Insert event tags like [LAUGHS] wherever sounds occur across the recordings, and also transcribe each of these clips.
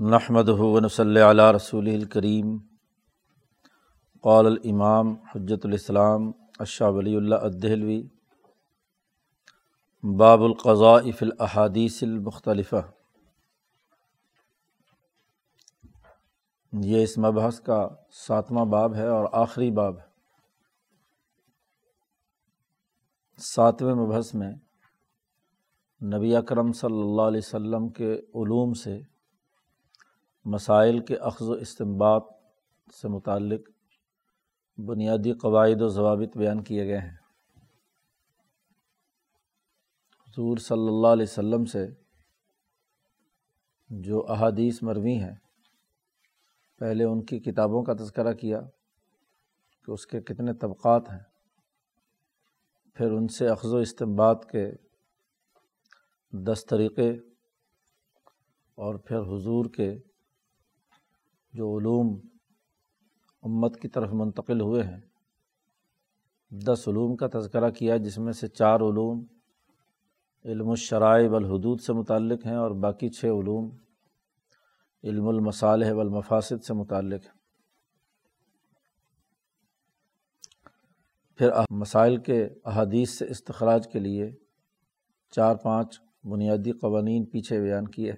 نحمد ہُون صلی علیہ رسول الکریم قال الامام، حجت الاسلام اشہ ولی اللہ الدہلوی. باب القضاء فی الاحادیث المختلفہ. یہ اس مبحث کا ساتواں باب ہے اور آخری باب ہے. ساتویں مبحث میں نبی اکرم صلی اللہ علیہ وسلم کے علوم سے مسائل کے اخذ و استمباد سے متعلق بنیادی قواعد و ضوابط بیان کیے گئے ہیں۔ حضور صلی اللہ علیہ وسلم سے جو احادیث مروی ہیں، پہلے ان کی کتابوں کا تذکرہ کیا کہ اس کے کتنے طبقات ہیں، پھر ان سے اخذ و استمباد کے دس طریقے اور پھر حضور کے جو علوم امت کی طرف منتقل ہوئے ہیں۔ دس علوم کا تذکرہ کیا، جس میں سے چار علوم علم الشرائع والحدود سے متعلق ہیں اور باقی چھ علوم علم المصالح والمفاسد سے متعلق ہیں۔ پھر مسائل کے احادیث سے استخراج کے لیے چار پانچ بنیادی قوانین پیچھے بیان کیے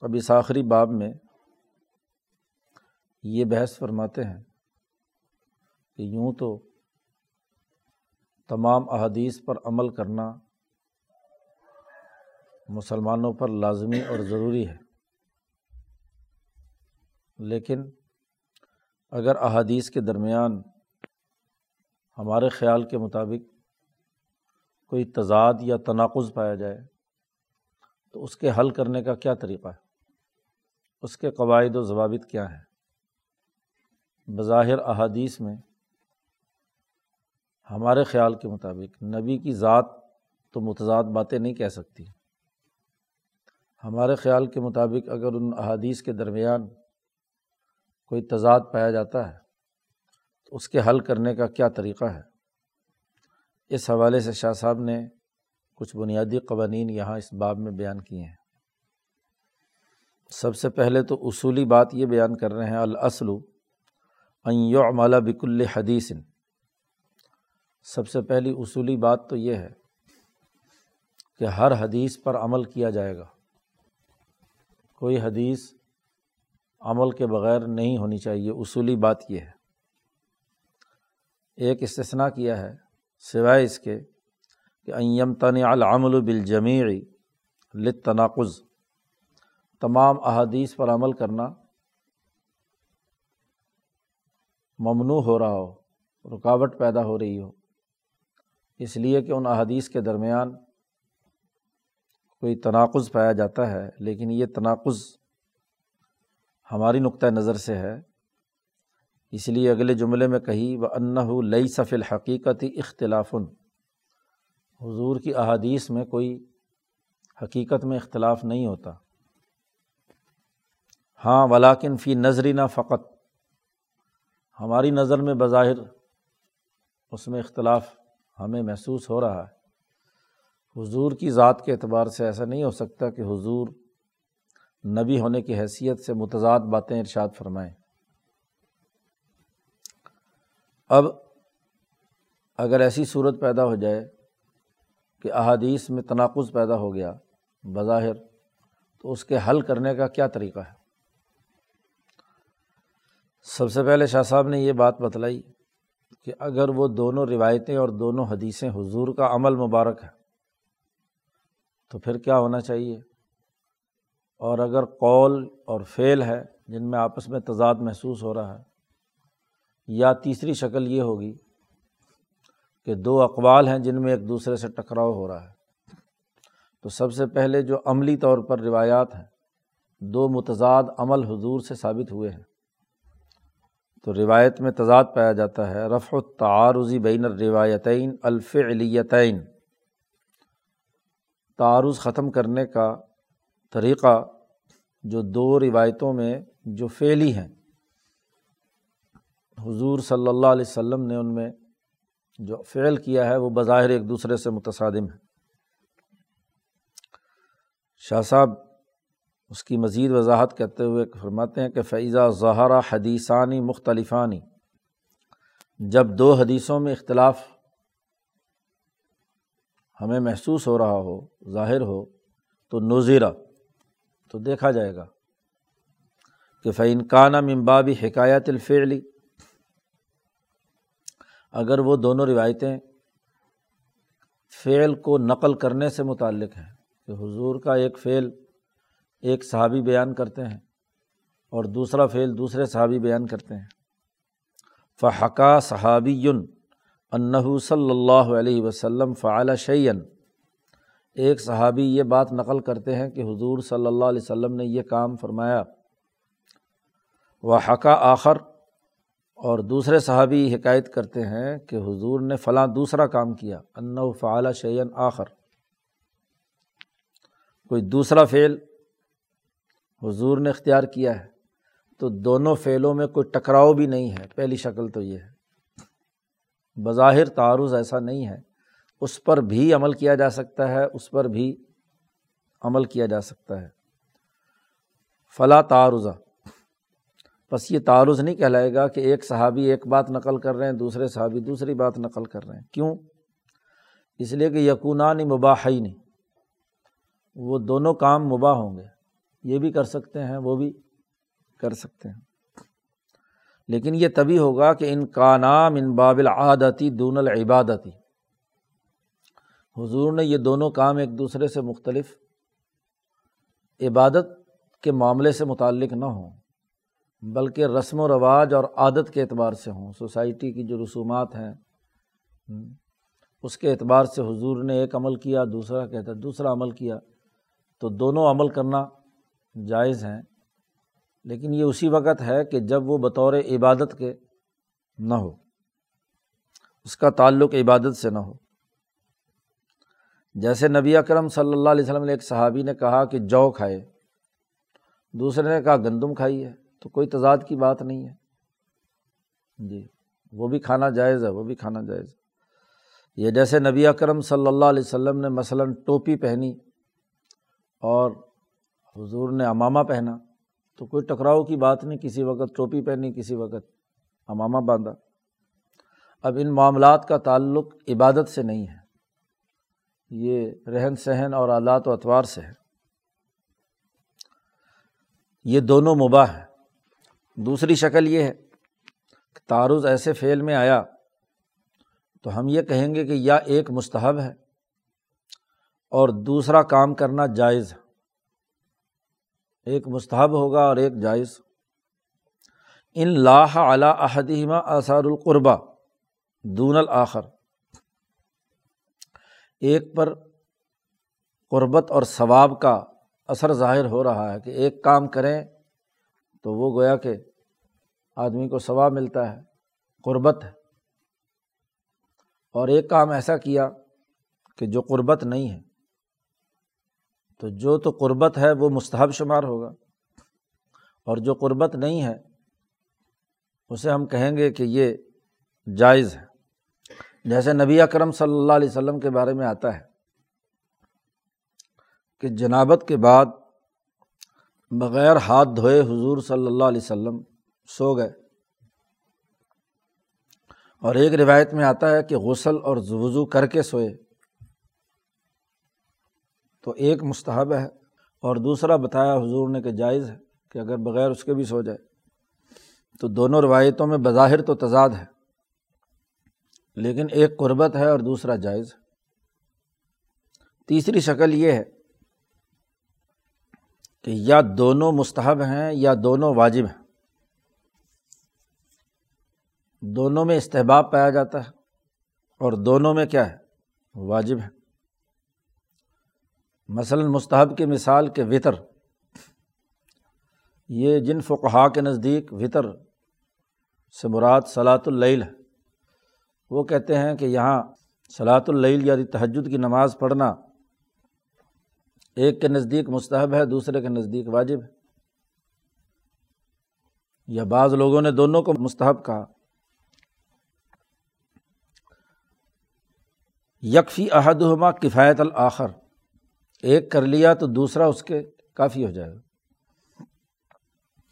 اب اس آخری باب میں یہ بحث فرماتے ہیں کہ یوں تو تمام احادیث پر عمل کرنا مسلمانوں پر لازمی اور ضروری ہے۔ لیکن اگر احادیث کے درمیان ہمارے خیال کے مطابق کوئی تضاد یا تناقض پایا جائے، تو اس کے حل کرنے کا کیا طریقہ ہے؟ اس کے قواعد و ضوابط کیا ہیں؟ بظاہر احادیث میں ہمارے خیال کے مطابق نبی کی ذات تو متضاد باتیں نہیں کہہ سکتی۔ ہمارے خیال کے مطابق اگر ان احادیث کے درمیان کوئی تضاد پایا جاتا ہے، تو اس کے حل کرنے کا کیا طریقہ ہے؟ اس حوالے سے شاہ صاحب نے کچھ بنیادی قوانین یہاں اس باب میں بیان کیے ہیں۔ سب سے پہلے تو اصولی بات یہ بیان کر رہے ہیں الاصل یعمل بک الحدیث سب سے پہلی اصولی بات تو یہ ہے کہ ہر حدیث پر عمل کیا جائے گا۔ کوئی حدیث عمل کے بغیر نہیں ہونی چاہیے، اصولی بات یہ ہے۔ ایک استثنا کیا ہے، سوائے اس کے کہ ایم تن العمل بالجمیعی لتناقض تمام احادیث پر عمل کرنا ممنوع ہو رہا ہو، رکاوٹ پیدا ہو رہی ہو۔ اس لیے کہ ان احادیث کے درمیان کوئی تناقض پایا جاتا ہے، لیکن یہ تناقض ہماری نقطۂ نظر سے ہے۔ اس لیے اگلے جملے میں کہی و انّ ہماری نظر میں بظاہر اس میں اختلاف ہمیں محسوس ہو رہا ہے۔ حضور کی ذات کے اعتبار سے ایسا نہیں ہو سکتا کہ حضور نبی ہونے کی حیثیت سے متضاد باتیں ارشاد فرمائیں۔ اب اگر ایسی صورت پیدا ہو جائے کہ احادیث میں تناقض پیدا ہو گیا بظاہر تو اس کے حل کرنے کا کیا طریقہ ہے؟ سب سے پہلے شاہ صاحب نے یہ بات بتلائی کہ اگر وہ دونوں روایتیں اور دونوں حدیثیں حضور کا عمل مبارک ہے تو پھر کیا ہونا چاہیے؟ اور اگر قول اور فعل ہے جن میں آپس میں تضاد محسوس ہو رہا ہے، یا تیسری شکل یہ ہوگی کہ دو اقوال ہیں جن میں ایک دوسرے سے ٹکراؤ ہو رہا ہے۔ تو سب سے پہلے جو عملی طور پر روایات ہیں، دو متضاد عمل حضور سے ثابت ہوئے ہیں۔ تو روایت میں تضاد پایا جاتا ہے، رفع التعارضی بین الروایتین الفعلیتین۔ تعارض ختم کرنے کا طریقہ جو دو روایتوں میں جو فعلی ہیں۔ حضور صلی اللہ علیہ وسلم نے ان میں جو فعل کیا ہے، وہ بظاہر ایک دوسرے سے متصادم ہے شاہ صاحب اس کی مزید وضاحت کرتے ہوئے فرماتے ہیں کہ فیضہ ظہرا حدیثانی مختلفانی جب دو حدیثوں میں اختلاف ہمیں محسوس ہو رہا ہو، ظاہر ہو، تو نوزیرہ تو دیکھا جائے گا کہ فعین کانہ ممبابی حکایت الفعلی اگر وہ دونوں روایتیں فعل کو نقل کرنے سے متعلق ہیں، کہ حضور کا ایک فعل ایک صحابی بیان کرتے ہیں اور دوسرا فعل دوسرے صحابی بیان کرتے ہیں۔ فحقا صحابی انّ حضور نے اختیار کیا ہے۔ تو دونوں فعلوں میں کوئی ٹکراؤ بھی نہیں ہے۔ پہلی شکل تو یہ ہے۔ بظاہر تعارض ایسا نہیں ہے۔ اس پر بھی عمل کیا جا سکتا ہے، اس پر بھی عمل کیا جا سکتا ہے۔ فلاں تعارضہ بس یہ تعارض نہیں کہلائے گا کہ ایک صحابی ایک بات نقل کر رہے ہیں، دوسرے صحابی دوسری بات نقل کر رہے ہیں۔ کیوں؟ اس لیے کہ یقونانی مباح نہیں وہ دونوں کام مباح ہوں گے۔ یہ بھی کر سکتے ہیں، وہ بھی کر سکتے ہیں۔ لیکن یہ تبھی ہوگا کہ ان کا نام ان بابل عادتی دون العبادتی۔ حضور نے یہ دونوں کام ایک دوسرے سے مختلف، عبادت کے معاملے سے متعلق نہ ہوں، بلکہ رسم و رواج اور عادت کے اعتبار سے ہوں۔ سوسائٹی کی جو رسومات ہیں اس کے اعتبار سے حضور نے ایک عمل کیا، دوسرا کہتا ہے دوسرا عمل کیا۔ تو دونوں عمل کرنا جائز ہیں، لیکن یہ اسی وقت ہے کہ جب وہ بطور عبادت کے نہ ہو، اس کا تعلق عبادت سے نہ ہو۔ جیسے نبی اکرم صلی اللہ علیہ وسلم نے ایک صحابی نے کہا کہ جو کھائے، دوسرے نے کہا گندم کھائی ہے، تو کوئی تضاد کی بات نہیں ہے۔ جی وہ بھی کھانا جائز ہے، وہ بھی کھانا جائز۔ ہے یہ جیسے نبی اکرم صلی اللہ علیہ وسلم نے مثلاً ٹوپی پہنی اور حضور نے امامہ پہنا تو کوئی ٹکراؤ کی بات نہیں، کسی وقت ٹوپی پہنی، کسی وقت امامہ باندھا۔ اب ان معاملات کا تعلق عبادت سے نہیں ہے۔ یہ رہن سہن اور آلات و اطوار سے ہے۔ یہ دونوں مباح ہیں۔ دوسری شکل یہ ہے کہ تعارض ایسے فعل میں آیا تو ہم یہ کہیں گے کہ یا ایک مستحب ہے اور دوسرا کام کرنا جائز ہے۔ ایک مستحب ہوگا اور ایک جائز۔ ان لاہ علا احدیمہ آثار القربہ دون الآخر ایک پر قربت اور ثواب کا اثر ظاہر ہو رہا ہے کہ ایک کام کریں تو وہ گویا کہ آدمی کو ثواب ملتا ہے، قربت ہے۔ اور ایک کام ایسا کیا کہ جو قربت نہیں ہے۔ تو جو تو قربت ہے وہ مستحب شمار ہوگا۔ اور جو قربت نہیں ہے، اسے ہم کہیں گے کہ یہ جائز ہے۔ جیسے نبی اکرم صلی اللہ علیہ وسلم کے بارے میں آتا ہے کہ جنابت کے بعد بغیر ہاتھ دھوئے حضور صلی اللہ علیہ وسلم سو گئے۔ اور ایک روایت میں آتا ہے کہ غسل اور وضو کر کے سوئے۔ تو ایک مستحب ہے اور دوسرا بتایا حضور نے کہ جائز ہے کہ اگر بغیر اس کے بھی سو جائے۔ تو دونوں روایتوں میں بظاہر تو تضاد ہے، لیکن ایک قربت ہے اور دوسرا جائز۔ ہے تیسری شکل یہ ہے کہ یا دونوں مستحب ہیں یا دونوں واجب ہیں۔ دونوں میں استحباب پایا جاتا ہے اور دونوں میں کیا ہے؟ واجب ہے۔ مثلاً مستحب کی مثال کے وطر۔ یہ جن فقحا کے نزدیک وطر سے مراد صلاۃ اللیل ہے۔ وہ کہتے ہیں کہ یہاں صلاۃ اللیل یعنی تہجد کی نماز پڑھنا ایک کے نزدیک مستحب ہے، دوسرے کے نزدیک واجب ہے۔ یا بعض لوگوں نے دونوں کو مستحب کہا۔ یکفی عہد ہما کفایت الآخر۔ ایک کر لیا تو دوسرا اس کے کافی ہو جائے گا۔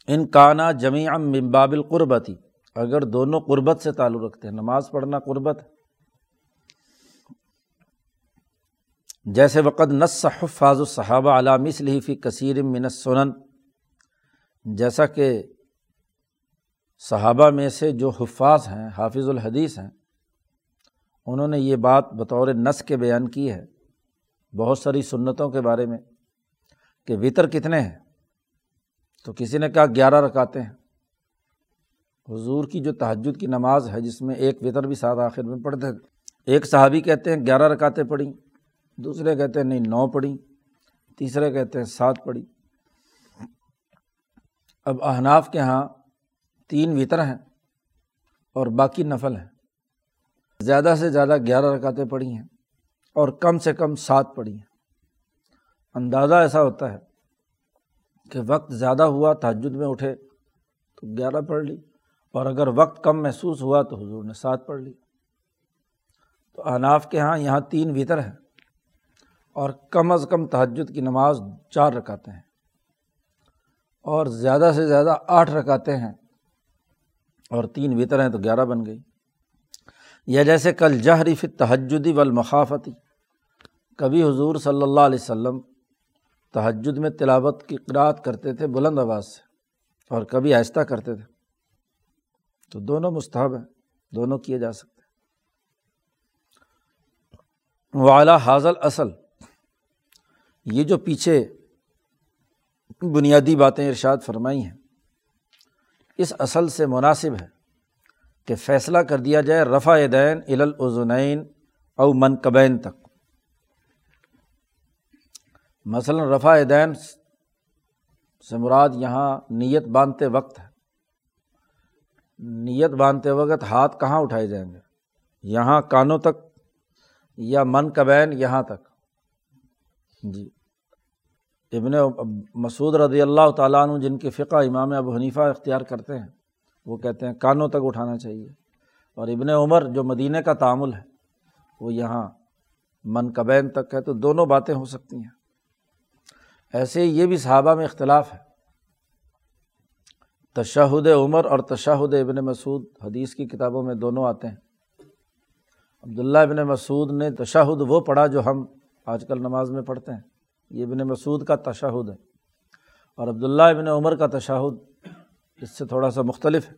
ان کانا جمی ام القربتی۔ اگر دونوں قربت سے تعلق رکھتے ہیں، نماز پڑھنا قربت ہے۔ جیسے وقت نس حفاظ الصحابہ علام فی کثیر من سنن جیسا کہ صحابہ میں سے جو حفاظ ہیں، حافظ الحدیث ہیں، انہوں نے یہ بات بطور نس کے بیان کی ہے۔ بہت ساری سنتوں کے بارے میں کہ وطر کتنے ہیں، تو کسی نے کہا گیارہ رکاتے ہیں۔ حضور کی جو تحجد کی نماز ہے، جس میں ایک وطر بھی ساتھ آخر میں پڑھتے ایک صحابی کہتے ہیں گیارہ رکاتے پڑھی دوسرے کہتے ہیں نہیں، نو پڑھی تیسرے کہتے ہیں سات پڑھی اب احناف کے یہاں تین وطر ہیں اور باقی نفل ہیں۔ زیادہ سے زیادہ گیارہ رکاتیں پڑھی ہیں۔ اور کم سے کم سات پڑھی ہیں۔ اندازہ ایسا ہوتا ہے کہ وقت زیادہ ہوا تحجد میں اٹھے تو گیارہ پڑھ لی، اور اگر وقت کم محسوس ہوا تو حضور نے سات پڑھ لی۔ تو اناف کے یہاں یہاں تین وطر ہیں اور کم از کم تحجد کی نماز چار رکاتے ہیں اور زیادہ سے زیادہ آٹھ رکاتے ہیں اور تین وطر ہیں تو گیارہ بن گئی۔ یا جیسے کل جہری فی تحجدی والمخافتی۔ کبھی حضور صلی اللہ علیہ وسلم تحجد میں تلاوت کی قرآت کرتے تھے بلند آواز سے اور کبھی آہستہ کرتے تھے۔ تو دونوں مستحب ہیں، دونوں کیے جا سکتے والا حاضل اصل یہ جو پیچھے بنیادی باتیں ارشاد فرمائی ہیں، اس اصل سے مناسب ہے کہ فیصلہ کر دیا جائے رفع دین الازنین او منقبین تک۔ مثلاً رفع دین سے مراد یہاں نیت باندھتے وقت ہے۔ نیت باندھتے وقت ہاتھ کہاں اٹھائے جائیں گے؟ یہاں کانوں تک یا من کبین یہاں تک؟ جی۔ ابن مسعود رضی اللہ تعالیٰ عنہ، جن کے فقہ امام ابو حنیفہ اختیار کرتے ہیں، وہ کہتے ہیں کانوں تک اٹھانا چاہیے۔ اور ابن عمر جو مدینہ کا تعامل ہے، وہ یہاں من کبین تک ہے، تو دونوں باتیں ہو سکتی ہیں۔ ایسے یہ بھی صحابہ میں اختلاف ہے۔ تشہد عمر اور تشہد ابن مسعود، حدیث کی کتابوں میں دونوں آتے ہیں۔ عبداللہ ابن مسعود نے تشہد وہ پڑھا جو ہم آج کل نماز میں پڑھتے ہیں۔ یہ ابن مسعود کا تشہد ہے۔ اور عبداللہ ابن عمر کا تشہد اس سے تھوڑا سا مختلف ہے۔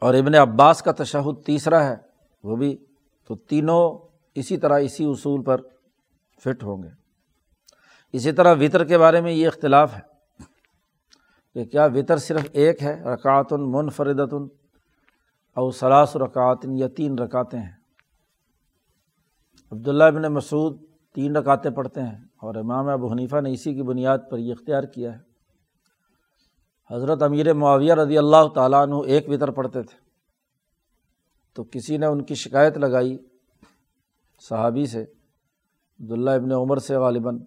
اور ابن عباس کا تشہد تیسرا ہے۔ وہ بھی تو تینوں اسی طرح اسی اصول پر فٹ ہوں گے۔ اسی طرح وطر کے بارے میں یہ اختلاف ہے کہ کیا وطر صرف ایک ہے رکعت منفردتن، او سلاس رکعتن یا تین رکعتیں ہیں۔ عبداللہ ابن مسعود تین رکعتیں پڑھتے ہیں اور امام ابو حنیفہ نے اسی کی بنیاد پر یہ اختیار کیا ہے۔ حضرت امیر معاویہ رضی اللہ تعالیٰ عنہ ایک وطر پڑھتے تھے۔ تو کسی نے ان کی شکایت لگائی صحابی سے عبداللہ ابن عمر سے غالباً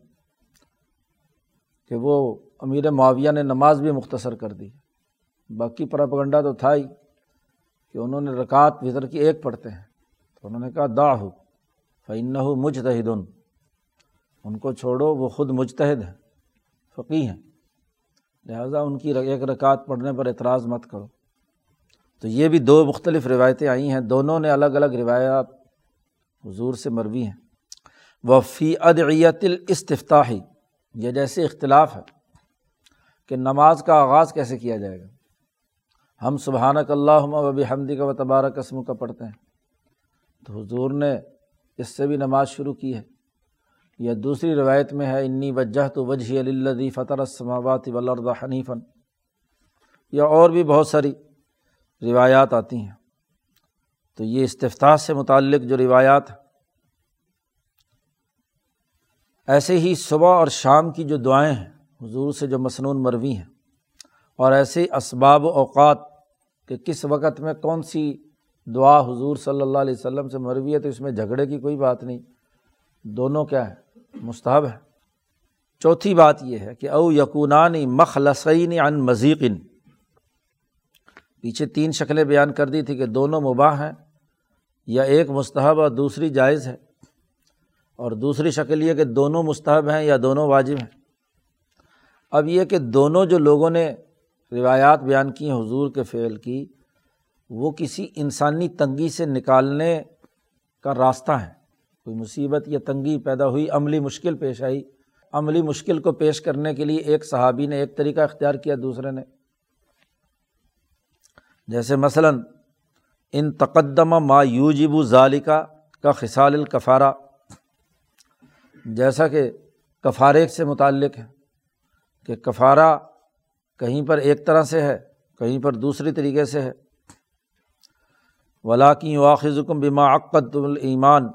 کہ وہ امیر معاویہ نے نماز بھی مختصر کر دی باقی پراپگنڈا تو تھا ہی کہ انہوں نے رکعت وطر کی ایک پڑھتے ہیں تو انہوں نے کہا دا ہو فعن ہو مجتحد ان کو چھوڑو، وہ خود مجتحد ہیں فقی ہیں، لہٰذا ان کی ایک رکعت پڑھنے پر اعتراض مت کرو۔ تو یہ بھی دو مختلف روایتیں آئی ہیں، دونوں نے الگ الگ روایات حضور سے مروی ہیں۔ وہ فی ادعیت الاستفتاحی یہ جیسے اختلاف ہے کہ نماز کا آغاز کیسے کیا جائے گا؟ ہم سبحانک اللہ وبی حمدی کا و تبارک قسم کا پڑھتے ہیں، تو حضور نے اس سے بھی نماز شروع کی ہے۔ یا دوسری روایت میں ہے، انی وجہ تو وجہ علی فطر السماوات والارض حنیفن یا اور بھی بہت ساری روایات آتی ہیں۔ تو یہ استفتاح سے متعلق جو روایات ایسے ہی صبح اور شام کی جو دعائیں ہیں، حضور سے جو مصنون مروی ہیں، اور ایسے اسباب و اوقات کہ کس وقت میں کون سی دعا حضور صلی اللہ علیہ وسلم سے مروی ہے تو اس میں جھگڑے کی کوئی بات نہیں۔ دونوں کیا ہے مستحب ہے چوتھی بات یہ ہے کہ او یقونانی مخلصین ان مزیقن پیچھے تین شکلیں بیان کر دی تھی کہ دونوں مباح ہیں، یا ایک مستحب اور دوسری جائز ہے۔ اور دوسری شکل یہ کہ دونوں مستحب ہیں یا دونوں واجب ہیں۔ اب یہ کہ دونوں جو لوگوں نے روایات بیان کی ہیں، حضور کے فعل کی، وہ کسی انسانی تنگی سے نکالنے کا راستہ ہے کوئی مصیبت یا تنگی پیدا ہوئی، عملی مشکل پیش آئی۔ عملی مشکل کو پیش کرنے کے لیے ایک صحابی نے ایک طریقہ اختیار کیا، دوسرے نے۔ جیسے مثلاً، ان تقدم ما یوجب ظالقہ کا خسال الکفارہ۔ جیسا کہ کفارے سے متعلق ہے کہ کفارہ کہیں پر ایک طرح سے ہے، کہیں پر دوسری طریقے سے ہے۔ ولاکیں واخذکم بما عقد الایمان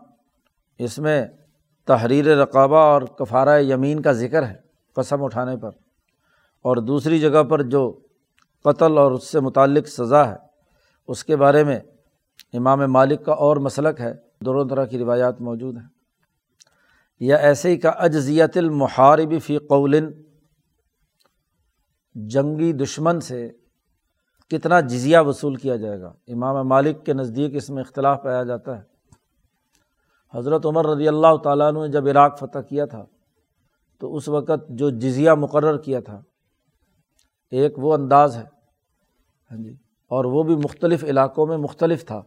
اس میں تحریر رقابہ اور کفارہ یمین کا ذکر ہے قسم اٹھانے پر۔ اور دوسری جگہ پر جو قتل اور اس سے متعلق سزا ہے، اس کے بارے میں امام مالک کا اور مسلک ہے۔ دونوں طرح کی روایات موجود ہیں۔ یا ایسے ہی کا اجزیت المحارب فی قول، جنگی دشمن سے کتنا جزیہ وصول کیا جائے گا۔ امام مالک کے نزدیک اس میں اختلاف پایا جاتا ہے۔ حضرت عمر رضی اللہ تعالیٰ عنہ نے جب عراق فتح کیا تھا، تو اس وقت جو جزیہ مقرر کیا تھا، ایک وہ انداز ہے ہاں جی اور وہ بھی مختلف علاقوں میں مختلف تھا۔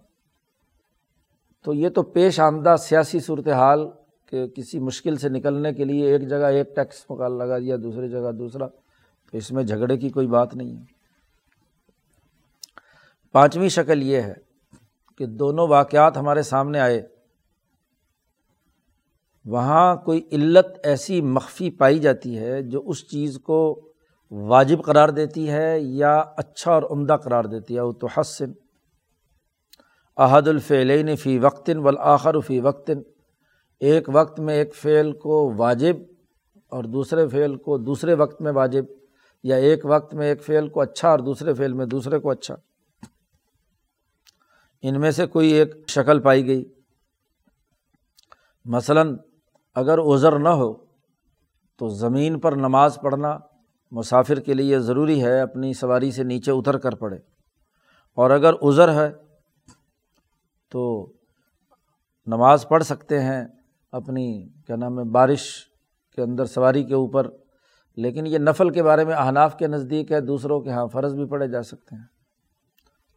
تو یہ تو پیش آمدہ سیاسی صورت حال کہ کسی مشکل سے نکلنے کے لیے ایک جگہ ایک ٹیکس مکال لگا دیا دوسری جگہ دوسرا، تو اس میں جھگڑے کی کوئی بات نہیں ہے۔ پانچویں شکل یہ ہے کہ دونوں واقعات ہمارے سامنے آئے۔ وہاں کوئی علت ایسی مخفی پائی جاتی ہے جو اس چیز کو واجب قرار دیتی ہے یا اچھا اور عمدہ قرار دیتی ہے۔ وہ تو حسن احد الفعلین فی وقتاً والآخر فی وقتاً ایک وقت میں ایک فعل کو واجب اور دوسرے فعل کو دوسرے وقت میں واجب، یا ایک وقت میں ایک فعل کو اچھا اور دوسرے فعل میں دوسرے کو اچھا۔ ان میں سے کوئی ایک شکل پائی گئی۔ مثلاً، اگر عذر نہ ہو تو زمین پر نماز پڑھنا مسافر کے لیے ضروری ہے، اپنی سواری سے نیچے اتر کر پڑھے۔ اور اگر عذر ہے تو نماز پڑھ سکتے ہیں اپنی، کیا نام ہے، بارش کے اندر سواری کے اوپر، لیکن یہ نفل کے بارے میں احناف کے نزدیک ہے، دوسروں کے ہاں فرض بھی پڑھے جا سکتے ہیں۔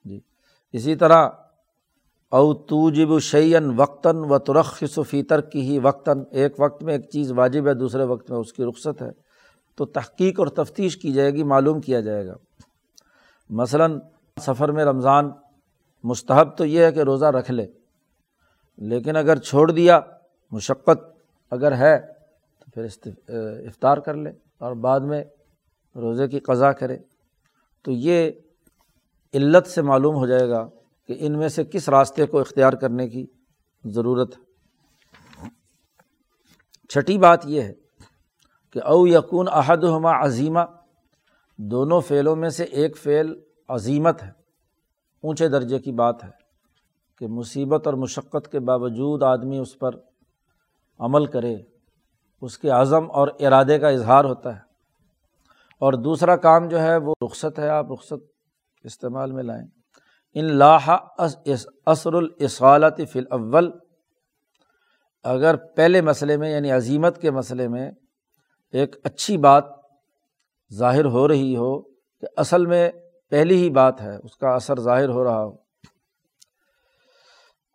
جی۔ اسی طرح، او توجب شعین وقتاً و ترخص و فیطر کی ہی وقتاً، ایک وقت میں ایک چیز واجب ہے، دوسرے وقت میں اس کی رخصت ہے۔ تو تحقیق اور تفتیش کی جائے گی، معلوم کیا جائے گا۔ مثلاً، سفر میں رمضان مستحب تو یہ ہے کہ روزہ رکھ لے، لیکن اگر چھوڑ دیا مشقت اگر ہے تو پھر افطار کر لے اور بعد میں روزے کی قضا کرے۔ تو یہ علت سے معلوم ہو جائے گا کہ ان میں سے کس راستے کو اختیار کرنے کی ضرورت ہے۔ چھٹی بات یہ ہے کہ او یقون عہد ہما عظیمہ، دونوں فعلوں میں سے ایک فعل عظیمت ہے۔ اونچے درجے کی بات ہے کہ مصیبت اور مشقت کے باوجود آدمی اس پر عمل کرے، اس کے عزم اور ارادے کا اظہار ہوتا ہے۔ اور دوسرا کام جو ہے، وہ رخصت ہے، آپ رخصت استعمال میں لائیں۔ ان لاہ اثر الاسالت فی الاول، اگر پہلے مسئلے میں یعنی عظیمت کے مسئلے میں ایک اچھی بات ظاہر ہو رہی ہو، کہ اصل میں پہلی ہی بات ہے، اس کا اثر ظاہر ہو رہا ہو۔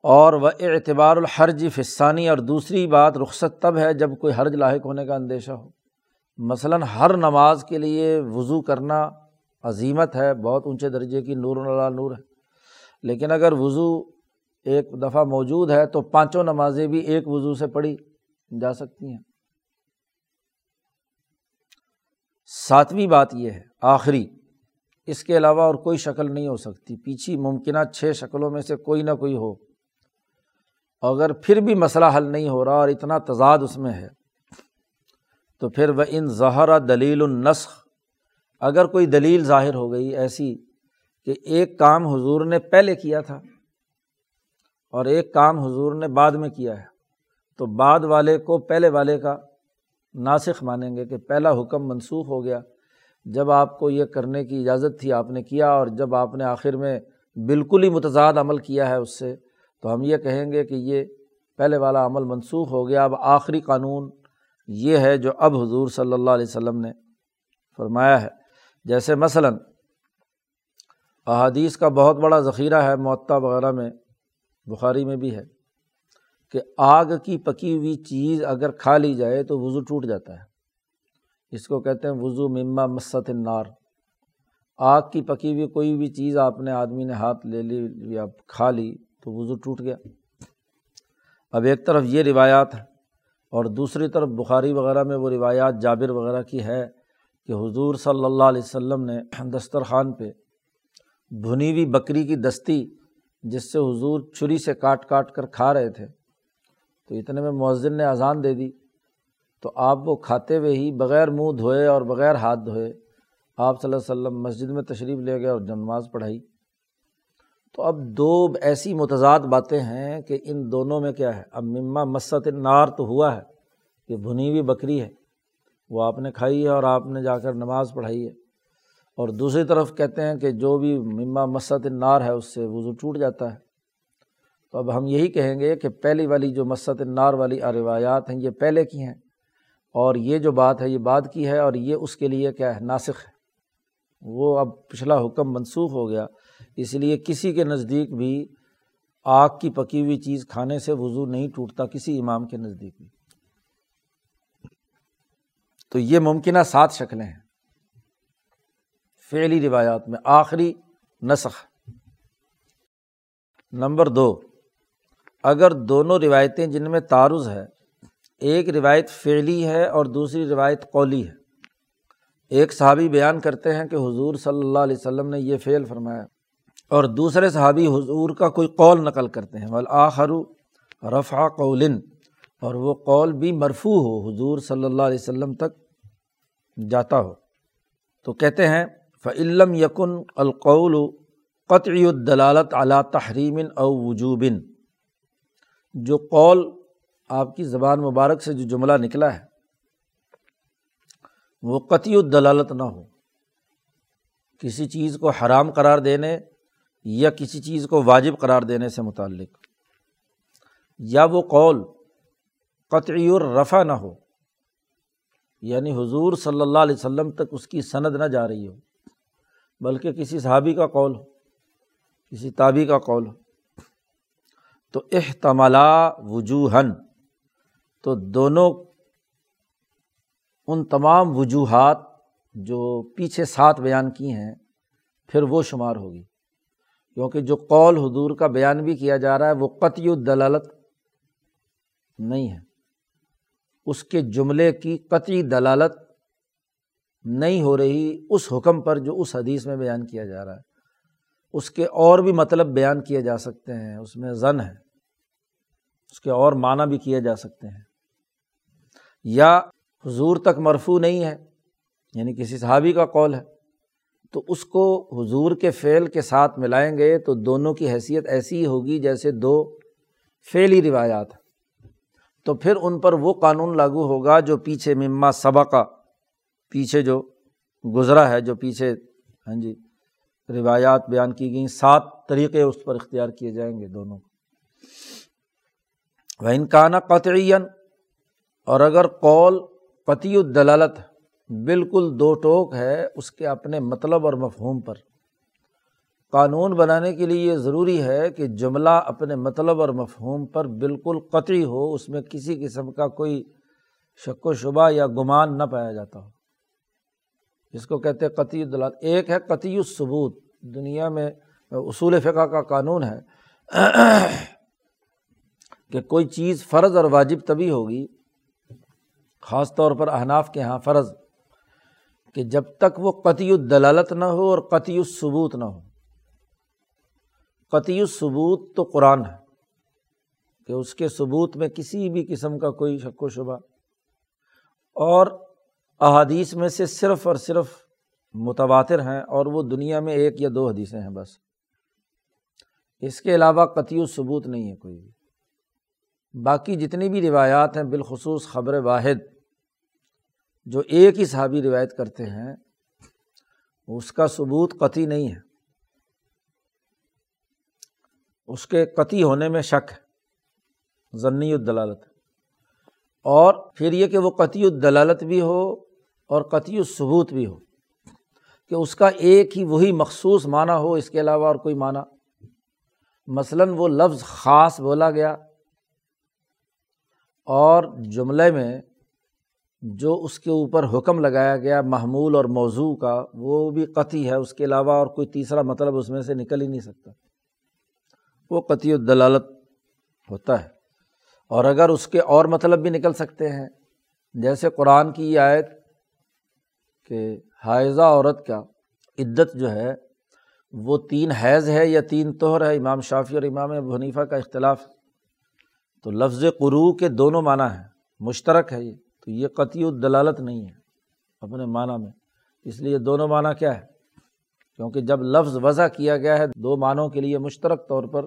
اور وہ اعتبار الحرج فسانی اور دوسری بات رخصت تب ہے جب کوئی حرج لاحق ہونے کا اندیشہ ہو۔ مثلاً ہر نماز کے لیے وضو کرنا عظیمت ہے، بہت اونچے درجے کی نور اللہ نور ہے۔ لیکن اگر وضو ایک دفعہ موجود ہے تو پانچوں نمازیں بھی ایک وضو سے پڑھی جا سکتی ہیں۔ ساتویں بات یہ ہے، آخری، اس کے علاوہ اور کوئی شکل نہیں ہو سکتی۔ پیچھے ممکنہ چھ شکلوں میں سے کوئی نہ کوئی ہو۔ اگر پھر بھی مسئلہ حل نہیں ہو رہا اور اتنا تضاد اس میں ہے، تو پھر وہ ان ظہر دلیل النسخ اگر کوئی دلیل ظاہر ہو گئی ایسی کہ ایک کام حضور نے پہلے کیا تھا اور ایک کام حضور نے بعد میں کیا ہے، تو بعد والے کو پہلے والے کا ناسخ مانیں گے کہ پہلا حکم منسوخ ہو گیا۔ جب آپ کو یہ کرنے کی اجازت تھی، آپ نے کیا اور جب آپ نے آخر میں بالکل ہی متضاد عمل کیا ہے اس سے تو ہم یہ کہیں گے کہ یہ پہلے والا عمل منسوخ ہو گیا۔ اب آخری قانون یہ ہے جو اب حضور صلی اللہ علیہ وسلم نے فرمایا ہے۔ جیسے مثلاً احادیث کا بہت بڑا ذخیرہ ہے معطا وغیرہ میں، بخاری میں بھی ہے کہ آگ کی پکی ہوئی چیز اگر کھا لی جائے تو وضو ٹوٹ جاتا ہے۔ اس کو کہتے ہیں وضو مما مست النار۔ آگ کی پکی ہوئی کوئی بھی چیز آپ نے، آدمی نے ہاتھ لے لی، یا کھا لی تو وضو ٹوٹ گیا۔ اب ایک طرف یہ روایات ہیں اور دوسری طرف بخاری وغیرہ میں وہ روایات جابر وغیرہ کی ہے کہ حضور صلی اللہ علیہ وسلم نے دسترخوان پہ بھنی ہوئی بکری کی دستی جس سے حضور چھری سے کاٹ کاٹ کر کھا رہے تھے، تو اتنے میں مؤذن نے اذان دے دی۔ تو آپ وہ کھاتے ہوئے ہی بغیر منہ دھوئے اور بغیر ہاتھ دھوئے آپ صلی اللہ علیہ وسلم مسجد میں تشریف لے گئے اور نماز پڑھائی۔ تو اب دو ایسی متضاد باتیں ہیں کہ ان دونوں میں کیا ہے؟ اب مما مست نار تو ہوا ہے کہ بھنی ہوئی بکری ہے، وہ آپ نے کھائی ہے اور آپ نے جا کر نماز پڑھائی ہے۔ اور دوسری طرف کہتے ہیں کہ جو بھی مما مست نار ہے، اس سے وضو ٹوٹ جاتا ہے۔ تو اب ہم یہی کہیں گے کہ پہلی والی جو مست نار والی روایات ہیں، یہ پہلے کی ہیں۔ اور یہ جو بات ہے، یہ بعد کی ہے اور یہ اس کے لیے کیا ہے؟ ناسخ ہے۔ وہ اب پچھلا حکم منسوخ ہو گیا۔ اس لیے کسی کے نزدیک بھی آگ کی پکی ہوئی چیز کھانے سے وضو نہیں ٹوٹتا کسی امام کے نزدیک بھی۔ تو یہ ممکنہ سات شکلیں ہیں۔ فعلی روایات میں آخری نسخ۔ نمبر دو، اگر دونوں روایتیں جن میں تعارض ہے، ایک روایت فعلی ہے اور دوسری روایت قولی ہے۔ ایک صحابی بیان کرتے ہیں کہ حضور صلی اللہ علیہ وسلم نے یہ فعل فرمایا۔ اور دوسرے صحابی حضور کا کوئی قول نقل کرتے ہیں۔ ولاخر رفع قول، اور وہ قول بھی مرفوع ہو، حضور صلی اللہ علیہ وسلم تک جاتا ہو۔ تو کہتے ہیں فعلم یقن القول قطعی الدلالت اعلیٰ تحریم او وجوبن جو قول آپ کی زبان مبارک سے جو جملہ نکلا ہے، وہ قطعی الدلالت نہ ہو۔ کسی چیز کو حرام قرار دینے یا کسی چیز کو واجب قرار دینے سے متعلق، یا وہ قول قطعی الرفع نہ ہو یعنی حضور صلی اللہ علیہ وسلم تک اس کی سند نہ جا رہی ہو، بلکہ کسی صحابی کا قول ہو، کسی تابی کا قول ہو۔ تو احتملا وجوہن تو دونوں ان تمام وجوہات جو پیچھے ساتھ بیان کی ہیں، پھر وہ شمار ہوگی۔ کیونکہ جو قول حضور کا بیان بھی کیا جا رہا ہے وہ قطعی الدلالت نہیں ہے۔ اس کے جملے کی قطعی دلالت نہیں ہو رہی اس حکم پر جو اس حدیث میں بیان کیا جا رہا ہے۔ اس کے اور بھی مطلب بیان کیے جا سکتے ہیں، اس میں زن ہے۔ اس کے اور معنی بھی کیے جا سکتے ہیں۔ یا حضور تک مرفو نہیں ہے یعنی کسی صحابی کا قول ہے۔ تو اس کو حضور کے فعل کے ساتھ ملائیں گے تو دونوں کی حیثیت ایسی ہوگی جیسے دو فعلی روایات تو پھر ان پر وہ قانون لاگو ہوگا جو پیچھے مما صبا کا پیچھے جو گزرا ہے، جو پیچھے ہاں جی روایات بیان کی گئیں، سات طریقے اس پر اختیار کیے جائیں گے دونوں۔ وہ انکانہ قطعین اور اگر قول قطعی الدلالت بالکل دو ٹوک ہے اس کے اپنے مطلب اور مفہوم پر۔ قانون بنانے کے لیے یہ ضروری ہے کہ جملہ اپنے مطلب اور مفہوم پر بالکل قطعی ہو، اس میں کسی قسم کا کوئی شک و شبہ یا گمان نہ پایا جاتا ہو۔ جس کو کہتے ہیں قطعی الدلالت ایک ہے قطعی الثبوت۔ دنیا میں اصول فقہ کا قانون ہے کہ کوئی چیز فرض اور واجب تبھی ہوگی، خاص طور پر احناف کے یہاں فرض۔ کہ جب تک وہ قطعی الدلالت نہ ہو اور قطعی الثبوت نہ ہو۔ قطعی الثبوت تو قرآن ہے کہ اس کے ثبوت میں کسی بھی قسم کا کوئی شک و شبہ۔ اور احادیث میں سے صرف اور صرف متواتر ہیں اور وہ دنیا میں ایک یا دو حدیثیں ہیں بس۔ اس کے علاوہ قطعی الثبوت نہیں ہے کوئی بھی۔ باقی جتنی بھی روایات ہیں بالخصوص خبر واحد جو ایک ہی صحابی روایت کرتے ہیں، اس کا ثبوت قطعی نہیں ہے۔ اس کے قطعی ہونے میں شک ہے۔ ضنی الدلالت۔ اور پھر یہ کہ وہ قطعی الدلالت بھی ہو اور قطعی الثبوت بھی ہو، کہ اس کا ایک ہی وہی مخصوص معنی ہو، اس کے علاوہ اور کوئی معنی۔ مثلاً وہ لفظ خاص بولا گیا اور جملے میں جو اس کے اوپر حکم لگایا گیا محمول اور موضوع کا، وہ بھی قطعی ہے، اس کے علاوہ اور کوئی تیسرا مطلب اس میں سے نکل ہی نہیں سکتا۔ وہ قطعی الدلالت ہوتا ہے۔ اور اگر اس کے اور مطلب بھی نکل سکتے ہیں، جیسے قرآن کی یہ آیت کہ حائضہ عورت کا عدت جو ہے، وہ تین حیض ہے یا تین توہر ہے، امام شافی اور امام حنیفہ کا اختلاف۔ تو لفظ قرو کے دونوں معنی ہیں، مشترک ہے یہ۔ تو یہ قطعی الدلالت نہیں ہے اپنے معنیٰ میں۔ اس لیے دونوں معنیٰ کیا ہے؟ کیونکہ جب لفظ وضع کیا گیا ہے دو معنوں کے لیے مشترک طور پر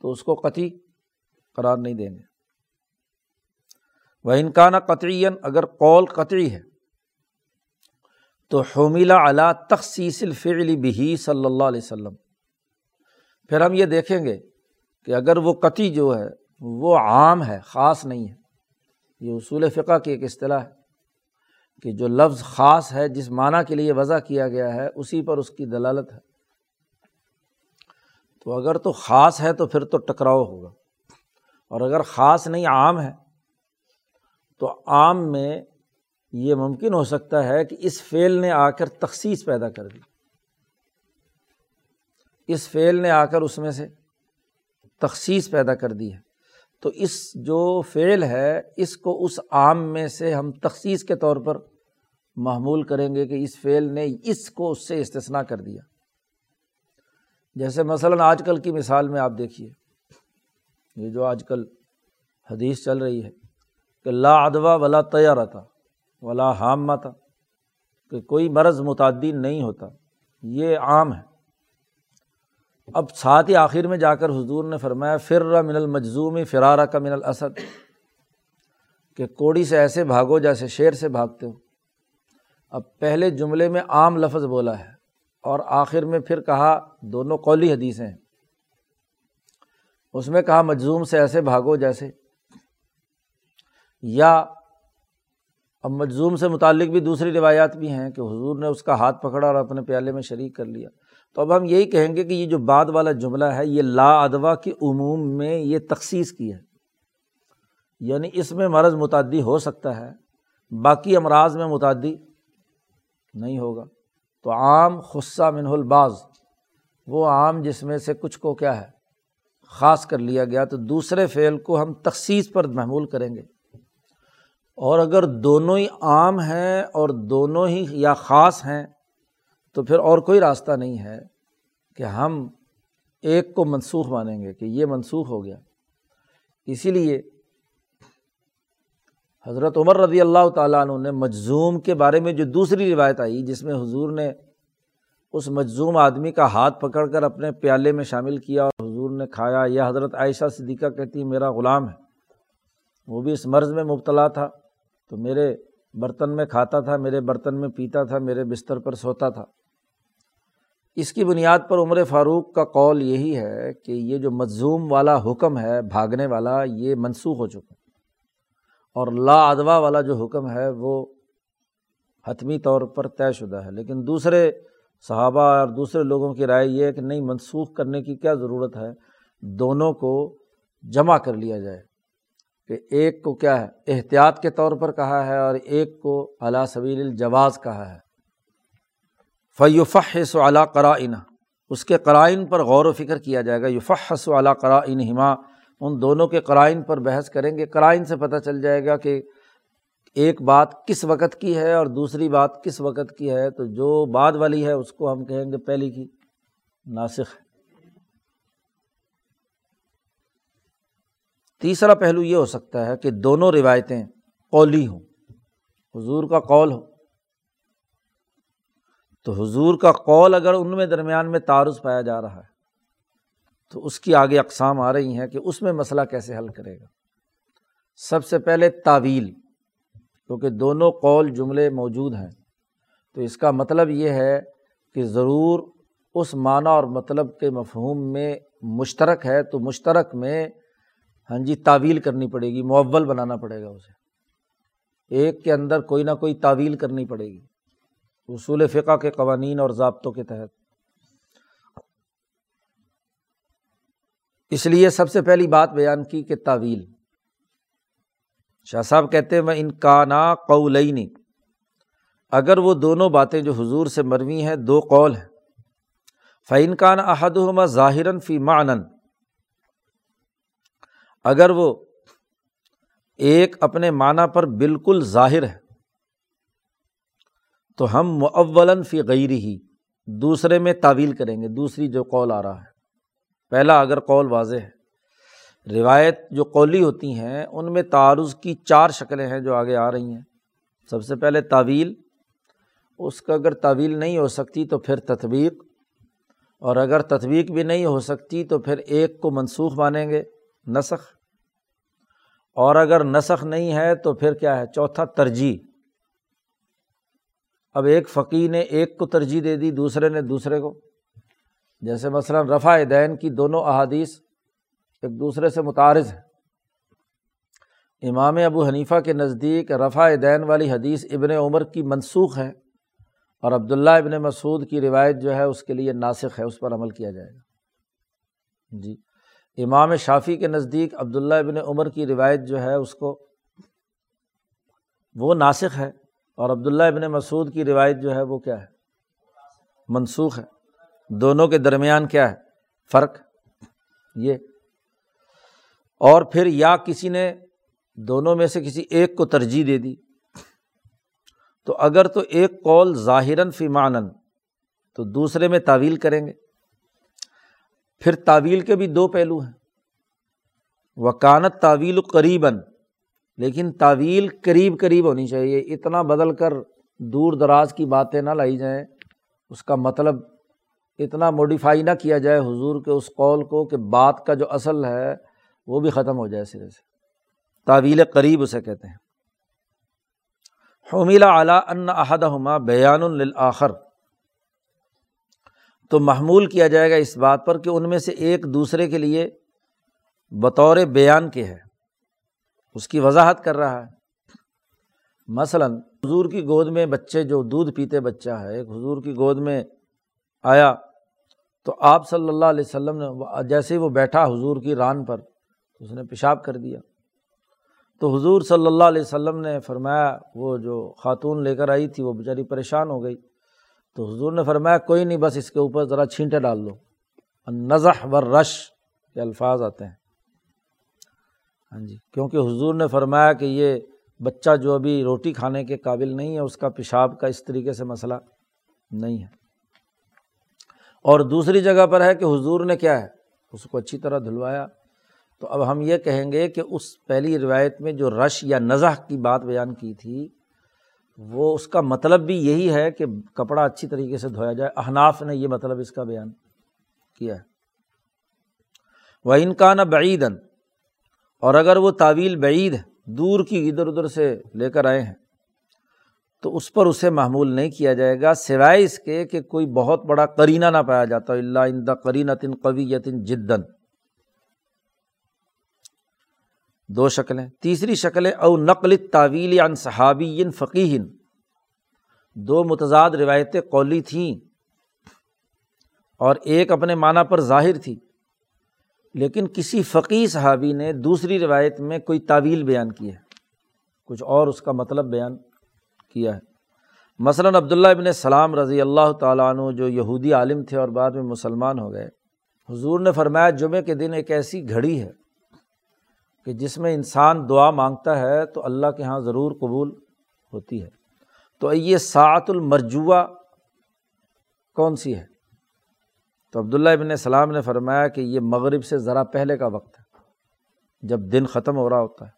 تو اس کو قطعی قرار نہیں دیں گے۔ وہ انکانہ قطعی اگر قول قطعی ہے، تو حمیلہ علا تخصیص الفعلی بہی صلی اللہ علیہ وسلم۔ پھر ہم یہ دیکھیں گے کہ اگر وہ قطعی جو ہے، وہ عام ہے، خاص نہیں ہے۔ یہ اصول فقہ کی ایک اصطلاح ہے کہ جو لفظ خاص ہے، جس معنیٰ کے لیے وضع کیا گیا ہے، اسی پر اس کی دلالت ہے۔ تو اگر تو خاص ہے تو پھر تو ٹکراؤ ہوگا۔ اور اگر خاص نہیں، عام ہے۔ تو عام میں یہ ممکن ہو سکتا ہے کہ اس فعل نے آ کر تخصیص پیدا کر دی۔ اس فعل نے آ کر اس میں سے تخصیص پیدا کر دی ہے۔ تو اس جو فعل ہے، اس کو اس عام میں سے ہم تخصیص کے طور پر معمول کریں گے کہ اس فعل نے اس کو اس سے استثنا کر دیا۔ جیسے مثلاً آج کل کی مثال میں آپ دیکھیے۔ یہ جو آج کل حدیث چل رہی ہے کہ لا ادوا ولا تیار تھا ولا حامہ تھا کہ کوئی مرض متعدد نہیں ہوتا۔ یہ عام ہے۔ اب ساتھ ہی آخر میں جا کر حضور نے فرمایا، فر من المجزوم فرارہ کا من الاسد. کہ کوڑی سے ایسے بھاگو جیسے شیر سے بھاگتے ہو۔ اب پہلے جملے میں عام لفظ بولا ہے اور آخر میں پھر کہا، دونوں قولی حدیثیں ہیں۔ اس میں کہا، مجزوم سے ایسے بھاگو جیسے۔ یا اب مجزوم سے متعلق بھی دوسری روایات بھی ہیں کہ حضور نے اس کا ہاتھ پکڑا اور اپنے پیالے میں شریک کر لیا۔ تو اب ہم یہی کہیں گے کہ یہ جو بعد والا جملہ ہے، یہ لا ادوا کی عموم میں یہ تخصیص کی ہے۔ یعنی اس میں مرض متعدی ہو سکتا ہے، باقی امراض میں متعدی نہیں ہوگا۔ تو عام خصہ منہ الباز، وہ عام جس میں سے کچھ کو کیا ہے، خاص کر لیا گیا، تو دوسرے فعل کو ہم تخصیص پر محمول کریں گے۔ اور اگر دونوں ہی عام ہیں اور دونوں ہی یا خاص ہیں تو پھر اور کوئی راستہ نہیں ہے کہ ہم ایک کو منسوخ مانیں گے کہ یہ منسوخ ہو گیا۔ اسی لیے حضرت عمر رضی اللہ تعالیٰ عنہ نے مجزوم کے بارے میں جو دوسری روایت آئی جس میں حضور نے اس مجزوم آدمی کا ہاتھ پکڑ کر اپنے پیالے میں شامل کیا اور حضور نے کھایا یا حضرت عائشہ صدیقہ کہتی، میرا غلام ہے۔ وہ بھی اس مرض میں مبتلا تھا، تو میرے برتن میں کھاتا تھا، میرے برتن میں پیتا تھا، میرے بستر پر سوتا تھا۔ اس کی بنیاد پر عمر فاروق کا قول یہی ہے کہ یہ جو مظوم والا حکم ہے، بھاگنے والا، یہ منسوخ ہو چکا اور لا ادوا والا جو حکم ہے، وہ حتمی طور پر طے شدہ ہے۔ لیکن دوسرے صحابہ اور دوسرے لوگوں کی رائے یہ ہے کہ نہیں، منسوخ کرنے کی کیا ضرورت ہے؟ دونوں کو جمع کر لیا جائے۔ کہ ایک کو کیا ہے؟ احتیاط کے طور پر کہا ہے اور ایک کو علا سبیل الجواز کہا ہے۔ فیوفحس و علا قرائن اس کے قرائن پر غور و فکر کیا جائے گا۔ یوفحس و علا قرائن ہما ان دونوں کے قرائن پر بحث کریں گے۔ قرائن سے پتہ چل جائے گا کہ ایک بات کس وقت کی ہے اور دوسری بات کس وقت کی ہے۔ تو جو بعد والی ہے، اس کو ہم کہیں گے پہلی کی۔ ناسخ۔ ہے تیسرا پہلو یہ ہو سکتا ہے کہ دونوں روایتیں قولی ہوں۔ حضور کا قول ہو۔ تو حضور کا قول اگر ان میں درمیان میں تعارض پایا جا رہا ہے، تو اس کی آگے اقسام آ رہی ہیں کہ اس میں مسئلہ کیسے حل کرے گا۔ سب سے پہلے تعویل، کیونکہ دونوں قول جملے موجود ہیں۔ تو اس کا مطلب یہ ہے کہ ضرور اس معنی اور مطلب کے مفہوم میں مشترک ہے، تو مشترک میں ہاں جی تعویل کرنی پڑے گی معول بنانا پڑے گا اسے۔ ایک کے اندر کوئی نہ کوئی تعویل کرنی پڑے گی۔ اصول فقہ کے قوانین اور ضابطوں کے تحت۔ اس لیے سب سے پہلی بات بیان کی کہ تعویل۔ شاہ صاحب کہتے ہیں میں ان کا قولینی اگر وہ دونوں باتیں جو حضور سے مروی ہیں، دو قول ہیں۔ فعین کان احد ظاہر فی معنن۔ اگر وہ ایک اپنے معنی پر بالکل ظاہر ہے تو ہم معول فی غیر ہی دوسرے میں تعویل کریں گے، دوسری جو قول آ رہا ہے۔ پہلا اگر قول واضح ہے، روایت جو قولی ہوتی ہیں، ان میں تعارض کی چار شکلیں ہیں جو آگے آ رہی ہیں۔ سب سے پہلے تعویل، اس کا اگر تعویل نہیں ہو سکتی تو پھر تطبیق، اور اگر تطبیق بھی نہیں ہو سکتی تو پھر ایک کو منسوخ مانیں گے، نسخ۔ اور اگر نسخ نہیں ہے تو پھر کیا ہے؟ چوتھا ترجیح۔ اب ایک فقی نے ایک کو ترجیح دے دی، دوسرے نے دوسرے کو۔ جیسے مثلاً رفع دین کی دونوں احادیث ایک دوسرے سے متعارض ہے امام ابو حنیفہ کے نزدیک رفع دین والی حدیث ابن عمر کی منسوخ ہے اور عبداللہ ابن مسعود کی روایت جو ہے اس کے لیے ناسخ ہے، اس پر عمل کیا جائے گا۔ جی۔ امام شافی کے نزدیک عبداللہ ابن عمر کی روایت جو ہے اس کو وہ ناسخ ہے۔ اور عبداللہ ابن مسعود کی روایت جو ہے وہ کیا ہے؟ منسوخ ہے۔ دونوں کے درمیان کیا ہے؟ فرق۔ یہ۔ اور پھر یا کسی نے دونوں میں سے کسی ایک کو ترجیح دے دی۔ تو اگر تو ایک قول ظاہراً فی معنن تو دوسرے میں تعویل کریں گے۔ پھر تعویل کے بھی دو پہلو ہیں۔ وکانت تعویل قریباً لیکن تعویل قریب قریب ہونی چاہیے، اتنا بدل کر دور دراز کی باتیں نہ لائی جائیں۔ اس کا مطلب اتنا موڈیفائی نہ کیا جائے حضور کے اس قول کو کہ بات کا جو اصل ہے وہ بھی ختم ہو جائے سرے سے۔ تعویل قریب اسے کہتے ہیں۔ حمیلا اعلیٰ ان احدہما بیان الآخر تو محمول کیا جائے گا اس بات پر کہ ان میں سے ایک دوسرے کے لیے بطور بیان کے ہے۔ اس کی وضاحت کر رہا ہے۔ مثلاً، حضور کی گود میں بچے جو دودھ پیتے بچہ ہے، ایک حضور کی گود میں آیا تو آپ صلی اللہ علیہ وسلم نے جیسے ہی وہ بیٹھا حضور کی ران پر، اس نے پیشاب کر دیا۔ تو حضور صلی اللہ علیہ وسلم نے فرمایا، وہ جو خاتون لے کر آئی تھی، وہ بیچاری پریشان ہو گئی۔ تو حضور نے فرمایا، کوئی نہیں، بس اس کے اوپر ذرا چھینٹے ڈال دو۔ نظح و رش کے الفاظ آتے ہیں۔ ہاں جی۔ کیونکہ حضور نے فرمایا کہ یہ بچہ جو ابھی روٹی کھانے کے قابل نہیں ہے، اس کا پیشاب کا اس طریقے سے مسئلہ نہیں ہے۔ اور دوسری جگہ پر ہے کہ حضور نے کیا ہے، اس کو اچھی طرح دھلوایا۔ تو اب ہم یہ کہیں گے کہ اس پہلی روایت میں جو رش یا نظح کی بات بیان کی تھی، وہ اس کا مطلب بھی یہی ہے کہ کپڑا اچھی طریقے سے دھویا جائے۔ احناف نے یہ مطلب اس کا بیان کیا ہے۔ وہ ان کا نہ بعیدن اور اگر وہ تعویل بعید ہے دور کی ادھر ادھر سے لے کر آئے ہیں، تو اس پر اسے معمول نہیں کیا جائے گا، سوائے اس کے کہ کوئی بہت بڑا کرینہ نہ پایا جاتا اللہ ان دا کرینتن قویتن جدن دو شکلیں۔ تیسری شکلیں او نقل تعویل عن صحابی فقی دو متضاد روایتیں قولی تھیں اور ایک اپنے معنیٰ پر ظاہر تھی۔ لیکن کسی فقی صحابی نے دوسری روایت میں کوئی تعویل بیان کی ہے۔ کچھ اور اس کا مطلب بیان کیا ہے۔ مثلاً عبداللہ ابن سلام رضی اللہ تعالیٰ عنہ جو یہودی عالم تھے اور بعد میں مسلمان ہو گئے، حضور نے فرمایا جمعے کے دن ایک ایسی گھڑی ہے کہ جس میں انسان دعا مانگتا ہے تو اللہ کے یہاں ضرور قبول ہوتی ہے۔ تو یہ سعت المرجوا کون سی ہے؟ تو عبداللہ ابن السلام نے فرمایا کہ یہ مغرب سے ذرا پہلے کا وقت ہے، جب دن ختم ہو رہا ہوتا ہے۔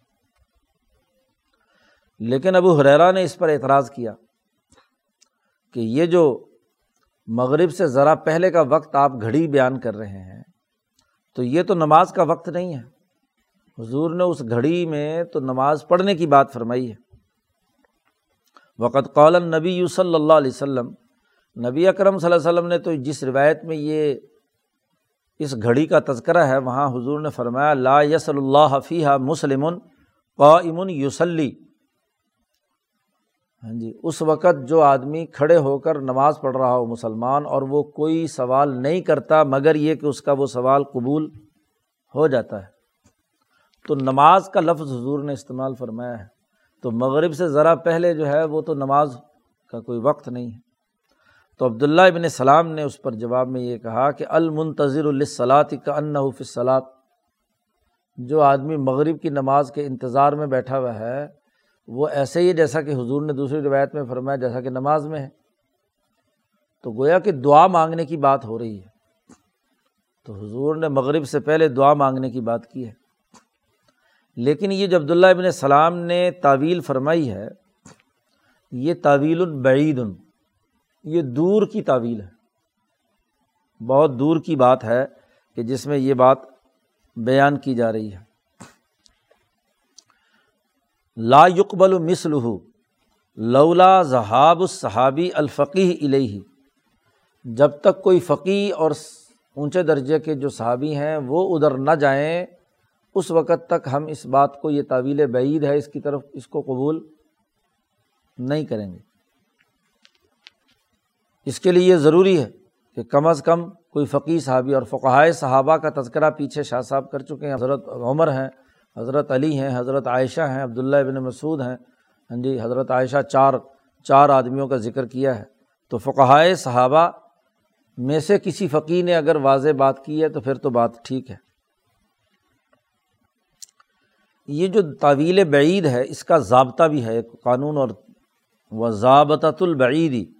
لیکن ابو حریرا نے اس پر اعتراض کیا کہ یہ جو مغرب سے ذرا پہلے کا وقت آپ گھڑی بیان کر رہے ہیں، تو یہ تو نماز کا وقت نہیں ہے۔ حضور نے اس گھڑی میں تو نماز پڑھنے کی بات فرمائی ہے۔ وقت قول نبی یو صلی اللہ علیہ وسلم نبی اکرم صلی اللہ علیہ وسلم نے تو جس روایت میں یہ اس گھڑی کا تذکرہ ہے، وہاں حضور نے فرمایا، لا یس اللہ حفیح مسلم قا امن یوسلی ہاں جی اس وقت جو آدمی کھڑے ہو کر نماز پڑھ رہا ہو مسلمان اور وہ کوئی سوال نہیں کرتا، مگر یہ کہ اس کا وہ سوال قبول ہو جاتا ہے۔ تو نماز کا لفظ حضور نے استعمال فرمایا ہے۔ تو مغرب سے ذرا پہلے جو ہے، وہ تو نماز کا کوئی وقت نہیں ہے۔ تو عبداللہ ابن سلام نے اس پر جواب میں یہ کہا کہ المنتظر الصلاط کا ان فصلاط جو آدمی مغرب کی نماز کے انتظار میں بیٹھا ہوا ہے، وہ ایسے ہی جیسا کہ حضور نے دوسری روایت میں فرمایا، جیسا کہ نماز میں ہے۔ تو گویا کہ دعا مانگنے کی بات ہو رہی ہے۔ تو حضور نے مغرب سے پہلے دعا مانگنے کی بات کی ہے۔ لیکن یہ جو عبداللہ ابن سلام نے تعویل فرمائی ہے، یہ تعویل البعید یہ دور کی تعویل ہے۔ بہت دور کی بات ہے کہ جس میں یہ بات بیان کی جا رہی ہے۔ لا یقبل مسل لولا ذہاب الصحابی الفقی علیہ جب تک کوئی فقی اور اونچے درجے کے جو صحابی ہیں وہ ادھر نہ جائیں، اس وقت تک ہم اس بات کو یہ طویل بعید ہے، اس کی طرف اس کو قبول نہیں کریں گے۔ اس کے لیے یہ ضروری ہے کہ کم از کم کوئی فقی صحابی اور فقائے صحابہ کا تذکرہ پیچھے شاہ صاحب کر چکے ہیں، حضرت عمر ہیں، حضرت علی ہیں، حضرت عائشہ ہیں، عبداللہ ابن مسعود ہیں۔ ہاں جی حضرت عائشہ چار چار آدمیوں کا ذکر کیا ہے۔ تو فقائے صحابہ میں سے کسی فقی نے اگر واضح بات کی ہے تو پھر تو بات ٹھیک ہے۔ یہ جو طویل بعید ہے، اس کا ضابطہ بھی ہے، ایک قانون اور و ضابطۃ البعیدی۔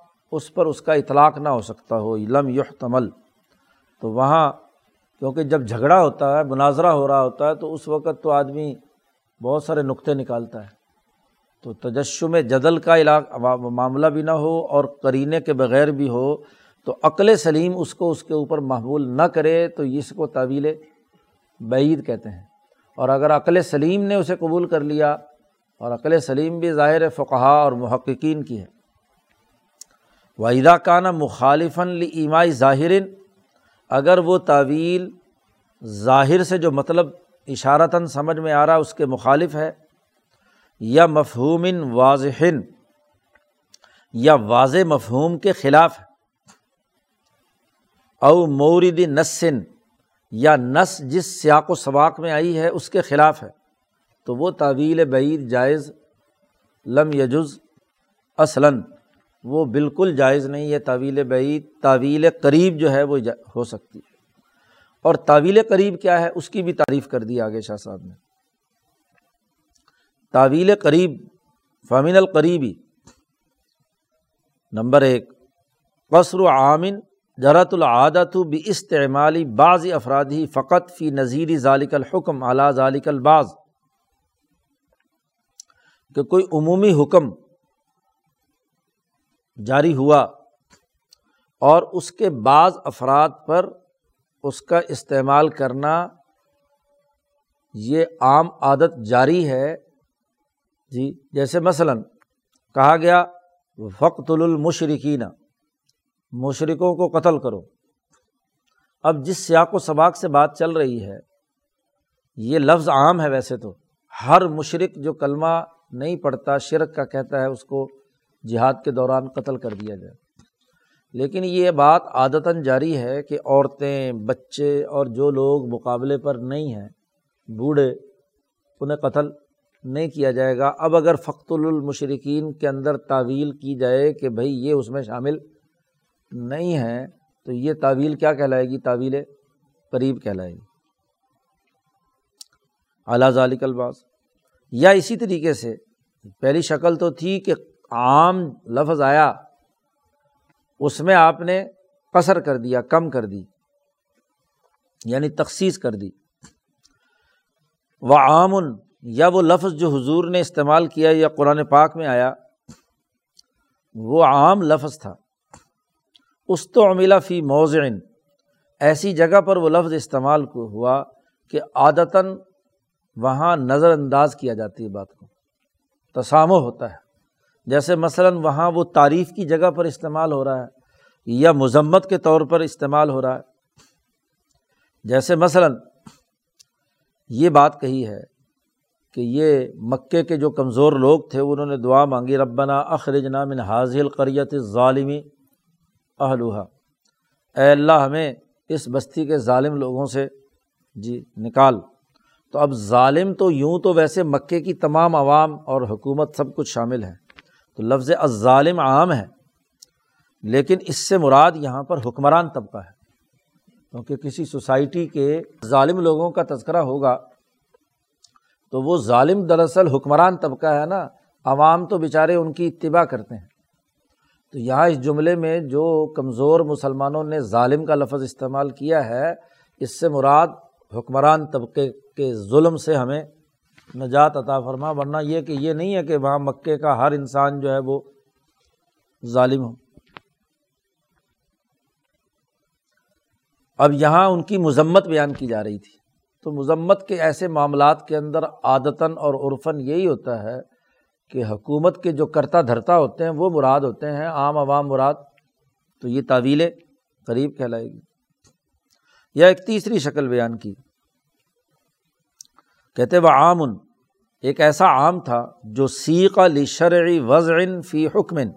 اس پر اس کا اطلاق نہ ہو سکتا ہو، لم یحتمل۔ تو وہاں کیونکہ جب جھگڑا ہوتا ہے، مناظرہ ہو رہا ہوتا ہے، تو اس وقت تو آدمی بہت سارے نقطے نکالتا ہے۔ تو تجشم جدل کا علاقہ معاملہ بھی نہ ہو اور کرینے کے بغیر بھی ہو، تو عقل سلیم اس کو اس کے اوپر محمول نہ کرے، تو اس کو طویل بعید کہتے ہیں۔ اور اگر عقل سلیم نے اسے قبول کر لیا، اور عقل سلیم بھی ظاہر فقہ اور محققین کی ہے۔ واحدہ کانہ مخالفن ایمائی ظاہرن اگر وہ تعویل ظاہر سے جو مطلب اشارتاً سمجھ میں آ رہا اس کے مخالف ہے، یا مفہوم واضح، یا واضح مفہوم کے خلاف ہے، او مورد نسن یا نس جس سیاق و سباق میں آئی ہے، اس کے خلاف ہے، تو وہ تعویل بعید جائز لم یجز اصلاً۔ وہ بالکل جائز نہیں ہے طویل بعید طویل قریب جو ہے وہ ہو سکتی ہے۔ اور طویل قریب کیا ہے؟ اس کی بھی تعریف کر دی آگے شاہ صاحب نے۔ طویل قریب فامن القریبی نمبر ایک، قصر و عامن، جرت العادت بھی استعمالی بعض افرادی فقط فی نذیری ذالک الحکم اعلیٰ ذالک الباز کہ کوئی عمومی حکم جاری ہوا اور اس کے بعض افراد پر اس کا استعمال کرنا یہ عام عادت جاری ہے۔ جی جیسے مثلاً کہا گیا فقت المشرقین مشرقوں کو قتل کرو۔ اب جس سیاق و سباق سے بات چل رہی ہے، یہ لفظ عام ہے ویسے تو۔ ہر مشرق جو کلمہ نہیں پڑھتا، شرک کا کہتا ہے، اس کو جہاد کے دوران قتل کر دیا جائے۔ لیکن یہ بات عادتاً جاری ہے کہ عورتیں، بچے اور جو لوگ مقابلے پر نہیں ہیں، بوڑھے، انہیں قتل نہیں کیا جائے گا۔ اب اگر فخت المشرقین کے اندر تعویل کی جائے کہ بھائی یہ اس میں شامل نہیں ہے تو یہ تعویل کیا کہلائے گی؟ تعویل قریب کہلائے گی۔ اعلیٰ ذالک الباس۔ یا اسی طریقے سے، پہلی شکل تو تھی کہ عام لفظ آیا، اس میں آپ نے قصر کر دیا، کم کر دی یعنی تخصیص کر دی۔ وہ عامن یا وہ لفظ جو حضور نے استعمال کیا یا قرآن پاک میں آیا، وہ عام لفظ تھا۔ استعملہ فی موزن ایسی جگہ پر وہ لفظ استعمال ہوا کہ عادتاً وہاں نظر انداز کیا جاتی ہے بات کو۔ تسامو ہوتا ہے۔ جیسے مثلاً وہاں وہ تعریف کی جگہ پر استعمال ہو رہا ہے یا مذمت کے طور پر استعمال ہو رہا ہے۔ جیسے مثلاً یہ بات کہی ہے کہ یہ مکے کے جو کمزور لوگ تھے، انہوں نے دعا مانگی، ربنا اخرجنا من حاضل قریت ظالمی اہلوحا اے اللہ، ہمیں اس بستی کے ظالم لوگوں سے جی نکال۔ تو اب ظالم تو یوں تو ویسے مکے کی تمام عوام اور حکومت سب کچھ شامل ہے۔ تو لفظ ظالم عام ہے۔ لیکن اس سے مراد یہاں پر حکمران طبقہ ہے۔ کیونکہ کسی سوسائٹی کے ظالم لوگوں کا تذکرہ ہوگا تو وہ ظالم دراصل حکمران طبقہ ہے نا۔ عوام تو بیچارے ان کی اتباع کرتے ہیں۔ تو یہاں اس جملے میں جو کمزور مسلمانوں نے ظالم کا لفظ استعمال کیا ہے، اس سے مراد حکمران طبقے کے ظلم سے ہمیں نجات عطا فرما، ورنہ یہ کہ یہ نہیں ہے کہ وہاں مکے کا ہر انسان جو ہے وہ ظالم ہو۔ اب یہاں ان کی مذمت بیان کی جا رہی تھی۔ تو مذمت کے ایسے معاملات کے اندر عادتاً اور عرفاً یہی ہوتا ہے کہ حکومت کے جو کرتا دھرتا ہوتے ہیں، وہ مراد ہوتے ہیں، عام عوام مراد۔ تو یہ تعویلیں قریب کہلائے گی۔ یا ایک تیسری شکل بیان کی۔ کہتے وہ عام۔ ایک ایسا عام تھا جو سیق علی شرعی وضع فی حکمن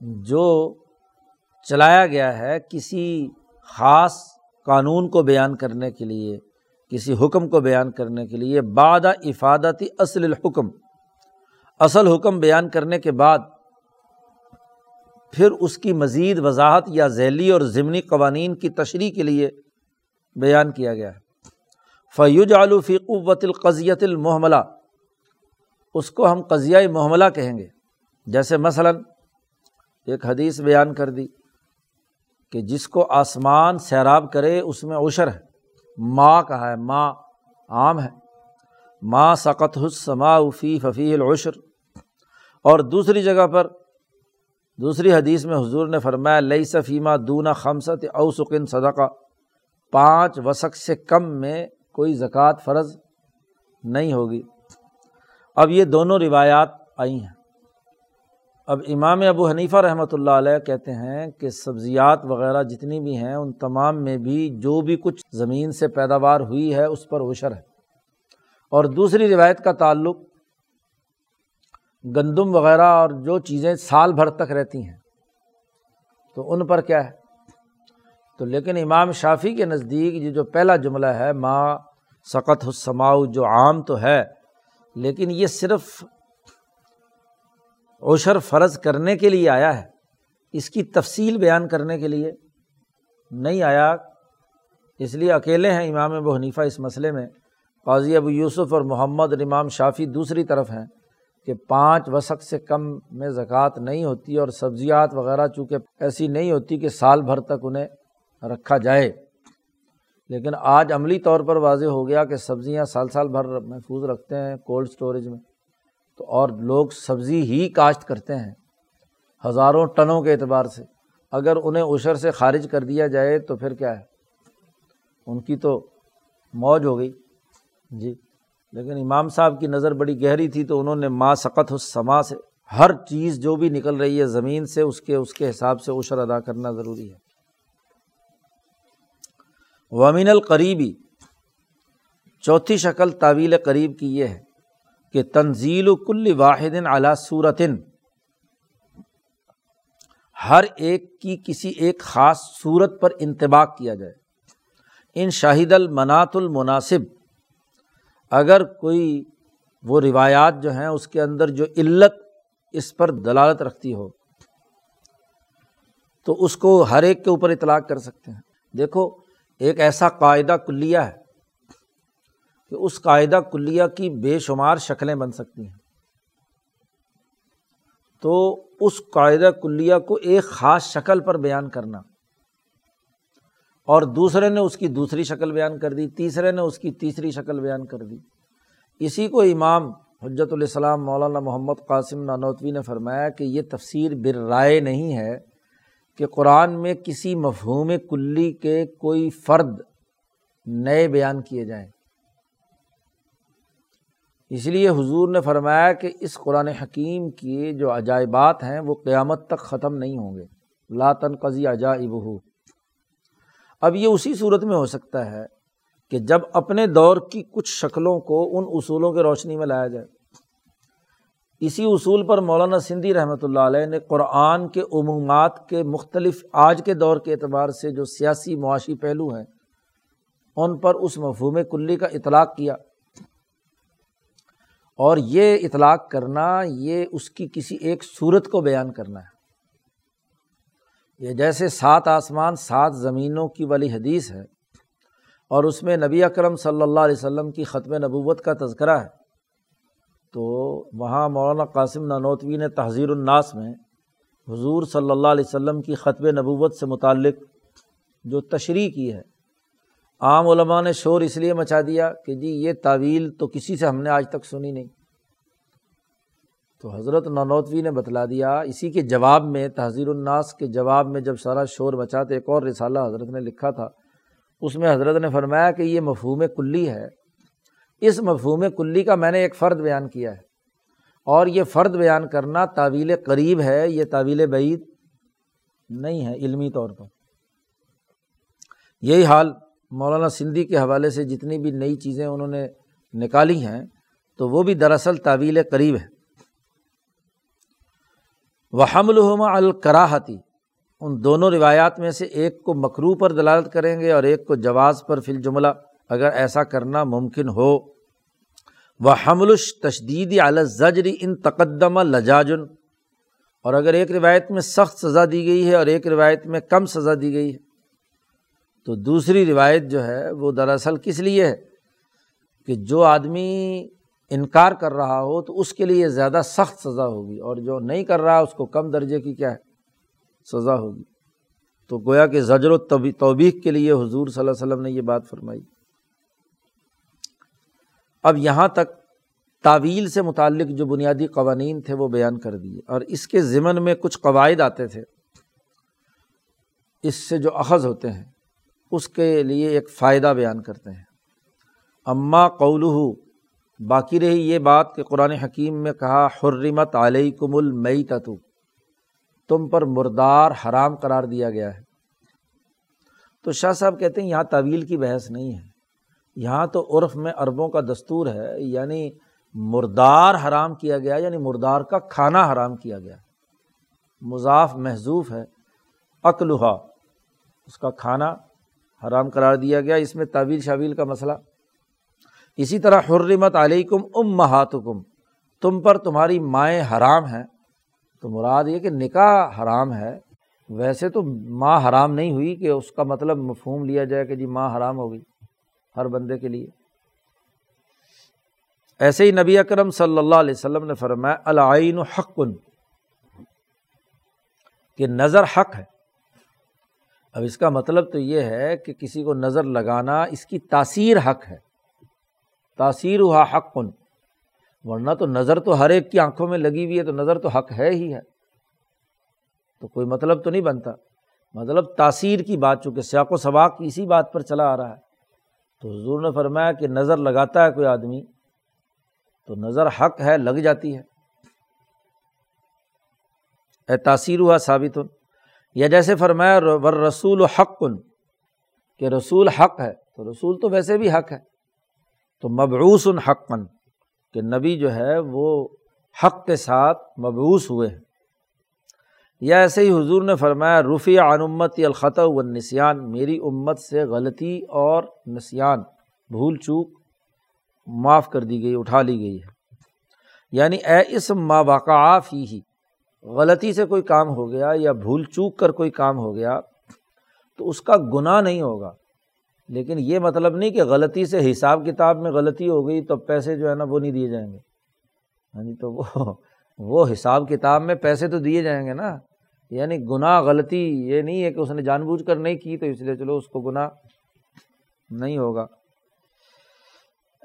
جو چلایا گیا ہے کسی خاص قانون کو بیان کرنے کے لیے، کسی حکم کو بیان کرنے کے لیے، بعد افادتی اصل الحکم۔ اصل حکم بیان کرنے کے بعد پھر اس کی مزید وضاحت یا ذیلی اور ضمنی قوانین کی تشریح کے لیے بیان کیا گیا ہے۔ فیوج فی قوت القضیت المحملہ اس کو ہم قضیہ محملہ کہیں گے۔ جیسے مثلاً ایک حدیث بیان کر دی کہ جس کو آسمان سیراب کرے، اس میں عشر ہے۔ ماں کہا ہے، ماں عام ہے۔ ماں سقت حسما فی ففی العشر۔ اور دوسری جگہ پر، دوسری حدیث میں حضور نے فرمایا لئی صفیمہ دونا خمسط اوسکن صدقہ۔ پانچ وسق سے کم میں کوئی زکوٰۃ فرض نہیں ہوگی۔ اب یہ دونوں روایات آئی ہیں۔ اب امام ابو حنیفہ رحمۃ اللہ علیہ کہتے ہیں کہ سبزیات وغیرہ جتنی بھی ہیں، ان تمام میں بھی جو بھی کچھ زمین سے پیداوار ہوئی ہے، اس پر عشر ہے۔ اور دوسری روایت کا تعلق گندم وغیرہ اور جو چیزیں سال بھر تک رہتی ہیں، تو ان پر کیا ہے؟ تو لیکن امام شافی کے نزدیک یہ جو پہلا جملہ ہے ماں سقط حسماؤ جو عام تو ہے، لیکن یہ صرف عشر فرض کرنے کے لیے آیا ہے۔ اس کی تفصیل بیان کرنے کے لیے نہیں آیا۔ اس لیے اکیلے ہیں امام ابو حنیفہ اس مسئلے میں۔ قاضی ابو یوسف اور محمد اور امام شافی دوسری طرف ہیں کہ پانچ وسق سے کم میں زکوٰۃ نہیں ہوتی اور سبزیات وغیرہ چونکہ ایسی نہیں ہوتی کہ سال بھر تک انہیں رکھا جائے۔ لیکن آج عملی طور پر واضح ہو گیا کہ سبزیاں سال سال بھر محفوظ رکھتے ہیں کولڈ اسٹوریج میں۔ تو اور لوگ سبزی ہی کاشت کرتے ہیں ہزاروں ٹنوں کے اعتبار سے۔ اگر انہیں عشر سے خارج کر دیا جائے تو پھر کیا ہے؟ ان کی تو موج ہو گئی۔ جی۔ لیکن امام صاحب کی نظر بڑی گہری تھی تو انہوں نے ماں سقت حسما سے ہر چیز جو بھی نکل رہی ہے زمین سے اس کے اس کے حساب سے عشر ادا کرنا ضروری ہے۔ ومین القریبی چوتھی شکل تعویل قریب کی یہ ہے کہ تنزیل و کل واحد اعلیٰ صورتن ہر ایک کی کسی ایک خاص صورت پر انتباق کیا جائے۔ ان شاہد المنات المناسب۔ اگر کوئی وہ روایات جو ہیں اس کے اندر جو علت اس پر دلالت رکھتی ہو، تو اس کو ہر ایک کے اوپر اطلاق کر سکتے ہیں۔ دیکھو ایک ایسا قاعدہ کلیہ ہے کہ اس قاعدہ کلیہ کی بے شمار شکلیں بن سکتی ہیں۔ تو اس قاعدہ کلیہ کو ایک خاص شکل پر بیان کرنا، اور دوسرے نے اس کی دوسری شکل بیان کر دی، تیسرے نے اس کی تیسری شکل بیان کر دی۔ اسی کو امام حجت السلام مولانا محمد قاسم نانوتوی نے فرمایا کہ یہ تفسیر بر رائے نہیں ہے۔ کہ قرآن میں کسی مفہوم کلی کے کوئی فرد نئے بیان کیے جائیں۔ اس لیے حضور نے فرمایا کہ اس قرآن حکیم کی جو عجائبات ہیں وہ قیامت تک ختم نہیں ہوں گے۔ لاتن قضی عجائب ہو اب یہ اسی صورت میں ہو سکتا ہے کہ جب اپنے دور کی کچھ شکلوں کو ان اصولوں کے روشنی میں لایا جائے۔ اسی اصول پر مولانا سندھی رحمۃ اللہ علیہ نے قرآن کے عمومات کے مختلف آج کے دور کے اعتبار سے جو سیاسی معاشی پہلو ہیں، ان پر اس مفہوم کلی کا اطلاق کیا۔ اور یہ اطلاق کرنا، یہ اس کی کسی ایک صورت کو بیان کرنا ہے۔ یہ جیسے سات آسمان، سات زمینوں کی والی حدیث ہے اور اس میں نبی اکرم صلی اللہ علیہ وسلم کی ختم نبوت کا تذکرہ ہے۔ تو وہاں مولانا قاسم نانوتوی نے تحذیر الناس میں حضور صلی اللہ علیہ وسلم کی ختم نبوت سے متعلق جو تشریح کی ہے، عام علماء نے شور اس لیے مچا دیا کہ جی یہ تعویل تو کسی سے ہم نے آج تک سنی نہیں۔ تو حضرت نانوتوی نے بتلا دیا، اسی کے جواب میں، تحذیر الناس کے جواب میں جب سارا شور بچا تو ایک اور رسالہ حضرت نے لکھا تھا۔ اس میں حضرت نے فرمایا کہ یہ مفہوم کلی ہے۔ اس مفہوم کلی کا میں نے ایک فرد بیان کیا ہے۔ اور یہ فرد بیان کرنا تعویل قریب ہے، یہ تعویل بعید نہیں ہے، علمی طور پر۔ یہی حال مولانا سندھی کے حوالے سے جتنی بھی نئی چیزیں انہوں نے نکالی ہیں، تو وہ بھی دراصل تعویل قریب ہے۔ وہ حمل الکراہتی ان دونوں روایات میں سے ایک کو مکرو پر دلالت کریں گے اور ایک کو جواز پر فل جملہ اگر ایسا کرنا ممکن ہو۔ وہ حمل تشدید اعلی زجری ان تقدم لجاجن اور اگر ایک روایت میں سخت سزا دی گئی ہے اور ایک روایت میں کم سزا دی گئی ہے۔ تو دوسری روایت جو ہے وہ دراصل کس لیے ہے؟ کہ جو آدمی انکار کر رہا ہو تو اس کے لیے زیادہ سخت سزا ہوگی اور جو نہیں کر رہا اس کو کم درجے کی کیا ہے؟ سزا ہوگی۔ تو گویا کہ زجر و توبیق کے لیے حضور صلی اللہ علیہ وسلم نے یہ بات فرمائی۔ اب یہاں تک تعویل سے متعلق جو بنیادی قوانین تھے وہ بیان کر دیے اور اس کے ضمن میں کچھ قواعد آتے تھے۔ اس سے جو اخذ ہوتے ہیں، اس کے لیے ایک فائدہ بیان کرتے ہیں۔ اماں قول باقی رہی یہ بات کہ قرآن حکیم میں کہا، حرمت علیہ کم المئی تتو تم پر مردار حرام قرار دیا گیا ہے۔ تو شاہ صاحب کہتے ہیں، یہاں طویل کی بحث نہیں ہے۔ یہاں تو عرف میں عربوں کا دستور ہے یعنی مردار حرام کیا گیا یعنی مردار کا کھانا حرام کیا گیا۔ مضاف محضوف ہے اقلحا اس کا کھانا حرام قرار دیا گیا۔ اس میں طویل شاویل کا مسئلہ۔ اسی طرح حرمت علیکم ام محاتکم تم پر تمہاری مائیں حرام ہیں۔ تو مراد یہ کہ نکاح حرام ہے، ویسے تو ماں حرام نہیں ہوئی کہ اس کا مطلب مفہوم لیا جائے کہ جی ماں حرام ہو گئی۔ ہر بندے کے لیے۔ ایسے ہی نبی اکرم صلی اللہ علیہ وسلم نے فرمایا، العین حق کہ نظر حق ہے۔ اب اس کا مطلب تو یہ ہے کہ کسی کو نظر لگانا اس کی تاثیر حق ہے۔ تاثیر ہوا حق کن ورنہ تو نظر تو ہر ایک کی آنکھوں میں لگی ہوئی ہے، تو نظر تو حق ہے ہی ہے۔ تو کوئی مطلب تو نہیں بنتا۔ مطلب تاثیر کی بات، چونکہ سیاق و سباق اسی بات پر چلا آ رہا ہے۔ تو حضور نے فرمایا کہ نظر لگاتا ہے کوئی آدمی تو نظر حق ہے، لگ جاتی ہے۔ اے تاثیر ہوا ثابت۔ یا جیسے فرمایا، ور رسول و حق کن کہ رسول حق ہے، تو رسول تو ویسے بھی حق ہے۔ تو مبعوث الحق کن کہ نبی جو ہے وہ حق کے ساتھ مبعوث ہوئے ہیں۔ یا ایسے ہی حضور نے فرمایا، رفیع عنمت الخط و نسیان میری امت سے غلطی اور نسیان، بھول چوک معاف کر دی گئی، اٹھا لی گئی ہے۔ یعنی اے اس واقعات ہی غلطی سے کوئی کام ہو گیا یا بھول چوک کر کوئی کام ہو گیا، تو اس کا گناہ نہیں ہوگا۔ لیکن یہ مطلب نہیں کہ غلطی سے حساب کتاب میں غلطی ہو گئی تو پیسے جو ہے نا وہ نہیں دیے جائیں گے۔ یعنی تو وہ وہ حساب کتاب میں پیسے تو دیے جائیں گے نا۔ یعنی گناہ غلطی یہ نہیں ہے کہ اس نے جان بوجھ کر نہیں کی تو اس لیے چلو اس کو گناہ نہیں ہوگا۔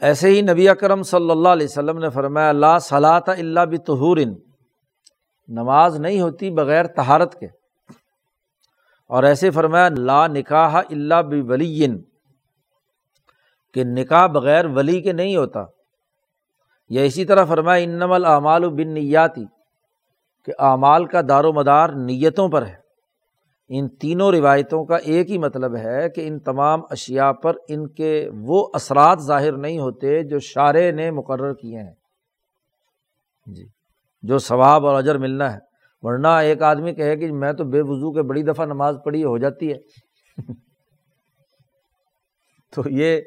ایسے ہی نبی اکرم صلی اللہ علیہ وسلم نے فرمایا اللہ صلاح اللہ بطہور نماز نہیں ہوتی بغیر تہارت کے۔ اور ایسے فرمایا، لا نکاح اللہ بلی کہ نکاح بغیر ولی کے نہیں ہوتا۔ یا اسی طرح فرمایا انم العمال بن نیاتی کہ اعمال کا دار و مدار نیتوں پر ہے۔ ان تینوں روایتوں کا ایک ہی مطلب ہے کہ ان تمام اشیا پر ان کے وہ اثرات ظاہر نہیں ہوتے جو شارے نے مقرر کیے ہیں۔ جی جو ثواب اور اجر ملنا ہے۔ ورنہ ایک آدمی کہے کہ میں تو بے وضو کے بڑی دفعہ نماز پڑھی ہو جاتی ہے۔ [LAUGHS] تو یہ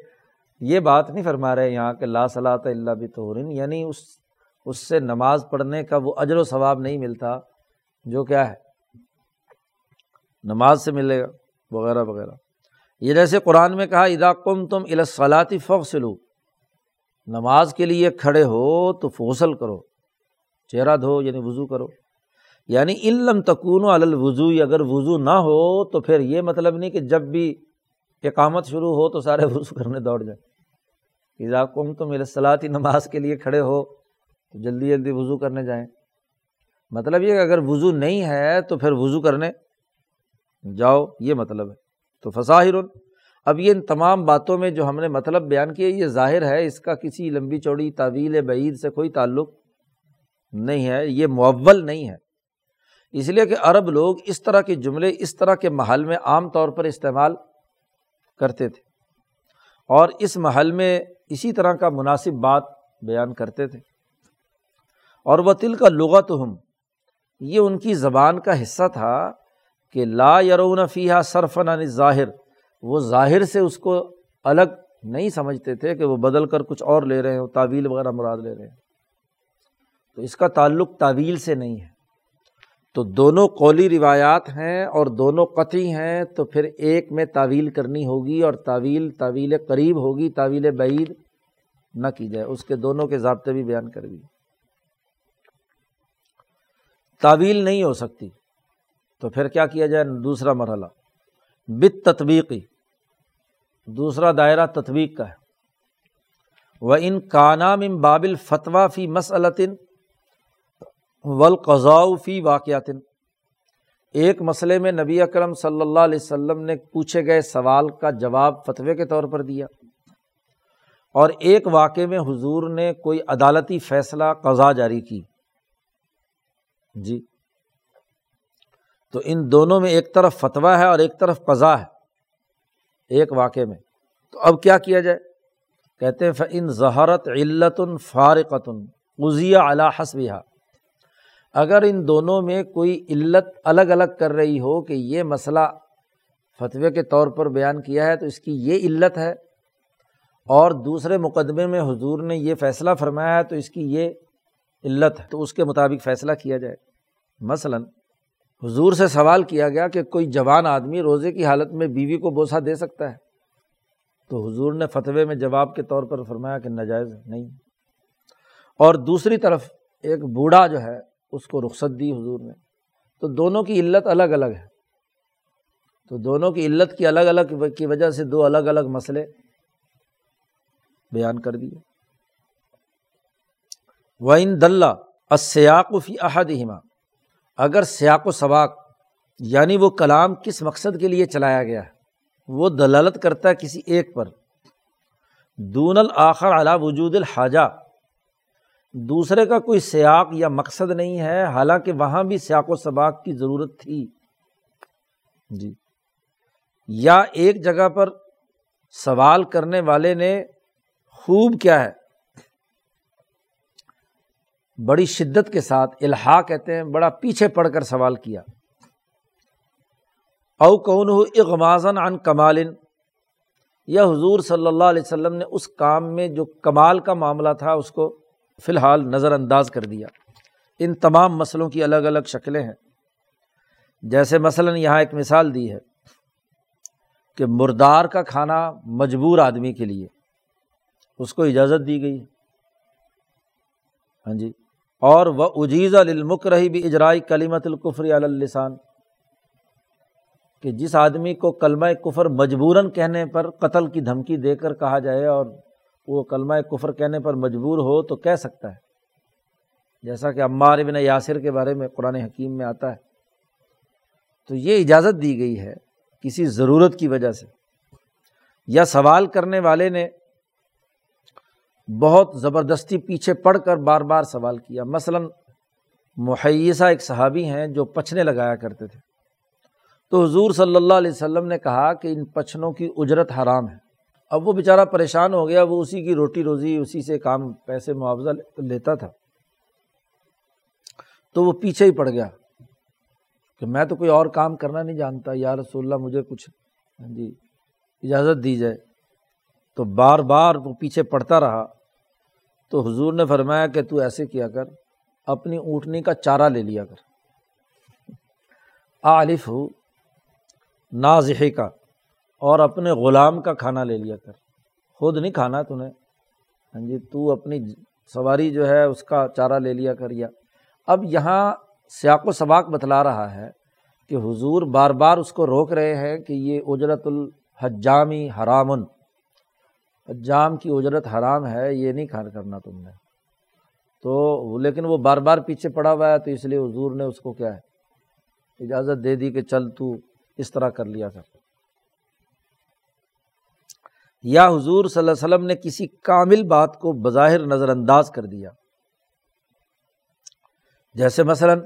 یہ بات نہیں فرما رہے یہاں کہ لا صلاح اللہ بھی تو یعنی اس اس سے نماز پڑھنے کا وہ اجر و ثواب نہیں ملتا، جو کیا ہے، نماز سے ملے گا، وغیرہ وغیرہ۔ یہ جیسے قرآن میں کہا ادا کم تم الصلاطی فوق سلو نماز کے لیے کھڑے ہو تو فوصل کرو، چہرہ دھو یعنی وضو کرو۔ یعنی علم تکون الوضو اگر وضو نہ ہو تو پھر یہ مطلب نہیں کہ جب بھی اقامت شروع ہو تو سارے [LAUGHS] وضو کرنے دوڑ جائیں۔ اذا کم تم الصلاطی نماز کے لیے کھڑے ہو۔ تو جلدی جلدی وضو کرنے جائیں۔ مطلب یہ کہ اگر وضو نہیں ہے تو پھر وضو کرنے جاؤ، یہ مطلب ہے۔ تو فصاہر اب یہ ان تمام باتوں میں جو ہم نے مطلب بیان کیا، یہ ظاہر ہے، اس کا کسی لمبی چوڑی طویل بعید سے کوئی تعلق نہیں ہے، یہ معول نہیں ہے۔ اس لیے کہ عرب لوگ اس طرح کے جملے، اس طرح کے محل میں عام طور پر استعمال کرتے تھے۔ اور اس محل میں اسی طرح کا مناسب بات بیان کرتے تھے۔ اور وہ تل کا لغت ہم یہ ان کی زبان کا حصہ تھا کہ لا یرون فیحہ صرفن ظاہر وہ ظاہر سے اس کو الگ نہیں سمجھتے تھے کہ وہ بدل کر کچھ اور لے رہے ہیں تعویل وغیرہ مراد لے رہے ہیں تو اس کا تعلق تعویل سے نہیں ہے۔ تو دونوں قولی روایات ہیں اور دونوں قطعی ہیں، تو پھر ایک میں تعویل کرنی ہوگی اور تعویل تعویل قریب ہوگی، تعویل بعید نہ کی جائے۔ اس کے دونوں کے ضابطے بھی بیان کر دی تعویل نہیں ہو سکتی۔ تو پھر کیا کیا جائے؟ دوسرا مرحلہ۔ بت تطبیقی دوسرا دائرہ تطبیق کا ہے۔ وہ ان کانام ام بابل فتویٰ فی مسلطن ولقضاء فی واقعات ایک مسئلے میں نبی اکرم صلی اللہ علیہ وسلم نے پوچھے گئے سوال کا جواب فتوے کے طور پر دیا۔ اور ایک واقعے میں حضور نے کوئی عدالتی فیصلہ قضا جاری کی۔ جی۔ تو ان دونوں میں ایک طرف فتویٰ ہے اور ایک طرف قضا ہے، ایک واقعے میں۔ تو اب کیا کیا جائے؟ کہتے ہیں ان ظہرت علت فارقتن عزیہ حسبہ اگر ان دونوں میں کوئی علت الگ الگ کر رہی ہو کہ یہ مسئلہ فتوے کے طور پر بیان کیا ہے تو اس کی یہ علت ہے، اور دوسرے مقدمے میں حضور نے یہ فیصلہ فرمایا ہے تو اس کی یہ علت ہے، تو اس کے مطابق فیصلہ کیا جائے۔ مثلاً، حضور سے سوال کیا گیا کہ کوئی جوان آدمی روزے کی حالت میں بیوی کو بوسہ دے سکتا ہے۔ تو حضور نے فتوے میں جواب کے طور پر فرمایا کہ ناجائز نہیں۔ اور دوسری طرف، ایک بوڑھا جو ہے، اس کو رخصت دی حضور نے۔ تو دونوں کی علت الگ الگ ہے۔ تو دونوں کی علت کی الگ الگ کی وجہ سے دو الگ الگ مسئلے بیان کر دیے۔ وائن دلہ فی احد ہما اگر سیاق و سواق یعنی وہ کلام کس مقصد کے لیے چلایا گیا ہے؟ وہ دلالت کرتا ہے کسی ایک پر۔ دون الآخر علا وجود الحاجہ۔ دوسرے کا کوئی سیاق یا مقصد نہیں ہے، حالانکہ وہاں بھی سیاق و سباق کی ضرورت تھی۔ جی۔ یا ایک جگہ پر سوال کرنے والے نے خوب کیا ہے؟ بڑی شدت کے ساتھ الحا کہتے ہیں، بڑا پیچھے پڑ کر سوال کیا۔ او کون ہو اغمازن ان کمالن، یا حضور صلی اللہ علیہ وسلم نے اس کام میں جو کمال کا معاملہ تھا، اس کو فی الحال نظر انداز کر دیا۔ ان تمام مسئلوں کی الگ الگ شکلیں ہیں۔ جیسے مثلاً یہاں ایک مثال دی ہے کہ مردار کا کھانا مجبور آدمی کے لیے، اس کو اجازت دی گئی۔ ہاں جی۔ اور وہ اجیز المک رہی بھی اجرائی کلیمت القفری السان کہ جس آدمی کو کلمہ کفر مجبوراً کہنے پر قتل کی دھمکی دے کر کہا جائے اور وہ کلمہ کفر کہنے پر مجبور ہو تو کہہ سکتا ہے۔ جیسا کہ عمار ابن یاسر کے بارے میں قرآن حکیم میں آتا ہے۔ تو یہ اجازت دی گئی ہے کسی ضرورت کی وجہ سے۔ یا سوال کرنے والے نے بہت زبردستی پیچھے پڑھ کر بار بار سوال کیا۔ مثلاً محیثہ ایک صحابی ہیں جو پچھنے لگایا کرتے تھے۔ تو حضور صلی اللہ علیہ وسلم نے کہا کہ ان پچھنوں کی اجرت حرام ہے۔ اب وہ بیچارہ پریشان ہو گیا، وہ اسی کی روٹی روزی، اسی سے کام، پیسے، معاوضہ لیتا تھا۔ تو وہ پیچھے ہی پڑ گیا کہ میں تو کوئی اور کام کرنا نہیں جانتا، یا رسول اللہ مجھے کچھ جی اجازت دی جائے۔ تو بار بار وہ پیچھے پڑتا رہا۔ تو حضور نے فرمایا کہ تو ایسے کیا کر، اپنی اونٹنی کا چارہ لے لیا کر۔ عالف ہو نازحے کا اور اپنے غلام کا کھانا لے لیا کر۔ خود نہیں کھانا تو نے ہاں جی تو اپنی سواری جو ہے اس کا چارہ لے لیا کر۔ یا، اب یہاں سیاق و سباق بتلا رہا ہے کہ حضور بار بار اس کو روک رہے ہیں کہ یہ اجرت الحجامی حرامن۔ حجام کی اجرت حرام ہے، یہ نہیں کھان کرنا تم نے۔ تو لیکن وہ بار بار پیچھے پڑا ہوا ہے، تو اس لیے حضور نے اس کو کیا ہے، اجازت دے دی کہ چل تو اس طرح کر لیا کر۔ یا حضور صلی اللہ علیہ وسلم نے کسی کامل بات کو بظاہر نظر انداز کر دیا۔ جیسے مثلاً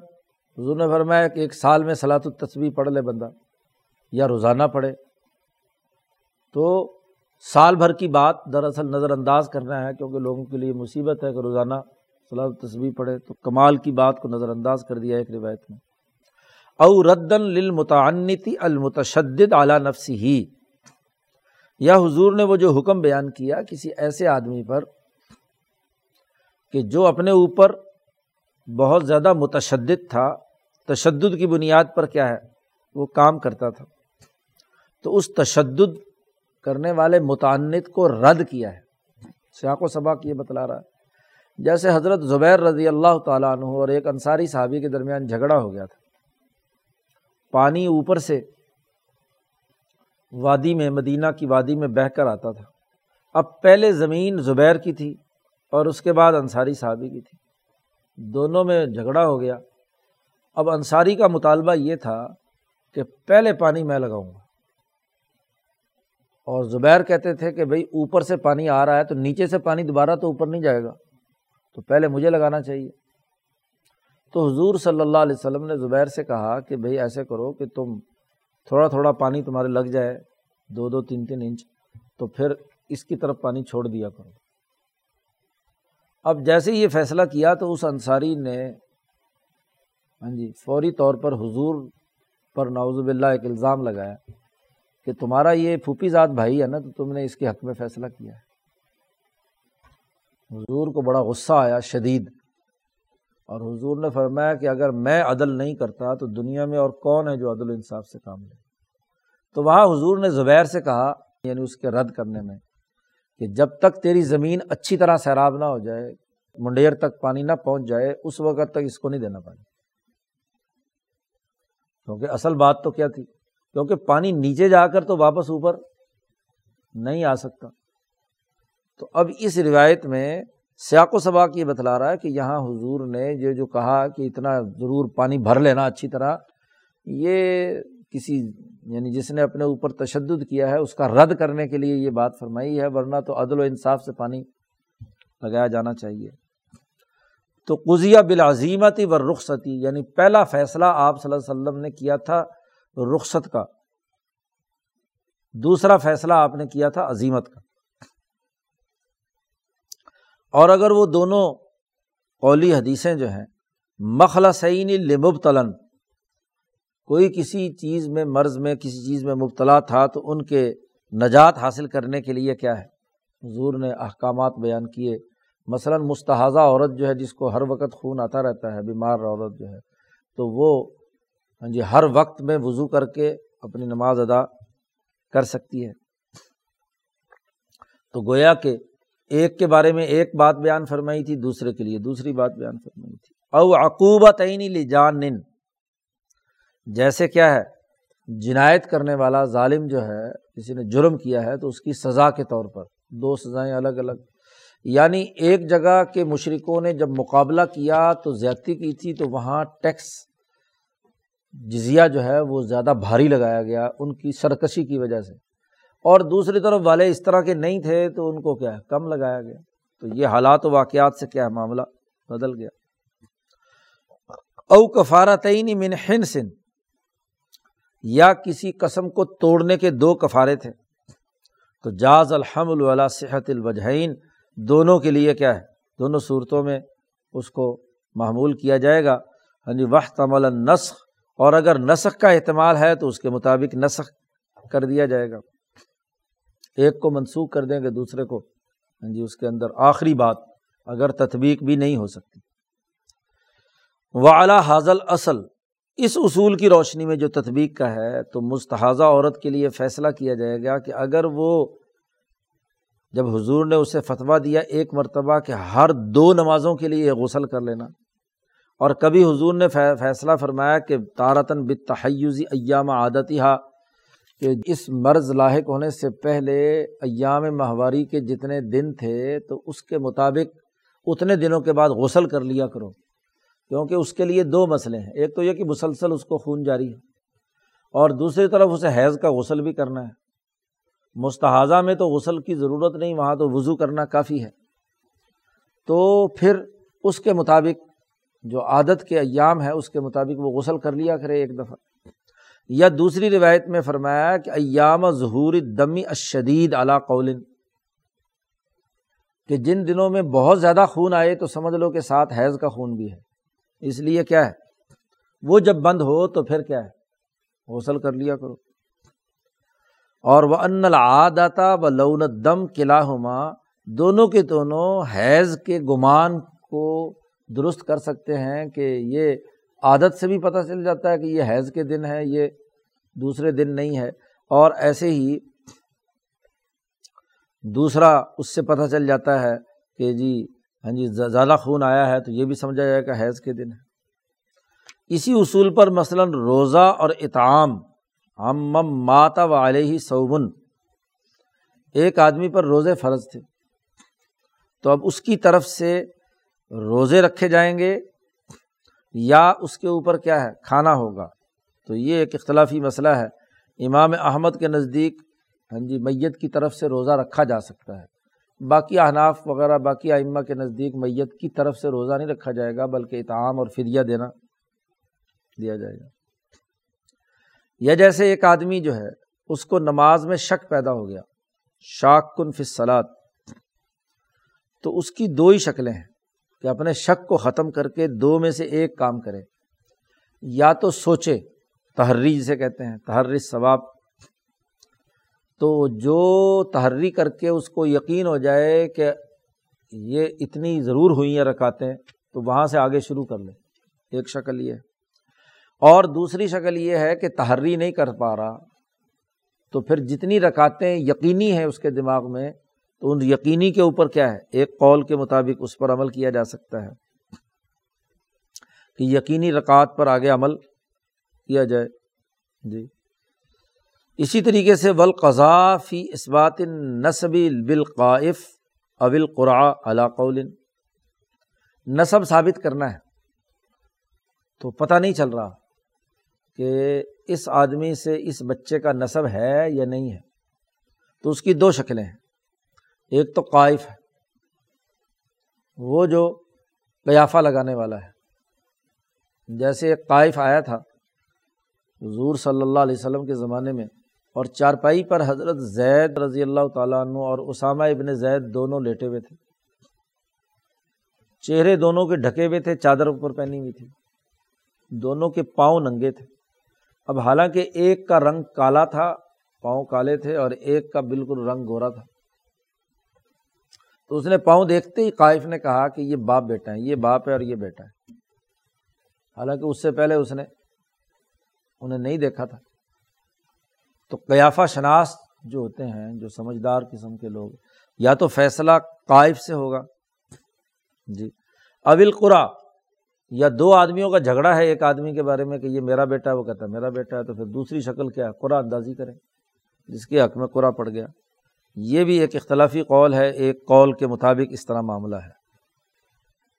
حضور نے فرمایا کہ ایک سال میں سلاۃ التصوی پڑھ لے بندہ، یا روزانہ پڑھے۔ تو سال بھر کی بات دراصل نظر انداز کرنا ہے کیونکہ لوگوں کے لیے مصیبت ہے کہ روزانہ صلاح تصویر پڑھے تو کمال کی بات کو نظر انداز کر دیا ایک روایت میں۔ او ردن للمتعنتی المتشدد اعلیٰ نفسی ہی یا حضور نے وہ جو حکم بیان کیا کسی ایسے آدمی پر کہ جو اپنے اوپر بہت زیادہ متشدد تھا، تشدد کی بنیاد پر کیا ہے؟ وہ کام کرتا تھا۔ تو اس تشدد کرنے والے متعنت کو رد کیا ہے۔ سیاق و سباق یہ بتلا رہا ہے۔ جیسے حضرت زبیر رضی اللہ تعالیٰ عنہ اور ایک انصاری صحابی کے درمیان جھگڑا ہو گیا تھا۔ پانی اوپر سے وادی میں، مدینہ کی وادی میں بہہ کر آتا تھا۔ اب پہلے زمین زبیر کی تھی اور اس کے بعد انصاری صحابی کی تھی۔ دونوں میں جھگڑا ہو گیا۔ اب انصاری کا مطالبہ یہ تھا کہ پہلے پانی میں لگاؤں گا۔ اور زبیر کہتے تھے کہ بھائی اوپر سے پانی آ رہا ہے تو نیچے سے پانی دوبارہ تو اوپر نہیں جائے گا۔ تو پہلے مجھے لگانا چاہیے۔ تو حضور صلی اللہ علیہ وسلم نے زبیر سے کہا کہ بھائی ایسے کرو کہ تم تھوڑا تھوڑا پانی تمہارے لگ جائے، دو دو تین تین انچ، تو پھر اس کی طرف پانی چھوڑ دیا کرو۔ اب جیسے یہ فیصلہ کیا تو اس انصاری نے ہاں جی فوری طور پر حضور پر نوز باللہ ایک الزام لگایا۔ کہ تمہارا یہ پھوپھی ذات بھائی ہے نا، تو تم نے اس کے حق میں فیصلہ کیا ہے۔ حضور کو بڑا غصہ آیا، شدید۔ اور حضور نے فرمایا کہ اگر میں عدل نہیں کرتا تو دنیا میں اور کون ہے جو عدل انصاف سے کام لے؟ تو وہاں حضور نے زبیر سے کہا یعنی اس کے رد کرنے میں، کہ جب تک تیری زمین اچھی طرح سیراب نہ ہو جائے، منڈیر تک پانی نہ پہنچ جائے، اس وقت تک اس کو نہیں دینا پانی کیونکہ اصل بات تو کیا تھی؟ کیونکہ پانی نیچے جا کر تو واپس اوپر نہیں آ سکتا۔ تو اب اس روایت میں سیاق و سباق یہ بتلا رہا ہے کہ یہاں حضور نے یہ جو کہا کہ اتنا ضرور پانی بھر لینا اچھی طرح، یہ کسی یعنی جس نے اپنے اوپر تشدد کیا ہے، اس کا رد کرنے کے لیے یہ بات فرمائی ہے، ورنہ تو عدل و انصاف سے پانی لگایا جانا چاہیے۔ تو قزیہ بالعظیمتی و رخصتی یعنی پہلا فیصلہ آپ صلی اللہ علیہ وسلم نے کیا تھا رخصت کا۔ دوسرا فیصلہ آپ نے کیا تھا عظیمت کا۔ اور اگر وہ دونوں قولی حدیثیں جو ہیں، مخلصین لمبتلاً کوئی کسی چیز میں، مرض میں، کسی چیز میں مبتلا تھا، تو ان کے نجات حاصل کرنے کے لیے کیا ہے؟ حضور نے احکامات بیان کیے۔ مثلاً مستحضہ عورت جو ہے، جس کو ہر وقت خون آتا رہتا ہے، بیمار عورت جو ہے، تو وہ ہاں جی ہر وقت میں وضو کر کے اپنی نماز ادا کر سکتی ہے۔ تو گویا کہ ایک کے بارے میں ایک بات بیان فرمائی تھی، دوسرے کے لیے دوسری بات بیان فرمائی تھی۔ او عقوبت لی جان جیسے کیا ہے، جنایت کرنے والا ظالم جو ہے، کسی نے جرم کیا ہے تو اس کی سزا کے طور پر، دو سزائیں الگ الگ۔ یعنی ایک جگہ کے مشرقوں نے جب مقابلہ کیا تو زیادتی کی تھی تو وہاں ٹیکس جزیہ جو ہے وہ زیادہ بھاری لگایا گیا ان کی سرکشی کی وجہ سے۔ اور دوسری طرف والے اس طرح کے نہیں تھے تو ان کو کیا ہے؟ کم لگایا گیا۔ تو یہ حالات و واقعات سے کیا ہے؟ معاملہ بدل گیا۔ او کفارہ من سن یا کسی قسم کو توڑنے کے دو کفارے تھے۔ تو جاز الحمل والا صحت الوجہین، دونوں کے لیے کیا ہے؟ دونوں صورتوں میں اس کو معمول کیا جائے گا۔ ہاں جی وقت عمل نسخ اور اگر نسخ کا اہتمال ہے تو اس کے مطابق نسخ کر دیا جائے گا۔ ایک کو منسوخ کر دیں گے، دوسرے کو۔ ہاں جی اس کے اندر آخری بات، اگر تطبیق بھی نہیں ہو سکتی۔ وعلیٰ حاضل اصل اس اصول کی روشنی میں جو تطبیق کا ہے، تو مستحضہ عورت کے لیے فیصلہ کیا جائے گا کہ اگر وہ، جب حضور نے اسے فتویٰ دیا، ایک مرتبہ کہ ہر دو نمازوں کے لیے غسل کر لینا۔ اور کبھی حضور نے فیصلہ فرمایا کہ تارتن بتحیزی ایام عادتی ہا کہ اس مرض لاحق ہونے سے پہلے ایام ماہواری کے جتنے دن تھے، تو اس کے مطابق اتنے دنوں کے بعد غسل کر لیا کرو۔ کیونکہ اس کے لیے دو مسئلے ہیں۔ ایک تو یہ کہ مسلسل اس کو خون جاری ہے، اور دوسری طرف اسے حیض کا غسل بھی کرنا ہے۔ مستحضہ میں تو غسل کی ضرورت نہیں، وہاں تو وضو کرنا کافی ہے۔ تو پھر اس کے مطابق جو عادت کے ایام ہے اس کے مطابق وہ غسل کر لیا کرے ایک دفعہ۔ یا دوسری روایت میں فرمایا کہ ایام ظہور دمی اشدید اعلیٰ قولن، کہ جن دنوں میں بہت زیادہ خون آئے تو سمجھ لو کہ ساتھ حیض کا خون بھی ہے۔ اس لیے کیا ہے؟ وہ جب بند ہو تو پھر کیا ہے؟ غسل کر لیا کرو۔ اور وہ ان العادتا و لون دم قلعہ دونوں کے دونوں حیض کے گمان کو درست کر سکتے ہیں کہ یہ عادت سے بھی پتہ چل جاتا ہے کہ یہ حیض کے دن ہے یہ دوسرے دن نہیں ہے۔ اور ایسے ہی دوسرا اس سے پتہ چل جاتا ہے کہ جی ہاں جی زیادہ خون آیا ہے تو یہ بھی سمجھا جائے گا حیض کے دن ہے اسی اصول پر مثلاً روزہ اور اطعام ہم ماتا و علیہ صوبن ایک آدمی پر روزے فرض تھے۔ تو اب اس کی طرف سے روزے رکھے جائیں گے یا اس کے اوپر کیا ہے، کھانا ہوگا۔ تو یہ ایک اختلافی مسئلہ ہے۔ امام احمد کے نزدیک ہاں جی میت کی طرف سے روزہ رکھا جا سکتا ہے۔ باقی احناف وغیرہ، باقی ائمہ کے نزدیک میت کی طرف سے روزہ نہیں رکھا جائے گا، بلکہ اطعام اور فریہ دینا، دیا جائے گا۔ یا جیسے ایک آدمی جو ہے، اس کو نماز میں شک پیدا ہو گیا شاک کن فصلات تو اس کی دو ہی شکلیں ہیں۔ کہ اپنے شک کو ختم کر کے دو میں سے ایک کام کرے۔ یا تو سوچے، تحری جسے کہتے ہیں، تحری ثواب۔ تو جو تحری کر کے اس کو یقین ہو جائے کہ یہ اتنی ضرور ہوئی ہیں رکاتے تو وہاں سے آگے شروع کر لیں ایک شکل یہ اور دوسری شکل یہ ہے کہ تحری نہیں کر پا رہا، تو پھر جتنی رکاتیں یقینی ہیں اس کے دماغ میں تو ان یقینی کے اوپر کیا ہے؟ ایک قول کے مطابق اس پر عمل کیا جا سکتا ہے۔ کہ یقینی رکعت پر آگے عمل کیا جائے۔ جی۔ اسی طریقے سے فی اس بات نصبی بالقائف اول قرآ قول۔ نصب ثابت کرنا ہے۔ تو پتہ نہیں چل رہا کہ اس آدمی سے اس بچے کا نصب ہے یا نہیں ہے۔ تو اس کی دو شکلیں ہیں۔ ایک تو قائف ہے۔ وہ جو قیافہ لگانے والا ہے۔ جیسے ایک قائف آیا تھا حضور صلی اللہ علیہ وسلم کے زمانے میں، اور چارپائی پر حضرت زید رضی اللہ تعالیٰ عنہ اور اسامہ ابن زید دونوں لیٹے ہوئے تھے۔ چہرے دونوں کے ڈھکے ہوئے تھے، چادر اوپر پہنی ہوئی تھی۔ دونوں کے پاؤں ننگے تھے۔ اب حالانکہ ایک کا رنگ کالا تھا، پاؤں کالے تھے، اور ایک کا بالکل رنگ گورا تھا۔ تو اس نے پاؤں دیکھتے ہی قائف نے کہا کہ یہ باپ بیٹا ہے، یہ باپ ہے اور یہ بیٹا ہے۔ حالانکہ اس سے پہلے اس نے، انہیں نہیں دیکھا تھا۔ تو قیافہ شناس جو ہوتے ہیں، جو سمجھدار قسم کے لوگ، یا تو فیصلہ قائف سے ہوگا۔ جی۔ اول قرا یا دو آدمیوں کا جھگڑا ہے ایک آدمی کے بارے میں کہ یہ میرا بیٹا ہے، وہ کہتا ہے میرا بیٹا ہے، تو پھر دوسری شکل کیا ہے؟ قرآن اندازی کریں۔ جس کے حق میں قرآن پڑ گیا۔ یہ بھی ایک اختلافی قول ہے، ایک قول کے مطابق اس طرح معاملہ ہے۔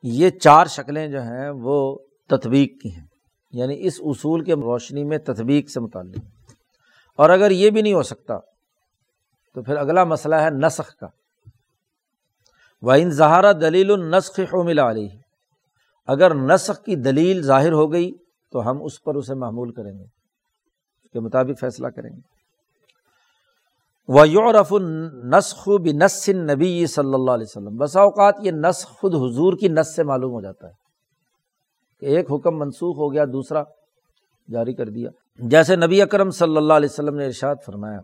یہ چار شکلیں جو ہیں، وہ تطبیق کی ہیں۔ یعنی اس اصول کے روشنی میں تطبیق سے متعلق۔ اور اگر یہ بھی نہیں ہو سکتا، تو پھر اگلا مسئلہ ہے نسخ کا۔ وہ ان زہارہ دلیل النسخ ملا علیہ اگر نسخ کی دلیل ظاہر ہو گئی، تو ہم اس پر اسے معمول کریں گے۔ اس کے مطابق فیصلہ کریں گے۔ وہ یورف النسخ نس نبی صلی اللہ علیہ وسلم۔ بسا اوقات یہ نسخ خود حضور کی نس سے معلوم ہو جاتا ہے کہ ایک حکم منسوخ ہو گیا، دوسرا جاری کر دیا۔ جیسے نبی اکرم صلی اللہ علیہ وسلم نے ارشاد فرمایا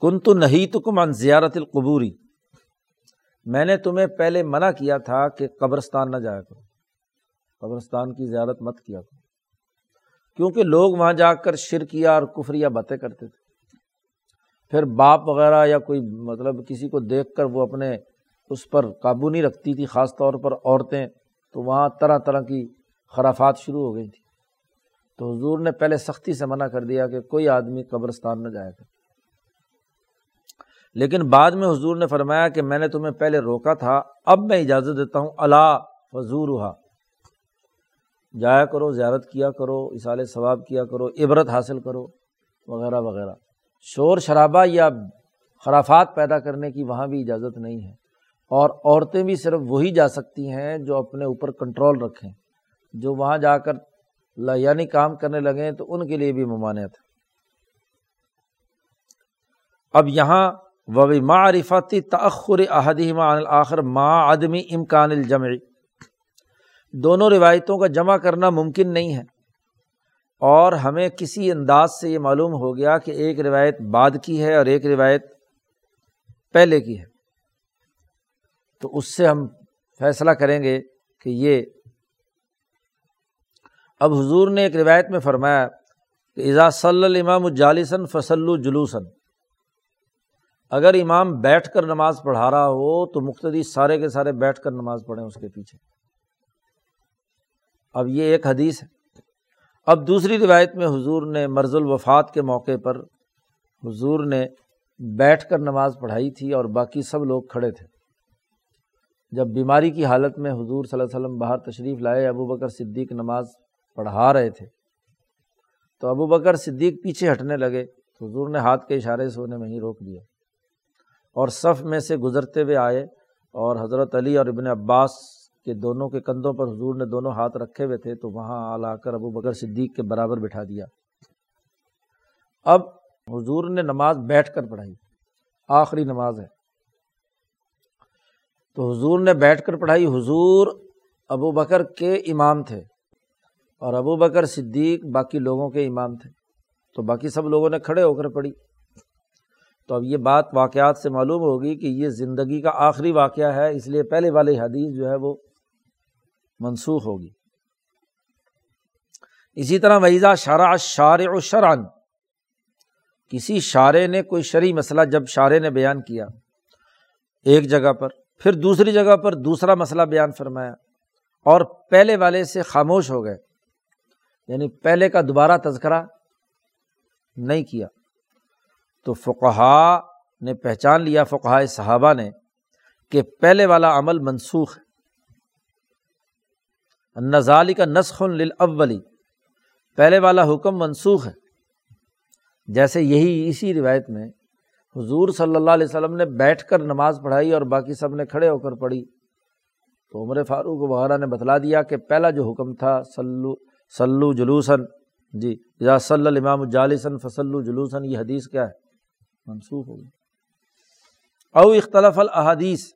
کن تو نہیں تو کم ان زیارت القبوری میں نے تمہیں پہلے منع کیا تھا کہ قبرستان نہ جایا کرو۔ قبرستان کی زیارت مت کیا کرو۔ کیونکہ لوگ وہاں جا کر شرکیا اور کفریا باتیں کرتے تھے۔ پھر باپ وغیرہ یا کوئی مطلب کسی کو دیکھ کر وہ اپنے اس پر قابو نہیں رکھتی تھی، خاص طور پر عورتیں، تو وہاں طرح طرح کی خرافات شروع ہو گئی تھیں تو حضور نے پہلے سختی سے منع کر دیا کہ کوئی آدمی قبرستان نہ جایا کر لیکن بعد میں حضور نے فرمایا کہ میں نے تمہیں پہلے روکا تھا، اب میں اجازت دیتا ہوں اللہ فضور جایا کرو، زیارت کیا کرو اصال ثواب کیا کرو، عبرت حاصل کرو، وغیرہ وغیرہ۔ شور شرابہ یا خرافات پیدا کرنے کی وہاں بھی اجازت نہیں ہے۔ اور عورتیں بھی صرف وہی جا سکتی ہیں جو اپنے اوپر کنٹرول رکھیں۔ جو وہاں جا کر یعنی کام کرنے لگیں تو ان کے لیے بھی ممانعت ہے۔ اب یہاں وبی معرفتی تأخر احدیمہ آخر ما عدمی امکان الجمع۔ دونوں روایتوں کا جمع کرنا ممکن نہیں ہے۔ اور ہمیں کسی انداز سے یہ معلوم ہو گیا کہ ایک روایت بعد کی ہے اور ایک روایت پہلے کی ہے۔ تو اس سے ہم فیصلہ کریں گے کہ یہ اب حضور نے ایک روایت میں فرمایا کہ اذا صلی الامام الجالسن فصل جلوسن اگر امام بیٹھ کر نماز پڑھا رہا ہو تو مختدی سارے کے سارے بیٹھ کر نماز پڑھیں اس کے پیچھے۔ اب یہ ایک حدیث ہے۔ اب دوسری روایت میں حضور نے مرز الوفات کے موقع پر حضور نے بیٹھ کر نماز پڑھائی تھی اور باقی سب لوگ کھڑے تھے۔ جب بیماری کی حالت میں حضور صلی اللہ علیہ وسلم باہر تشریف لائے، ابو بکر صدیق نماز پڑھا رہے تھے۔ تو ابو بکر صدیق پیچھے ہٹنے لگے۔ تو حضور نے ہاتھ کے اشارے سے انہیں وہیں روک دیا۔ اور صف میں سے گزرتے ہوئے آئے اور حضرت علی اور ابن عباس کے دونوں کے کندھوں پر حضور نے دونوں ہاتھ رکھے ہوئے تھے، تو وہاں آ لا کر ابو بکر صدیق کے برابر بٹھا دیا۔ اب حضور نے نماز بیٹھ کر پڑھائی۔ آخری نماز ہے۔ تو حضور نے بیٹھ کر پڑھائی۔ حضور ابو بکر کے امام تھے اور ابو بکر صدیق باقی لوگوں کے امام تھے۔ تو باقی سب لوگوں نے کھڑے ہو کر پڑھی۔ تو اب یہ بات واقعات سے معلوم ہوگی کہ یہ زندگی کا آخری واقعہ ہے، اس لیے پہلے والی حدیث جو ہے وہ منسوخ ہوگی۔ اسی طرح ویزا شارع شار و شران کسی شارے نے کوئی شرعی مسئلہ جب شارے نے بیان کیا ایک جگہ پر، پھر دوسری جگہ پر دوسرا مسئلہ بیان فرمایا اور پہلے والے سے خاموش ہو گئے یعنی پہلے کا دوبارہ تذکرہ نہیں کیا۔ تو فقہا نے پہچان لیا فقہ صحابہ نے کہ پہلے والا عمل منسوخ ہے۔ نظالی کا نسخ للاولی پہلے والا حکم منسوخ ہے. جیسے یہی اسی روایت میں حضور صلی اللہ علیہ وسلم نے بیٹھ کر نماز پڑھائی اور باقی سب نے کھڑے ہو کر پڑھی، تو عمر فاروق وغیرہ نے بتلا دیا کہ پہلا جو حکم تھا سلو سلو جلوسن جی یا صلی الامام جالسن فصلو جلوسن یہ حدیث کیا ہے؟ منسوخ ہوگی او اختلاف الحادیث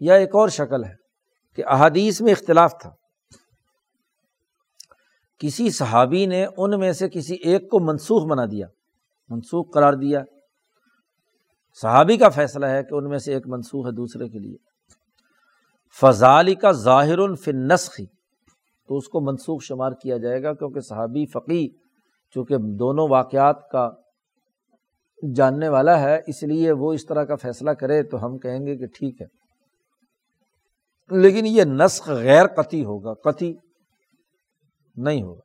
یا ایک اور شکل ہے کہ احادیث میں اختلاف تھا۔ کسی صحابی نے ان میں سے کسی ایک کو منسوخ بنا دیا، منسوخ قرار دیا۔ صحابی کا فیصلہ ہے کہ ان میں سے ایک منسوخ ہے دوسرے کے لیے۔ فضالی کا ظاہر الفن نسخی تو اس کو منسوخ شمار کیا جائے گا کیونکہ صحابی فقی چونکہ دونوں واقعات کا جاننے والا ہے، اس لیے وہ اس طرح کا فیصلہ کرے تو ہم کہیں گے کہ ٹھیک ہے۔ لیکن یہ نسخ غیر قطعی ہوگا، قطعی نہیں ہوگا۔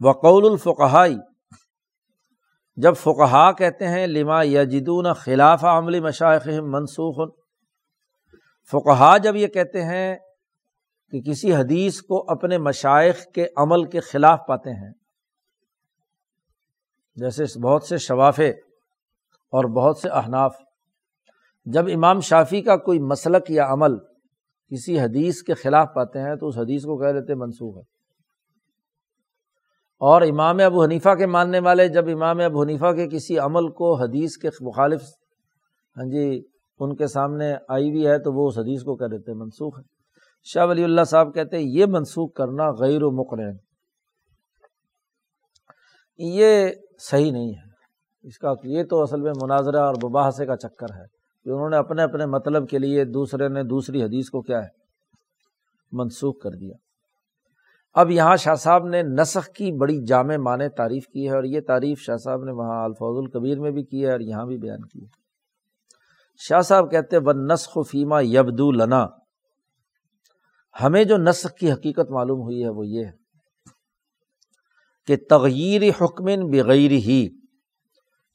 وقول الفقہائی، جب فقہا کہتے ہیں، لما یجدون خلاف عملی مشائق منسوخ۔ فقہا جب یہ کہتے ہیں کہ کسی حدیث کو اپنے مشائق کے عمل کے خلاف پاتے ہیں، جیسے بہت سے شوافے اور بہت سے احناف۔ جب امام شافی کا کوئی مسلک یا عمل کسی حدیث کے خلاف پاتے ہیں تو اس حدیث کو کہہ دیتے منسوخ ہے اور امام ابو حنیفہ کے ماننے والے جب امام ابو حنیفہ کے کسی عمل کو حدیث کے مخالف ہاں جی ان کے سامنے آئی ہوئی ہے تو وہ اس حدیث کو کہہ دیتے منسوخ ہے شاہ ولی اللہ صاحب کہتے ہیں، یہ منسوخ کرنا غیر و مقرن یہ صحیح نہیں ہے۔ اس کا یہ تو اصل میں مناظرہ اور مباحثے کا چکر ہے۔ کہ انہوں نے اپنے اپنے مطلب کے لیے دوسرے نے دوسری حدیث کو کیا ہے؟ منسوخ کر دیا۔ اب یہاں شاہ صاحب نے نسخ کی بڑی جامع معنی تعریف کی ہے اور یہ تعریف شاہ صاحب نے وہاں الفوظ القبیر میں بھی کی ہے اور یہاں بھی بیان کی ہے۔ شاہ صاحب کہتے و نسخ فیما یبدو لنا۔ ہمیں جو نسخ کی حقیقت معلوم ہوئی ہے وہ یہ ہے کہ تغیر حکمن بغیر ہی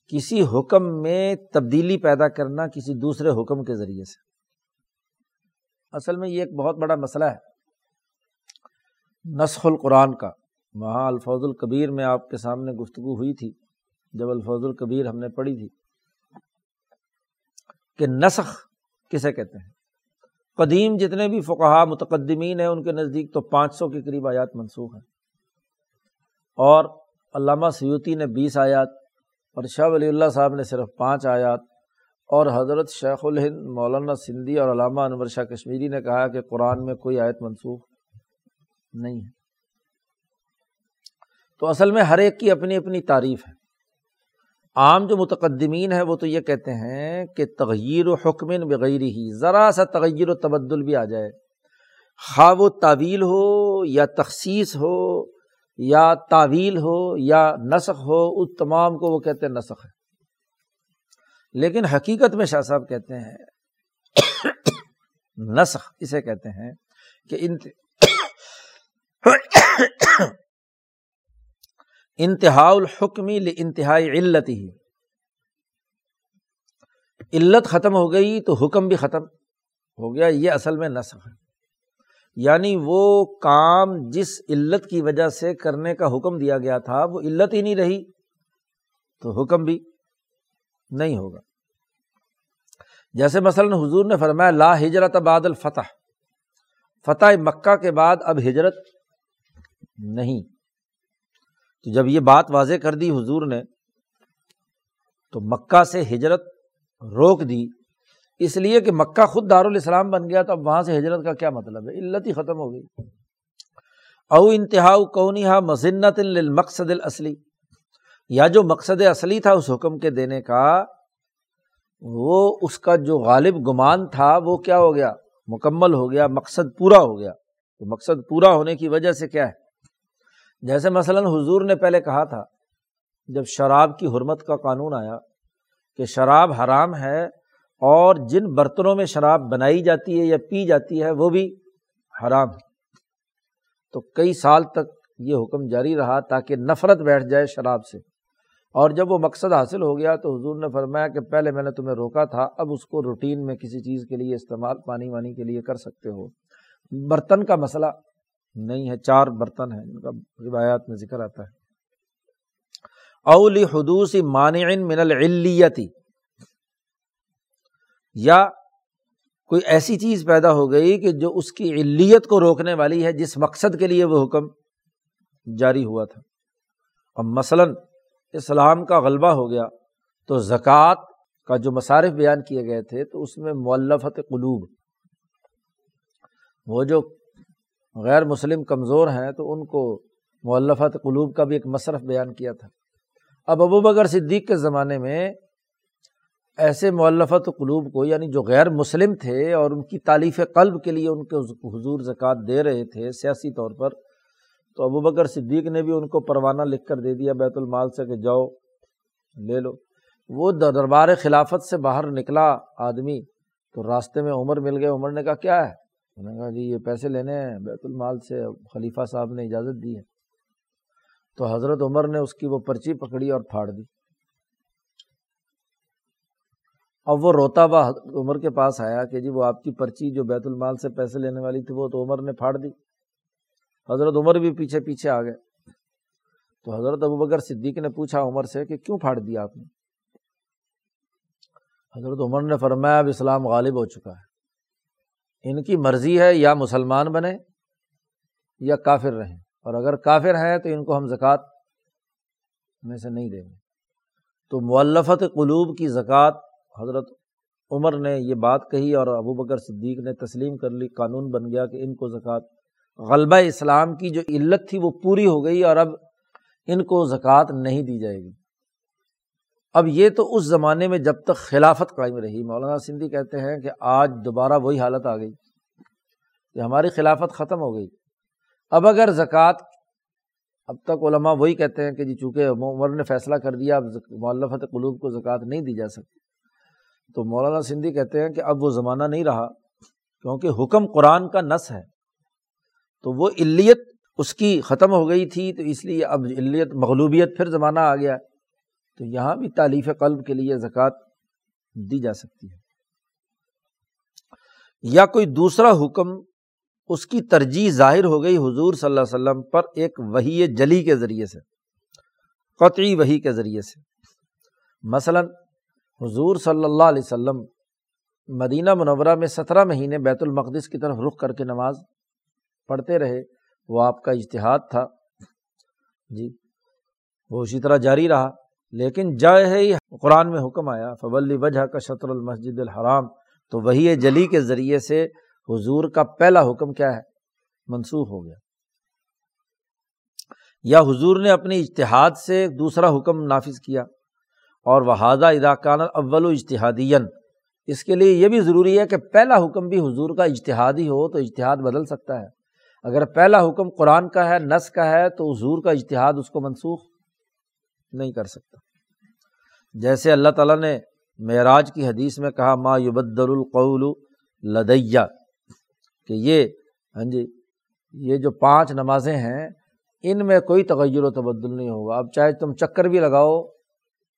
کسی حکم میں تبدیلی پیدا کرنا کسی دوسرے حکم کے ذریعے سے۔ اصل میں یہ ایک بہت بڑا مسئلہ ہے۔ نسخ القرآن کا۔ وہاں الفوظ القبیر میں آپ کے سامنے گفتگو ہوئی تھی۔ جب الفوظ القبیر ہم نے پڑھی تھی۔ کہ نسخ کسے کہتے ہیں؟ قدیم جتنے بھی فقہا متقدمین ہیں، ان کے نزدیک تو پانچ سو کے قریب آیات منسوخ ہیں۔ اور علامہ سیوتی نے بیس آیات اور شاہ ولی اللہ صاحب نے صرف پانچ آیات اور حضرت شیخ الہند، مولانا سندھی اور علامہ انور شاہ کشمیری نے کہا کہ قرآن میں کوئی آیت منسوخ نہیں ہے۔ تو اصل میں ہر ایک کی اپنی اپنی تعریف ہے۔ عام جو متقدمین ہے وہ تو یہ کہتے ہیں کہ تغیر و حکمن بغیر ہی، ذرا سا تغیر و تبدل بھی آ جائے۔ خواب و تعویل ہو یا تخصیص ہو یا تعویل ہو یا نسخ ہو، اس تمام کو وہ کہتے ہیں نسخ ہے۔ لیکن حقیقت میں شاہ صاحب کہتے ہیں، نسخ اسے کہتے ہیں کہ انتہا الحکمی انتہائی علت ہی علت ختم ہو گئی تو حکم بھی ختم ہو گیا، یہ اصل میں نسخ ہے۔ یعنی وہ کام جس علت کی وجہ سے کرنے کا حکم دیا گیا تھا، وہ علت ہی نہیں رہی، تو حکم بھی نہیں ہوگا۔ جیسے مثلاً حضور نے فرمایا، لا ہجرت بعد الفتح۔ فتح مکہ کے بعد اب ہجرت نہیں۔ تو جب یہ بات واضح کر دی حضور نے، تو مکہ سے ہجرت روک دی۔ اس لیے کہ مکہ خود دارالاسلام بن گیا تو اب وہاں سے ہجرت کا کیا مطلب ہے؟ علت ہی ختم ہو گئی۔ او انتہا کونی ہا مذنت المقصد الاصلی۔ یا جو مقصد اصلی تھا اس حکم کے دینے کا، وہ اس کا جو غالب گمان تھا، وہ کیا ہو گیا؟ مکمل ہو گیا، مقصد پورا ہو گیا۔ تو مقصد پورا ہونے کی وجہ سے کیا ہے؟ جیسے مثلاً حضور نے پہلے کہا تھا، جب شراب کی حرمت کا قانون آیا کہ شراب حرام ہے اور جن برتنوں میں شراب بنائی جاتی ہے یا پی جاتی ہے، وہ بھی حرام ہے۔ تو کئی سال تک یہ حکم جاری رہا تاکہ نفرت بیٹھ جائے شراب سے۔ اور جب وہ مقصد حاصل ہو گیا تو حضور نے فرمایا کہ پہلے میں نے تمہیں روکا تھا، اب اس کو روٹین میں کسی چیز کے لیے استعمال، پانی وانی کے لیے کر سکتے ہو۔ برتن کا مسئلہ نہیں ہے، چار برتن ہیں، ان کا روایات میں ذکر آتا ہے۔ اولی حدوث مانع من العلیتی یا کوئی ایسی چیز پیدا ہو گئی کہ جو اس کی علیت کو روکنے والی ہے، جس مقصد کے لیے وہ حکم جاری ہوا تھا۔ اور مثلاً اسلام کا غلبہ ہو گیا تو زکوٰۃ کا جو مصارف بیان کیے گئے تھے، تو اس میں مولفت قلوب، وہ جو غیر مسلم کمزور ہیں، تو ان کو مولفت قلوب کا بھی ایک مصرف بیان کیا تھا۔ اب ابو بکر صدیق کے زمانے میں ایسے مولفت قلوب کو یعنی جو غیر مسلم تھے اور ان کی تعلیف قلب کے لیے ان کے حضور زکوٰۃ دے رہے تھے سیاسی طور پر، تو ابو بکر صدیق نے بھی ان کو پروانہ لکھ کر دے دیا بیت المال سے کہ جاؤ، لے لو۔ وہ دربار خلافت سے باہر نکلا آدمی، تو راستے میں عمر مل گئے۔ عمر نے کہا، کیا ہے؟ انہوں نے کہا جی یہ پیسے لینے ہیں، بیت المال سے خلیفہ صاحب نے اجازت دی ہے۔ تو حضرت عمر نے اس کی وہ پرچی پکڑی اور پھاڑ دی۔ اب وہ روتا ہوا عمر کے پاس آیا کہ جی وہ آپ کی پرچی جو بیت المال سے پیسے لینے والی تھی وہ تو عمر نے پھاڑ دی۔ حضرت عمر بھی پیچھے پیچھے آ گئے۔ تو حضرت ابو بکر صدیق نے پوچھا عمر سے کہ کیوں پھاڑ دیا آپ نے؟ حضرت عمر نے فرمایا اب اسلام غالب ہو چکا ہے۔ ان کی مرضی ہے یا مسلمان بنے یا کافر رہیں۔ اور اگر کافر ہیں تو ان کو ہم زکوٰۃ میں سے نہیں دیں گے۔ تو مولفت قلوب کی زکوٰۃ حضرت عمر نے یہ بات کہی اور ابو بکر صدیق نے تسلیم کر لی، قانون بن گیا کہ ان کو زکوٰۃ، غلبہ اسلام کی جو علت تھی وہ پوری ہو گئی اور اب ان کو زکوٰۃ نہیں دی جائے گی۔ اب یہ تو اس زمانے میں جب تک خلافت قائم رہی، مولانا سندھی کہتے ہیں کہ آج دوبارہ وہی حالت آ گئی کہ ہماری خلافت ختم ہو گئی۔ اب اگر زکوٰۃ، اب تک علماء وہی کہتے ہیں کہ جی چونکہ عمر نے فیصلہ کر دیا، اب مولفت قلوب کو زکوٰۃ نہیں دی جا سکتی۔ تو مولانا سندھی کہتے ہیں کہ اب وہ زمانہ نہیں رہا کیونکہ حکم قرآن کا نس ہے۔ تو وہ علیت اس کی ختم ہو گئی تھی، تو اس لیے اب علیت، مغلوبیت پھر زمانہ آ گیا۔ تو یہاں بھی تعلیف قلب کے لیے زکوٰۃ دی جا سکتی ہے۔ یا کوئی دوسرا حکم، اس کی ترجیح ظاہر ہو گئی حضور صلی اللہ علیہ وسلم پر ایک وہی جلی کے ذریعے سے، قطعی وہی کے ذریعے سے۔ مثلاً حضور صلی اللہ علیہ وسلم مدینہ منورہ میں سترہ مہینے بیت المقدس کی طرف رخ کر کے نماز پڑھتے رہے، وہ آپ کا اشتہاد تھا۔ جی وہ اسی طرح جاری رہا، لیکن جائے ہی قرآن میں حکم آیا فبلی وجہ کا شطر المسجد الحرام۔ تو وہی جلی کے ذریعے سے حضور کا پہلا حکم کیا ہے؟ منسوخ ہو گیا۔ یا حضور نے اپنے اشتہاد سے دوسرا حکم نافذ کیا۔ اور وہ حاضہ اداکان اول و اس کے لیے یہ بھی ضروری ہے کہ پہلا حکم بھی حضور کا اجتہادی ہو تو اشتہاد بدل سکتا ہے۔ اگر پہلا حکم قرآن کا ہے، نس کا ہے، تو حضور کا اشتہاد اس کو منسوخ نہیں کر سکتا۔ جیسے اللہ تعالیٰ نے معراج کی حدیث میں کہا، ما یبدل القول لدیا کہ یہ ہاں جی یہ جو پانچ نمازیں ہیں، ان میں کوئی تغیر و تبدل نہیں ہوگا۔ اب چاہے تم چکر بھی لگاؤ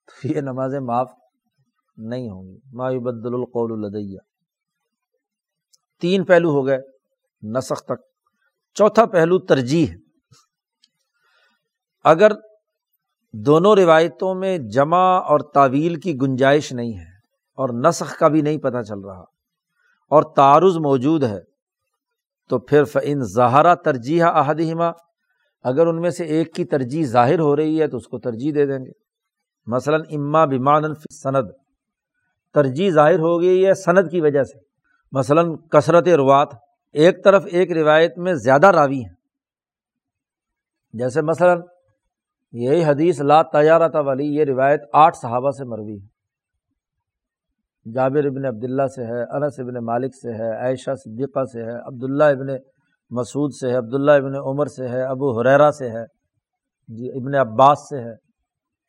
تو یہ نمازیں معاف نہیں ہوں گی۔ ما القول لدیا تین پہلو ہو گئے نسخ تک۔ چوتھا پہلو ترجیح۔ اگر دونوں روایتوں میں جمع اور تعویل کی گنجائش نہیں ہے اور نسخ کا بھی نہیں پتہ چل رہا اور تعارض موجود ہے، تو پھر فن زہرا ترجیح احدیمہ اگر ان میں سے ایک کی ترجیح ظاہر ہو رہی ہے تو اس کو ترجیح دے دیں گے۔ مثلاً اما بیمان سند ترجیح ظاہر ہو گئی ہے سند کی وجہ سے۔ مثلاً کثرت روات ایک طرف ایک روایت میں زیادہ راوی ہیں۔ جیسے مثلاً یہی حدیث، لا تجارت والی یہ روایت آٹھ صحابہ سے مروی ہے۔ جابر ابن عبداللہ سے ہے، انس ابن مالک سے ہے، عائشہ صدیقہ سے ہے، عبداللہ ابن مسعود سے ہے، عبداللہ ابن عمر سے ہے، ابو حریرا سے ہے جی ابن عباس سے ہے۔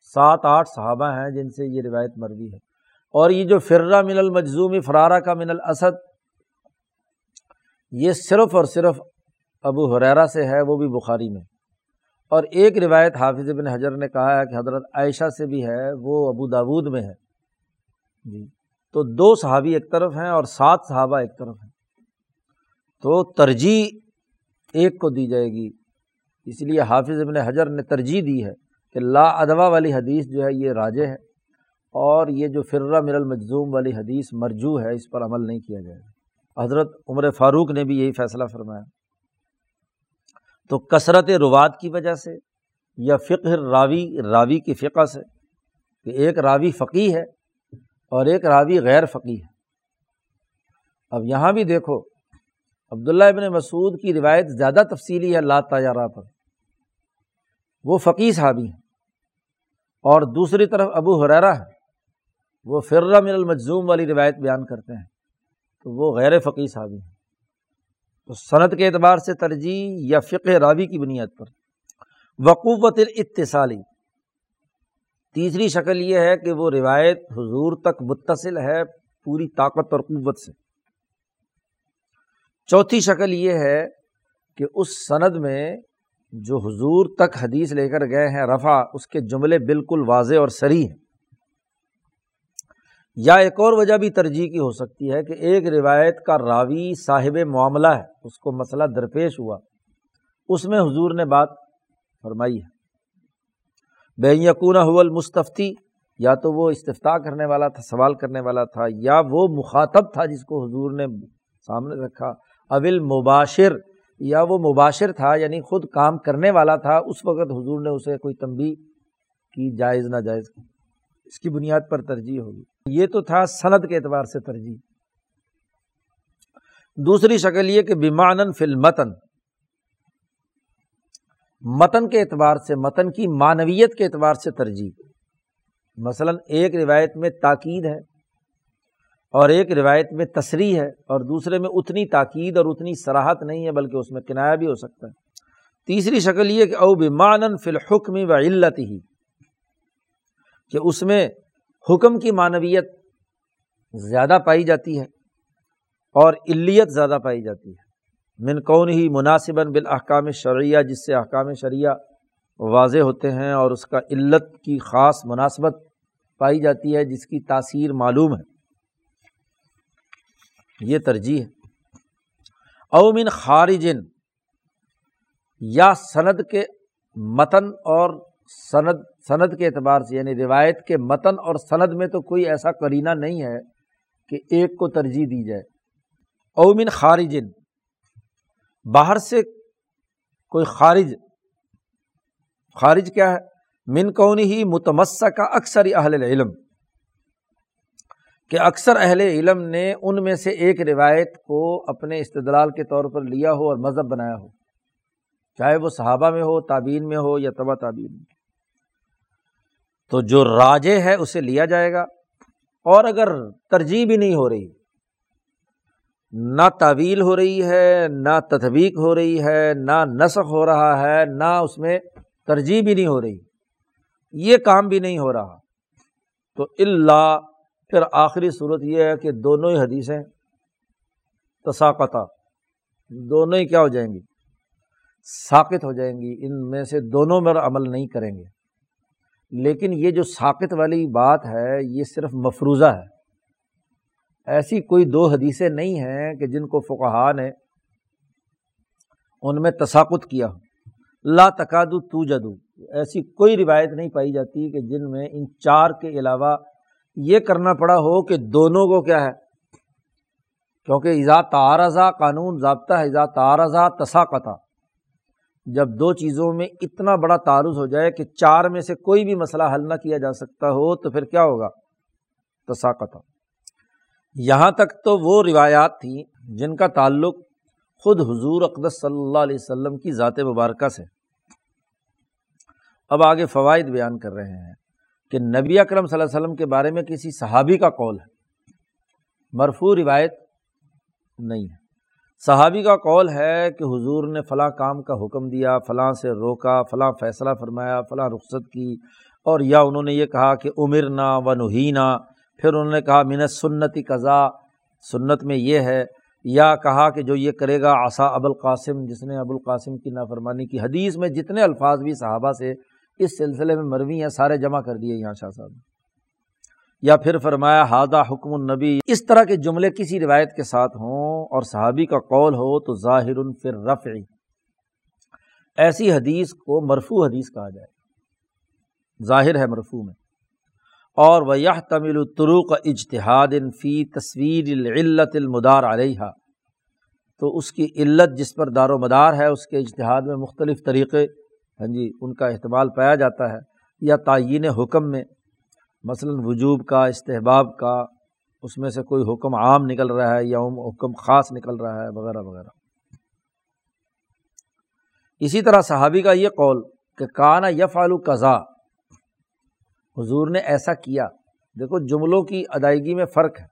سات آٹھ صحابہ ہیں جن سے یہ روایت مروی ہے۔ اور یہ جو فرہ من المجزومی فرارہ کا من الاسد، یہ صرف اور صرف ابو حریرا سے ہے، وہ بھی بخاری میں۔ اور ایک روایت حافظ بن حجر نے کہا ہے کہ حضرت عائشہ سے بھی ہے، وہ ابو داود میں ہے۔ جی تو دو صحابی ایک طرف ہیں اور سات صحابہ ایک طرف ہیں۔ تو ترجیح ایک کو دی جائے گی، اس لیے حافظ ابن حجر نے ترجیح دی ہے۔ کہ لا ادوا والی حدیث جو ہے یہ راجے ہے اور یہ جو فرہ مر المجزوم والی حدیث مرجو ہے، اس پر عمل نہیں کیا جائے گا حضرت عمر فاروق نے بھی یہی فیصلہ فرمایا۔ تو کثرت روات کی وجہ سے یا فقہ راوی راوی کی فقہ سے کہ ایک راوی فقی ہے اور ایک راوی غیر فقی ہے۔ اب یہاں بھی دیکھو، عبداللہ ابن مسعود کی روایت زیادہ تفصیلی ہے لات تجارہ پر۔ وہ فقی صحابی ہیں۔ اور دوسری طرف ابو حریرا ہے، وہ فرہ من المجزوم والی روایت بیان کرتے ہیں تو وہ غیر فقی صحابی ہیں۔ تو صنعت کے اعتبار سے ترجیح یا فقہ راوی کی بنیاد پر۔ وقوت الاتصالی تیسری شکل یہ ہے کہ وہ روایت حضور تک متصل ہے پوری طاقت اور قوت سے۔ چوتھی شکل یہ ہے کہ اس سند میں جو حضور تک حدیث لے کر گئے ہیں، رفع، اس کے جملے بالکل واضح اور سری ہیں۔ یا ایک اور وجہ بھی ترجیح کی ہو سکتی ہے کہ ایک روایت کا راوی صاحب معاملہ ہے، اس کو مسئلہ درپیش ہوا۔ اس میں حضور نے بات فرمائی ہے۔ بے یقون حول مستفتی یا تو وہ استفتا کرنے والا تھا، سوال کرنے والا تھا، یا وہ مخاطب تھا جس کو حضور نے سامنے رکھا۔ اول مباشر یا وہ مباشر تھا یعنی خود کام کرنے والا تھا، اس وقت حضور نے اسے کوئی تنبی کی، جائز نہ جائز کی۔ اس کی بنیاد پر ترجیح ہوگی۔ یہ تو تھا صنعت کے اعتبار سے ترجیح۔ دوسری شکل یہ کہ بیمان فل متن متن کے اعتبار سے، متن کی معنویت کے اعتبار سے ترجیح۔ مثلاً ایک روایت میں تاکید ہے۔ اور ایک روایت میں تصریح ہے اور دوسرے میں اتنی تاکید اور اتنی سراہت نہیں ہے بلکہ اس میں کنایا بھی ہو سکتا ہے۔ تیسری شکل یہ کہ او بیمان فی الحکم و علت ہی کہ اس میں حکم کی معنویت زیادہ پائی جاتی ہے اور علیت زیادہ پائی جاتی ہے۔ من کون ہی مناسباً بالاحکام شرعیہ جس سے احکام شریعہ واضح ہوتے ہیں اور اس کا علت کی خاص مناسبت پائی جاتی ہے، جس کی تاثیر معلوم ہے۔ یہ ترجیح ہے۔ اومن خارجن، یا سند کے متن اور سند سند کے اعتبار سے یعنی روایت کے متن اور سند میں تو کوئی ایسا کرینہ نہیں ہے کہ ایک کو ترجیح دی جائے۔ اومن خارجن، باہر سے کوئی خارج خارج کیا ہے؟ من کون ہی متمسہ کا اکثر اہل علم کہ اکثر اہل علم نے ان میں سے ایک روایت کو اپنے استدلال کے طور پر لیا ہو اور مذہب بنایا ہو۔ چاہے وہ صحابہ میں ہو تعبین میں ہو یا تبا تعبین میں تو جو راجے ہے، اسے لیا جائے گا۔ اور اگر ترجیح بھی نہیں ہو رہی، نہ تعویل ہو رہی ہے، نہ تطبیق ہو رہی ہے، نہ نسخ ہو رہا ہے، نہ اس میں ترجیح بھی نہیں ہو رہی۔ یہ کام بھی نہیں ہو رہا۔ تو اللہ پھر آخری صورت یہ ہے کہ دونوں ہی حدیثیں تساقتہ دونوں ہی کیا ہو جائیں گی؟ ساقت ہو جائیں گی، ان میں سے دونوں میں عمل نہیں کریں گے۔ لیکن یہ جو ساقت والی بات ہے، یہ صرف مفروضہ ہے۔ ایسی کوئی دو حدیثیں نہیں ہیں کہ جن کو فقہ نے ان میں تساقت کیا ہو۔ لا تقاد تو جدو ایسی کوئی روایت نہیں پائی جاتی کہ جن میں ان چار کے علاوہ یہ کرنا پڑا ہو کہ دونوں کو کیا ہے؟ کیونکہ ایزا تارضا قانون ضابطہ ہے ایزا تارضا تساقتا جب دو چیزوں میں اتنا بڑا تعارض ہو جائے کہ چار میں سے کوئی بھی مسئلہ حل نہ کیا جا سکتا ہو، تو پھر کیا ہوگا؟ تساقتا یہاں تک تو وہ روایات تھیں جن کا تعلق خود حضور اقدس صلی اللہ علیہ وسلم کی ذات مبارکہ سے۔ اب آگے فوائد بیان کر رہے ہیں۔ کہ نبی اکرم صلی اللہ علیہ وسلم کے بارے میں کسی صحابی کا قول ہے۔ مرفوع روایت نہیں ہے۔ صحابی کا قول ہے کہ حضور نے فلاں کام کا حکم دیا، فلاں سے روکا، فلاں فیصلہ فرمایا، فلاں رخصت کی اور یا انہوں نے یہ کہا کہ عمر و نہینہ پھر انہوں نے کہا منت سنتی قضا، سنت میں یہ ہے، یا کہا کہ جو یہ کرے گا آسا ابوالقاسم، جس نے ابوالقاسم کی نافرمانی کی حدیث میں جتنے الفاظ بھی صحابہ سے اس سلسلے میں مروی ہیں، سارے جمع کر دیے یہاں شاہ صاحب۔ یا پھر فرمایا ہادہ حکم النبی۔ اس طرح کے جملے کسی روایت کے ساتھ ہوں اور صحابی کا قول ہو تو ظاہر پھر رفع ایسی حدیث کو مرفو حدیث کہا جائے۔ ظاہر ہے مرفو میں۔ اور وہ یہ تمل الطروق اجتہاد فی تصویر العلت المدار علیہ تو اس کی علت جس پر دار و مدار ہے، اس کے اجتہاد میں مختلف طریقے ہاں جی ان کا احتمال پایا جاتا ہے یا تعین حکم میں، مثلاً وجوب کا، استحباب کا، اس میں سے کوئی حکم عام نکل رہا ہے یا حکم خاص نکل رہا ہے، وغیرہ وغیرہ۔ اسی طرح صحابی کا یہ قول کہ کانا یف آلو قضا حضور نے ایسا کیا۔ دیکھو، جملوں کی ادائیگی میں فرق ہے۔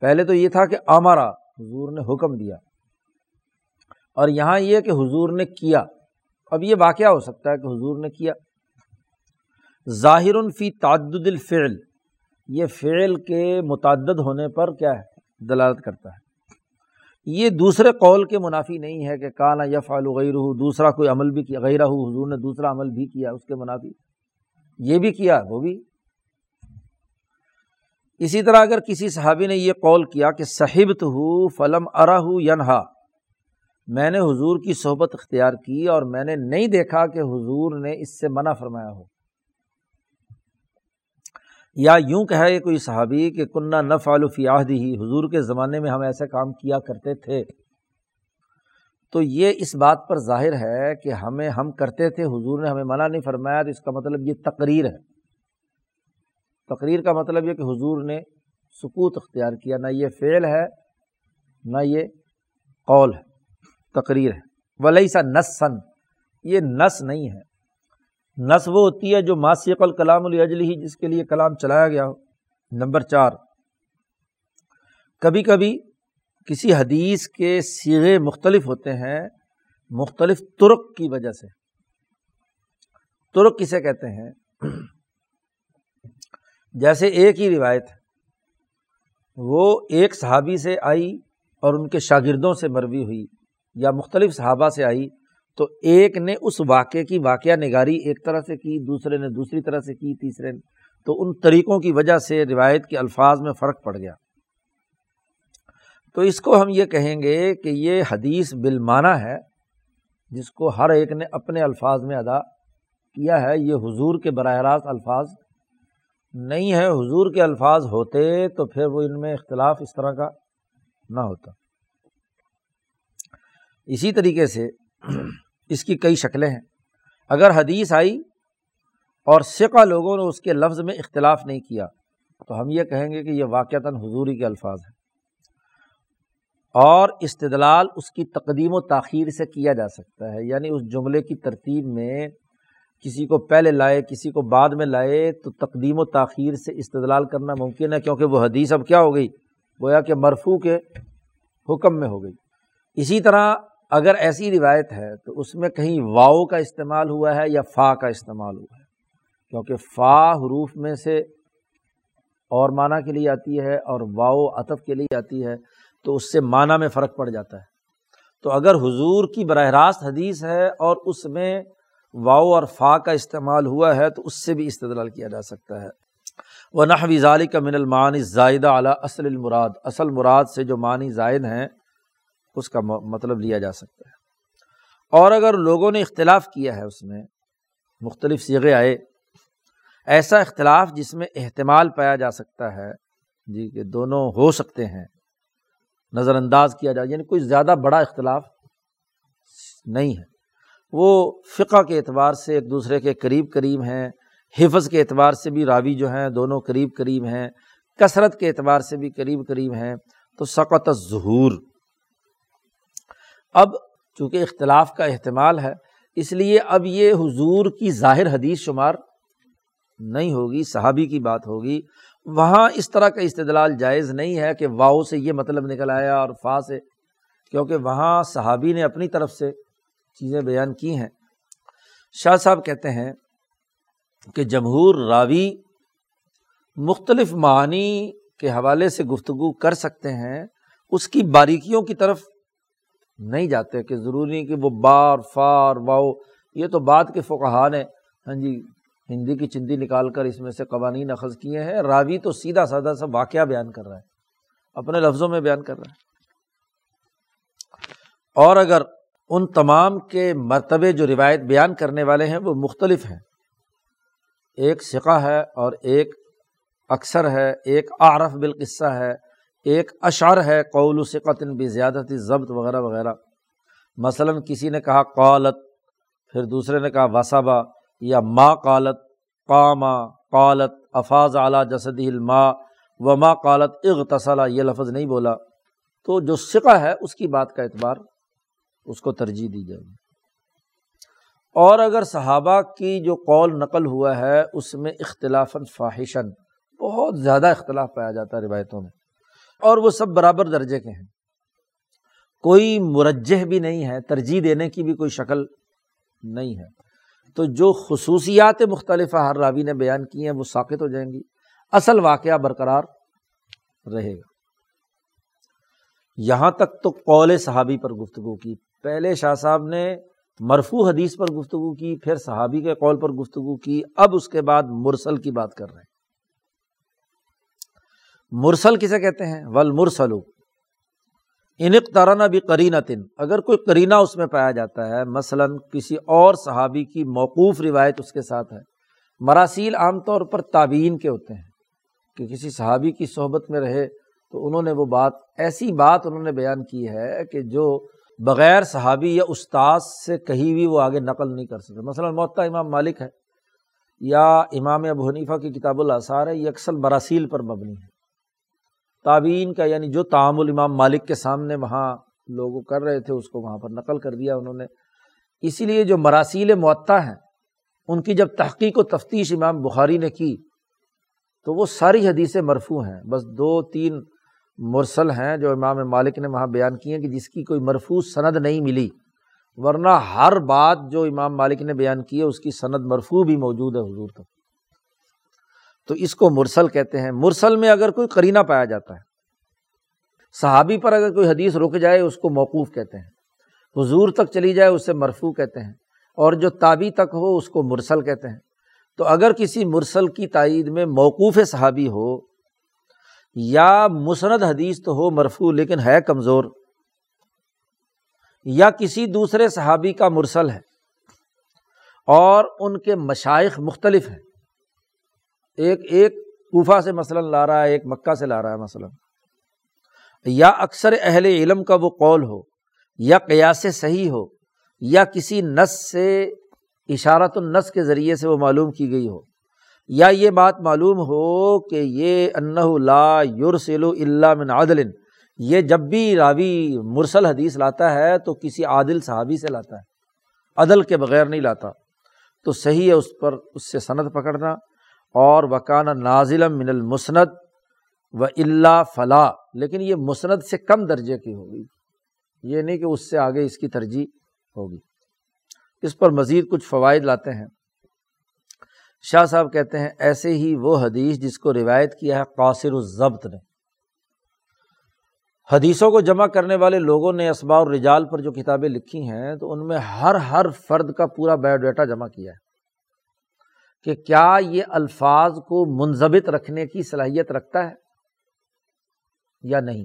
پہلے تو یہ تھا کہ آمارا، حضور نے حکم دیا۔ اور یہاں یہ کہ حضور نے کیا۔ اب یہ واقعہ ہو سکتا ہے کہ حضور نے کیا۔ ظاہر فی تعدد الفعل، یہ فعل کے متعدد ہونے پر کیا ہے؟ دلالت کرتا ہے۔ یہ دوسرے قول کے منافی نہیں ہے کہ کانا یف غیر دوسرا کوئی عمل بھی کیا غیر حضور نے دوسرا عمل بھی کیا، اس کے منافی۔ یہ بھی کیا، وہ بھی۔ اسی طرح اگر کسی صحابی نے یہ قول کیا کہ صحبت ہو فلم ارا ہو ینہا میں نے حضور کی صحبت اختیار کی اور میں نے نہیں دیکھا کہ حضور نے اس سے منع فرمایا ہو۔ یا یوں کہے کوئی صحابی کہ کنہ نف فی عہدی ہی حضور کے زمانے میں ہم ایسے کام کیا کرتے تھے۔ تو یہ اس بات پر ظاہر ہے کہ ہمیں، ہم کرتے تھے، حضور نے ہمیں منع نہیں فرمایا، تو اس کا مطلب یہ تقریر ہے۔ تقریر کا مطلب یہ کہ حضور نے سکوت اختیار کیا، نہ یہ فعل ہے، نہ یہ قول ہے۔ تقریر ہے۔ ولی سا نس سن یہ نس نہیں ہے۔ نس وہ ہوتی ہے جو ماسیق الکلام الجلی ہی جس کے لیے کلام چلایا گیا ہو۔ نمبر چار۔ کبھی کبھی کسی حدیث کے سیغے مختلف ہوتے ہیں، مختلف ترک کی وجہ سے۔ ترک کسے کہتے ہیں؟ جیسے ایک ہی روایت ہے۔ وہ ایک صحابی سے آئی اور ان کے شاگردوں سے مروی ہوئی۔ یا مختلف صحابہ سے آئی، تو ایک نے اس واقعے کی واقعہ نگاری ایک طرح سے کی، دوسرے نے دوسری طرح سے کی، تیسرے نے۔ تو ان طریقوں کی وجہ سے روایت کے الفاظ میں فرق پڑ گیا۔ تو اس کو ہم یہ کہیں گے کہ یہ حدیث بالمانہ ہے، جس کو ہر ایک نے اپنے الفاظ میں ادا کیا ہے۔ یہ حضور کے براہ راست الفاظ نہیں ہے۔ حضور کے الفاظ ہوتے تو پھر وہ ان میں اختلاف اس طرح کا نہ ہوتا۔ اسی طریقے سے اس کی کئی شکلیں ہیں۔ اگر حدیث آئی اور سکا لوگوں نے اس کے لفظ میں اختلاف نہیں کیا تو ہم یہ کہیں گے کہ یہ واقعتاً حضوری کے الفاظ ہیں۔ اور استدلال اس کی تقدیم و تاخیر سے کیا جا سکتا ہے یعنی اس جملے کی ترتیب میں کسی کو پہلے لائے، کسی کو بعد میں لائے تو تقدیم و تاخیر سے استدلال کرنا ممکن ہے، کیونکہ وہ حدیث اب کیا ہو گئی؟ گویا کہ مرفو کے حکم میں ہو گئی۔ اسی طرح اگر ایسی روایت ہے تو اس میں کہیں واؤ کا استعمال ہوا ہے یا فا کا استعمال ہوا ہے؟ کیونکہ فا حروف میں سے اور معنی کے لیے آتی ہے اور واؤ اطف کے لیے آتی ہے تو اس سے معنی میں فرق پڑ جاتا ہے۔ تو اگر حضور کی براہ راست حدیث ہے اور اس میں واؤ اور فا کا استعمال ہوا ہے تو اس سے بھی استدلال کیا جا سکتا ہے۔ وہ نحوی ظالی کا من المعانی زائدہ اعلیٰ اصل المراد۔ اصل مراد سے جو معنی زائد ہیں اس کا مطلب لیا جا سکتا ہے۔ اور اگر لوگوں نے اختلاف کیا ہے اس میں، مختلف سیغے آئے، ایسا اختلاف جس میں احتمال پایا جا سکتا ہے جی کہ دونوں ہو سکتے ہیں، نظر انداز کیا جائے یعنی کوئی زیادہ بڑا اختلاف نہیں ہے۔ وہ فقہ کے اعتبار سے ایک دوسرے کے قریب قریب ہیں، حفظ کے اعتبار سے بھی راوی جو ہیں دونوں قریب قریب ہیں، کثرت کے اعتبار سے بھی قریب قریب ہیں۔ تو سقط ظہور اب چونکہ اختلاف کا احتمال ہے، اس لیے اب یہ حضور کی ظاہر حدیث شمار نہیں ہوگی، صحابی کی بات ہوگی۔ وہاں اس طرح کا استدلال جائز نہیں ہے کہ واؤ سے یہ مطلب نکل آیا اور فا سے، کیونکہ وہاں صحابی نے اپنی طرف سے چیزیں بیان کی ہیں۔ شاہ صاحب کہتے ہیں کہ جمہور راوی مختلف معنی کے حوالے سے گفتگو کر سکتے ہیں، اس کی باریکیوں کی طرف نہیں جاتے، کہ ضروری کہ وہ بار فار، واؤ، یہ تو بات کے فقہ نے ہاں جی ہندی کی چندی نکال کر اس میں سے قوانین اخذ کیے ہیں، راوی تو سیدھا سادہ سا واقعہ بیان کر رہا ہے، اپنے لفظوں میں بیان کر رہا ہے۔ اور اگر ان تمام کے مرتبے جو روایت بیان کرنے والے ہیں وہ مختلف ہیں، ایک سکہ ہے اور ایک اکثر ہے، ایک عارف بالقصہ ہے ایک اشعر ہے، قول و سقتن بھی زیادتی، ضبط وغیرہ وغیرہ۔ مثلاً کسی نے کہا قالت، پھر دوسرے نے کہا وصبا، یا ما قالت، قاما، قالت افاظ اعلیٰ جسدی الماء و ما قالت اغتصلا یہ لفظ نہیں بولا۔ تو جو سکہ ہے، اس کی بات کا اعتبار اس کو ترجیح دی جائے گی۔ اور اگر صحابہ کی جو قول نقل ہوا ہے، اس میں اختلاف فاحشن بہت زیادہ اختلاف پایا جاتا ہے روایتوں میں۔ اور وہ سب برابر درجے کے ہیں۔ کوئی مرجح بھی نہیں ہے، ترجیح دینے کی بھی کوئی شکل نہیں ہے۔ تو جو خصوصیات مختلف ہر راوی نے بیان کی ہیں، وہ ساکت ہو جائیں گی۔ اصل واقعہ برقرار رہے گا۔ یہاں تک تو قول صحابی پر گفتگو کی۔ پہلے شاہ صاحب نے مرفو حدیث پر گفتگو کی، پھر صحابی کے قول پر گفتگو کی۔ اب اس کے بعد مرسل کی بات کر رہے ہیں۔ مرسل کسے کہتے ہیں؟ ول مرسلو انق ترانہ بھی کرینہ تن اگر کوئی کرینہ اس میں پایا جاتا ہے، مثلاً کسی اور صحابی کی موقوف روایت اس کے ساتھ ہے۔ مراسیل عام طور پر تعبین کے ہوتے ہیں۔ کہ کسی صحابی کی صحبت میں رہے تو انہوں نے وہ بات، ایسی بات انہوں نے بیان کی ہے کہ جو بغیر صحابی یا استاذ سے کہیں بھی وہ آگے نقل نہیں کر سکتے۔ مثلاً معطا امام مالک ہے، یا امام ابو حنیفہ کی کتاب الاثار ہے، یہ اکثر براسیل پر مبنی ہے۔ تعبین کا یعنی جو تعامل امام مالک کے سامنے وہاں لوگ کر رہے تھے، اس کو وہاں پر نقل کر دیا انہوں نے۔ اسی لیے جو مراسیل معطا ہیں، ان کی جب تحقیق و تفتیش امام بخاری نے کی، تو وہ ساری حدیثیں مرفوع ہیں۔ بس دو، تین مرسل ہیں جو امام مالک نے وہاں بیان کی ہیں کہ جس کی کوئی مرفوع سند نہیں ملی، ورنہ ہر بات جو امام مالک نے بیان کی ہے، اس کی سند مرفوع بھی موجود ہے حضور تک۔ تو اس کو مرسل کہتے ہیں۔ مرسل میں اگر کوئی کرینہ پایا جاتا ہے، صحابی پر اگر کوئی حدیث رک جائے، اس کو موقوف کہتے ہیں۔ حضور تک چلی جائے، اسے مرفوع کہتے ہیں۔ اور جو تابی تک ہو، اس کو مرسل کہتے ہیں۔ تو اگر کسی مرسل کی تائید میں موقوف صحابی ہو، یا مسند حدیث تو ہو مرفوع لیکن ہے کمزور، یا کسی دوسرے صحابی کا مرسل ہے اور ان کے مشائق مختلف ہیں ایک ایک کوفہ سے مثلاً لا رہا ہے، ایک مکہ سے لا رہا ہے مثلاً۔ یا اکثر اہل علم کا وہ قول ہو، یا قیاس صحیح ہو، یا کسی نس سے، اشارت النس کے ذریعے سے وہ معلوم کی گئی ہو۔ یا یہ بات معلوم ہو کہ یہ انہ اور وکانہ نازل من المسند و اللہ فلاح لیکن یہ مسند سے کم درجے کی ہوگی۔ یہ نہیں کہ اس سے آگے اس کی ترجیح ہوگی۔ اس پر مزید کچھ فوائد لاتے ہیں۔ شاہ صاحب کہتے ہیں، ایسے ہی وہ حدیث جس کو روایت کیا ہے قاصر الضبط نے۔ حدیثوں کو جمع کرنے والے لوگوں نے اسباء الرجال پر جو کتابیں لکھی ہیں، تو ان میں ہر ہر فرد کا پورا بایو ڈیٹا جمع کیا ہے۔ کہ کیا یہ الفاظ کو منظمت رکھنے کی صلاحیت رکھتا ہے یا نہیں؟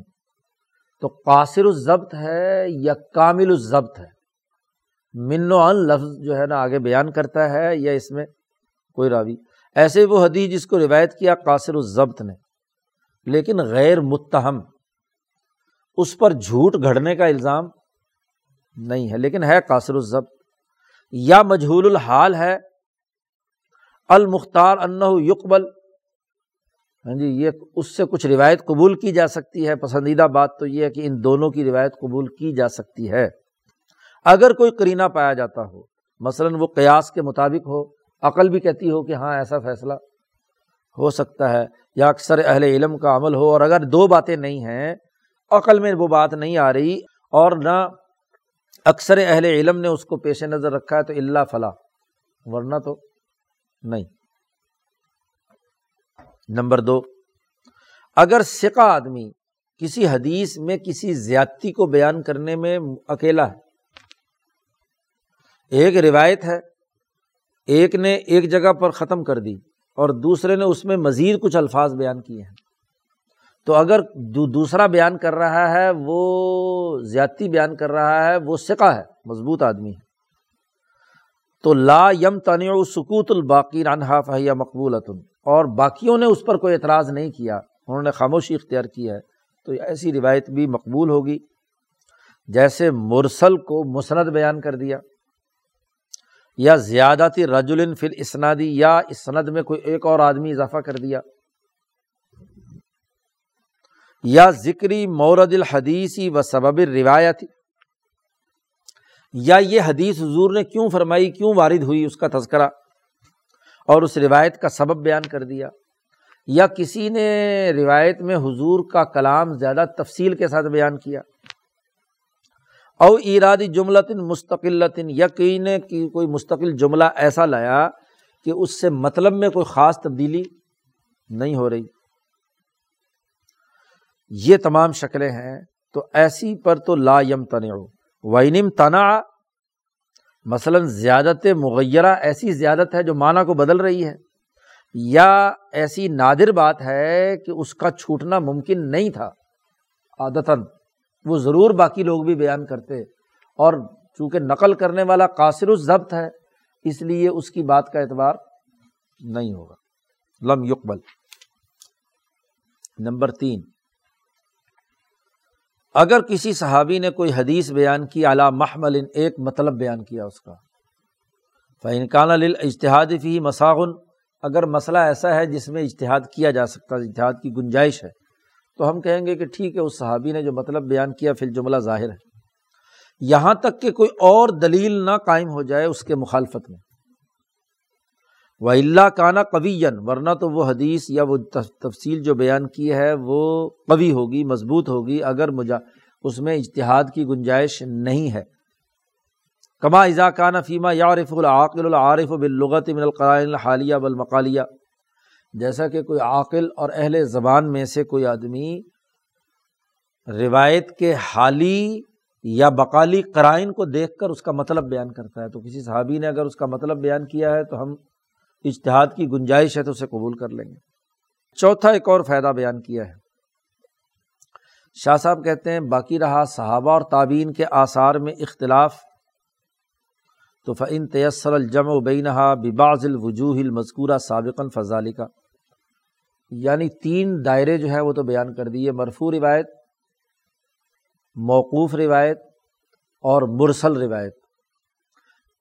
تو قاصر الضبط ہے یا کامل الضبط ہے؟ من و ان لفظ جو ہے نا آگے بیان کرتا ہے یا اس میں کوئی راوی؟ ایسے وہ حدیث جس کو روایت کیا قاصر الضبط نے، لیکن غیر متہم اس پر جھوٹ گھڑنے کا الزام نہیں ہے، لیکن ہے قاصر الضبط، یا مجہول الحال ہے المختار انہ یقبل۔ ہاں جی یہ اس سے کچھ روایت قبول کی جا سکتی ہے۔ پسندیدہ بات تو یہ ہے کہ ان دونوں کی روایت قبول کی جا سکتی ہے۔ اگر کوئی کرینہ پایا جاتا ہو، مثلاً وہ قیاس کے مطابق ہو، عقل بھی کہتی ہو کہ ہاں ایسا فیصلہ ہو سکتا ہے، یا اکثر اہل علم کا عمل ہو، اور اگر دو باتیں نہیں ہیں، عقل میں وہ بات نہیں آ رہی، اور نہ اکثر اہل علم نے اس کو پیش نظر رکھا ہے، تو اللہ فلاں ورنہ تو نہیں۔ نمبر دو، اگر سکا آدمی کسی حدیث میں کسی زیادتی کو بیان کرنے میں اکیلا ہے، ایک روایت ہے، ایک نے ایک جگہ پر ختم کر دی اور دوسرے نے اس میں مزید کچھ الفاظ بیان کیے ہیں، تو اگر دوسرا بیان کر رہا ہے، وہ زیادتی بیان کر رہا ہے، وہ سکا ہے، مضبوط آدمی ہے۔ تو لا یم تنع سکوت الباقی رانحا فہیا مقبول اور باقیوں نے اس پر کوئی اعتراض نہیں کیا، انہوں نے خاموشی اختیار کی ہے، تو ایسی روایت بھی مقبول ہوگی۔ جیسے مرسل کو مسند بیان کر دیا۔ یا زیادتی رجولن فل اسنادی یا اسند میں کوئی ایک اور آدمی اضافہ کر دیا۔ یا ذکری مورد الحدیثی و سبب روایتی یا یہ حدیث حضور نے کیوں فرمائی، کیوں وارد ہوئی اس کا تذکرہ؟ اور اس روایت کا سبب بیان کر دیا۔ یا کسی نے روایت میں حضور کا کلام زیادہ تفصیل کے ساتھ بیان کیا؟ او ایرادی جملتن مستقلتن یقین کی کوئی مستقل جملہ ایسا لایا کہ اس سے مطلب میں کوئی خاص تبدیلی نہیں ہو رہی۔ یہ تمام شکلیں ہیں، تو ایسی پر تو لا یم تن وینم تنا مثلاً زیادت مغیرہ ایسی زیادت ہے جو معنی کو بدل رہی ہے، یا ایسی نادر بات ہے کہ اس کا چھوٹنا ممکن نہیں تھا، عادتاً، وہ ضرور باقی لوگ بھی بیان کرتے، اور چونکہ نقل کرنے والا قاصر الضبط ہے، اس لیے اس کی بات کا اعتبار نہیں ہوگا۔ لم یقبل۔ نمبر تین۔ اگر کسی صحابی نے کوئی حدیث بیان کی اعلیٰ محمل ایک مطلب بیان کیا اس کا۔ فنکان اجتہاد فی مساغن اگر مسئلہ ایسا ہے جس میں اشتہاد کیا جا سکتا ہے اشتہاد کی گنجائش ہے، تو ہم کہیں گے کہ ٹھیک ہے، اس صحابی نے جو مطلب بیان کیا پھر جملہ ظاہر ہے۔ یہاں تک کہ کوئی اور دلیل نہ قائم ہو جائے اس کے مخالفت میں۔ و اللہ کانا قوی ورنہ تو وہ حدیث یا وہ تفصیل جو بیان کی ہے وہ قوی ہوگی، مضبوط ہوگی، اگر مجا، اس میں اجتہاد کی گنجائش نہیں ہے۔ کما ازا کانہ فیمہ یارف العقل العارف باللغت من القرائن الحالیہ بالمقالیہ جیسا کہ کوئی عاقل اور اہل زبان میں سے کوئی آدمی روایت کے حالی یا بقالی قرائن کو دیکھ کر اس کا مطلب بیان کرتا ہے۔ تو کسی صحابی نے اگر اس کا مطلب بیان کیا ہے تو ہم اشتہاد کی گنجائش ہے تو اسے قبول کر لیں گے۔ چوتھا ایک اور فائدہ بیان کیا ہے۔ شاہ صاحب کہتے ہیں، باقی رہا صحابہ اور تعبین کے آثار میں اختلاف۔ تو فعن تیسر الجم و بینہا بباز الوجوہ المذکورہ سابقاً فضالی کا یعنی تین دائرے جو ہے وہ تو بیان کر دیے، مرفوع روایت، موقوف روایت اور مرسل روایت۔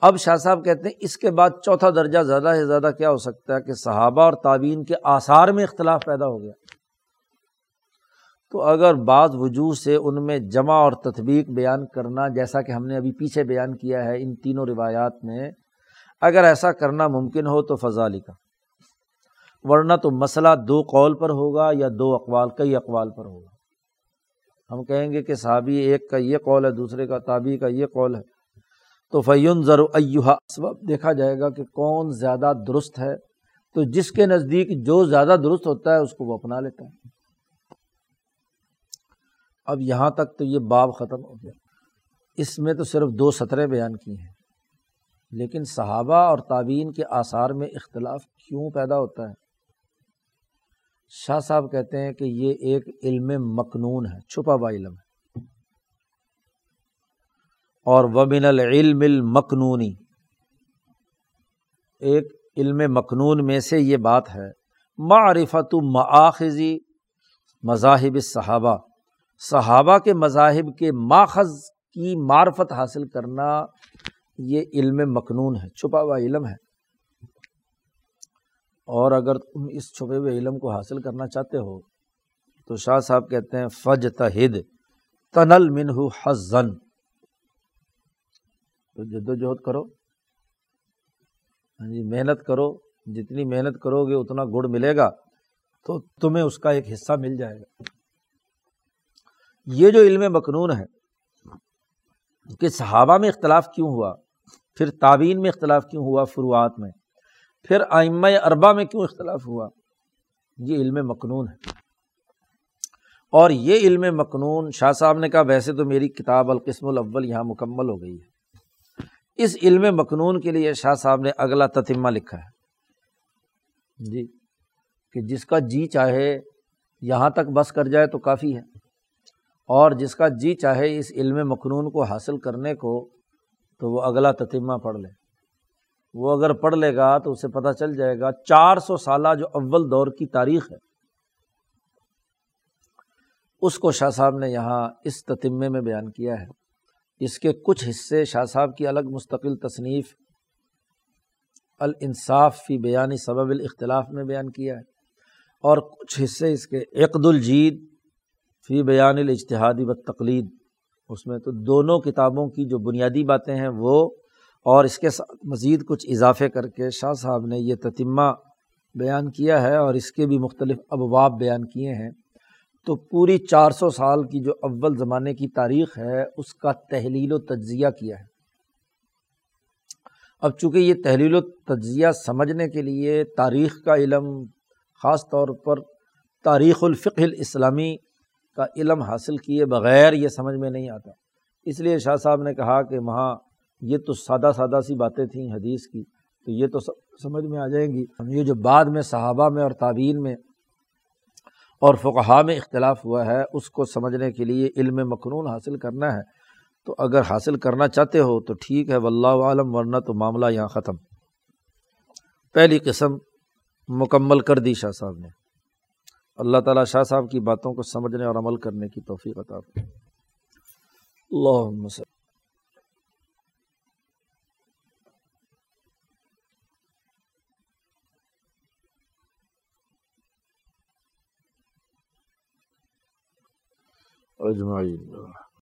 اب شاہ صاحب کہتے ہیں اس کے بعد چوتھا درجہ زیادہ سے زیادہ کیا ہو سکتا ہے کہ صحابہ اور تعبین کے آثار میں اختلاف پیدا ہو گیا۔ تو اگر بعض وجوہ سے ان میں جمع اور تطبیق بیان کرنا جیسا کہ ہم نے ابھی پیچھے بیان کیا ہے ان تینوں روایات میں، اگر ایسا کرنا ممکن ہو تو فضا کا ورنہ تو مسئلہ دو قول پر ہوگا یا دو اقوال، کئی اقوال پر ہوگا۔ ہم کہیں گے کہ صحابی ایک کا یہ قول ہے، دوسرے کا تابی کا یہ قول ہے۔ تو فیون ضر سبب دیکھا جائے گا کہ کون زیادہ درست ہے۔ تو جس کے نزدیک جو زیادہ درست ہوتا ہے، اس کو وہ اپنا لیتا ہے۔ اب یہاں تک تو یہ باب ختم ہو گیا۔ اس میں تو صرف دو سطریں بیان کی ہیں۔ لیکن صحابہ اور تعبین کے آثار میں اختلاف کیوں پیدا ہوتا ہے؟ شاہ صاحب کہتے ہیں کہ یہ ایک علم مقنون ہے، چھپا ہوا علم ہے۔ اور وبن العلم المقنونی۔ ایک علم مقنون میں سے یہ بات ہے، معرفت مآخذی مذاہب صحابہ صحابہ کے مذاہب کے ماخذ کی معرفت حاصل کرنا یہ علم مقنون ہے، چھپا ہوا علم ہے۔ اور اگر تم اس چھپے ہوئے علم کو حاصل کرنا چاہتے ہو تو شاہ صاحب کہتے ہیں فج تہد تنل منہ حزن تو جد و جہد کرو۔ ہاں جی محنت کرو۔ جتنی محنت کرو گے، اتنا گڑ ملے گا۔ تو تمہیں اس کا ایک حصہ مل جائے گا۔ یہ جو علم مقنون ہے کہ صحابہ میں اختلاف کیوں ہوا، پھر تعبین میں اختلاف کیوں ہوا، فروعات میں، پھر آئمہ اربا میں کیوں اختلاف ہوا، یہ علم مقنون ہے۔ اور یہ علم مقنون شاہ صاحب نے کہا، ویسے تو میری کتاب القسم الاول یہاں مکمل ہو گئی ہے۔ اس علم مقنون کے لیے شاہ صاحب نے اگلا تتمہ لکھا ہے۔ جی کہ جس کا جی چاہے یہاں تک بس کر جائے تو کافی ہے۔ اور جس کا جی چاہے اس علم مقنون کو حاصل کرنے کو تو وہ اگلا تتمہ پڑھ لے۔ وہ اگر پڑھ لے گا تو اسے پتہ چل جائے گا، چار سو سالہ جو اول دور کی تاریخ ہے، اس کو شاہ صاحب نے یہاں اس تتمے میں بیان کیا ہے۔ اس کے کچھ حصے شاہ صاحب کی الگ مستقل تصنیف الانصاف فی بیانی سبب الاختلاف میں بیان کیا ہے، اور کچھ حصے اس کے عقد الجید فی بیان الاجتہادی و تقلید اس میں تو دونوں کتابوں کی جو بنیادی باتیں ہیں وہ، اور اس کے ساتھ مزید کچھ اضافے کر کے شاہ صاحب نے یہ تتمہ بیان کیا ہے اور اس کے بھی مختلف ابواب بیان کیے ہیں۔ تو پوری چار سو سال کی جو اول زمانے کی تاریخ ہے، اس کا تحلیل و تجزیہ کیا ہے۔ اب چونکہ یہ تحلیل و تجزیہ سمجھنے کے لیے تاریخ کا علم، خاص طور پر تاریخ الفق الاسلامی کا علم حاصل کیے بغیر یہ سمجھ میں نہیں آتا۔ اس لیے شاہ صاحب نے کہا کہ وہاں یہ تو سادہ سادہ سی باتیں تھیں حدیث کی، تو یہ تو سمجھ میں آ جائیں گی۔ یہ جو بعد میں صحابہ میں اور تعبین میں اور فقہا میں اختلاف ہوا ہے، اس کو سمجھنے کے لیے علم مقنون حاصل کرنا ہے۔ تو اگر حاصل کرنا چاہتے ہو تو ٹھیک ہے، واللہ عالم ورنہ تو معاملہ یہاں ختم۔ پہلی قسم مکمل کر دی شاہ صاحب نے۔ اللہ تعالیٰ شاہ صاحب کی باتوں کو سمجھنے اور عمل کرنے کی توفیق عطا اللہ اجمعین۔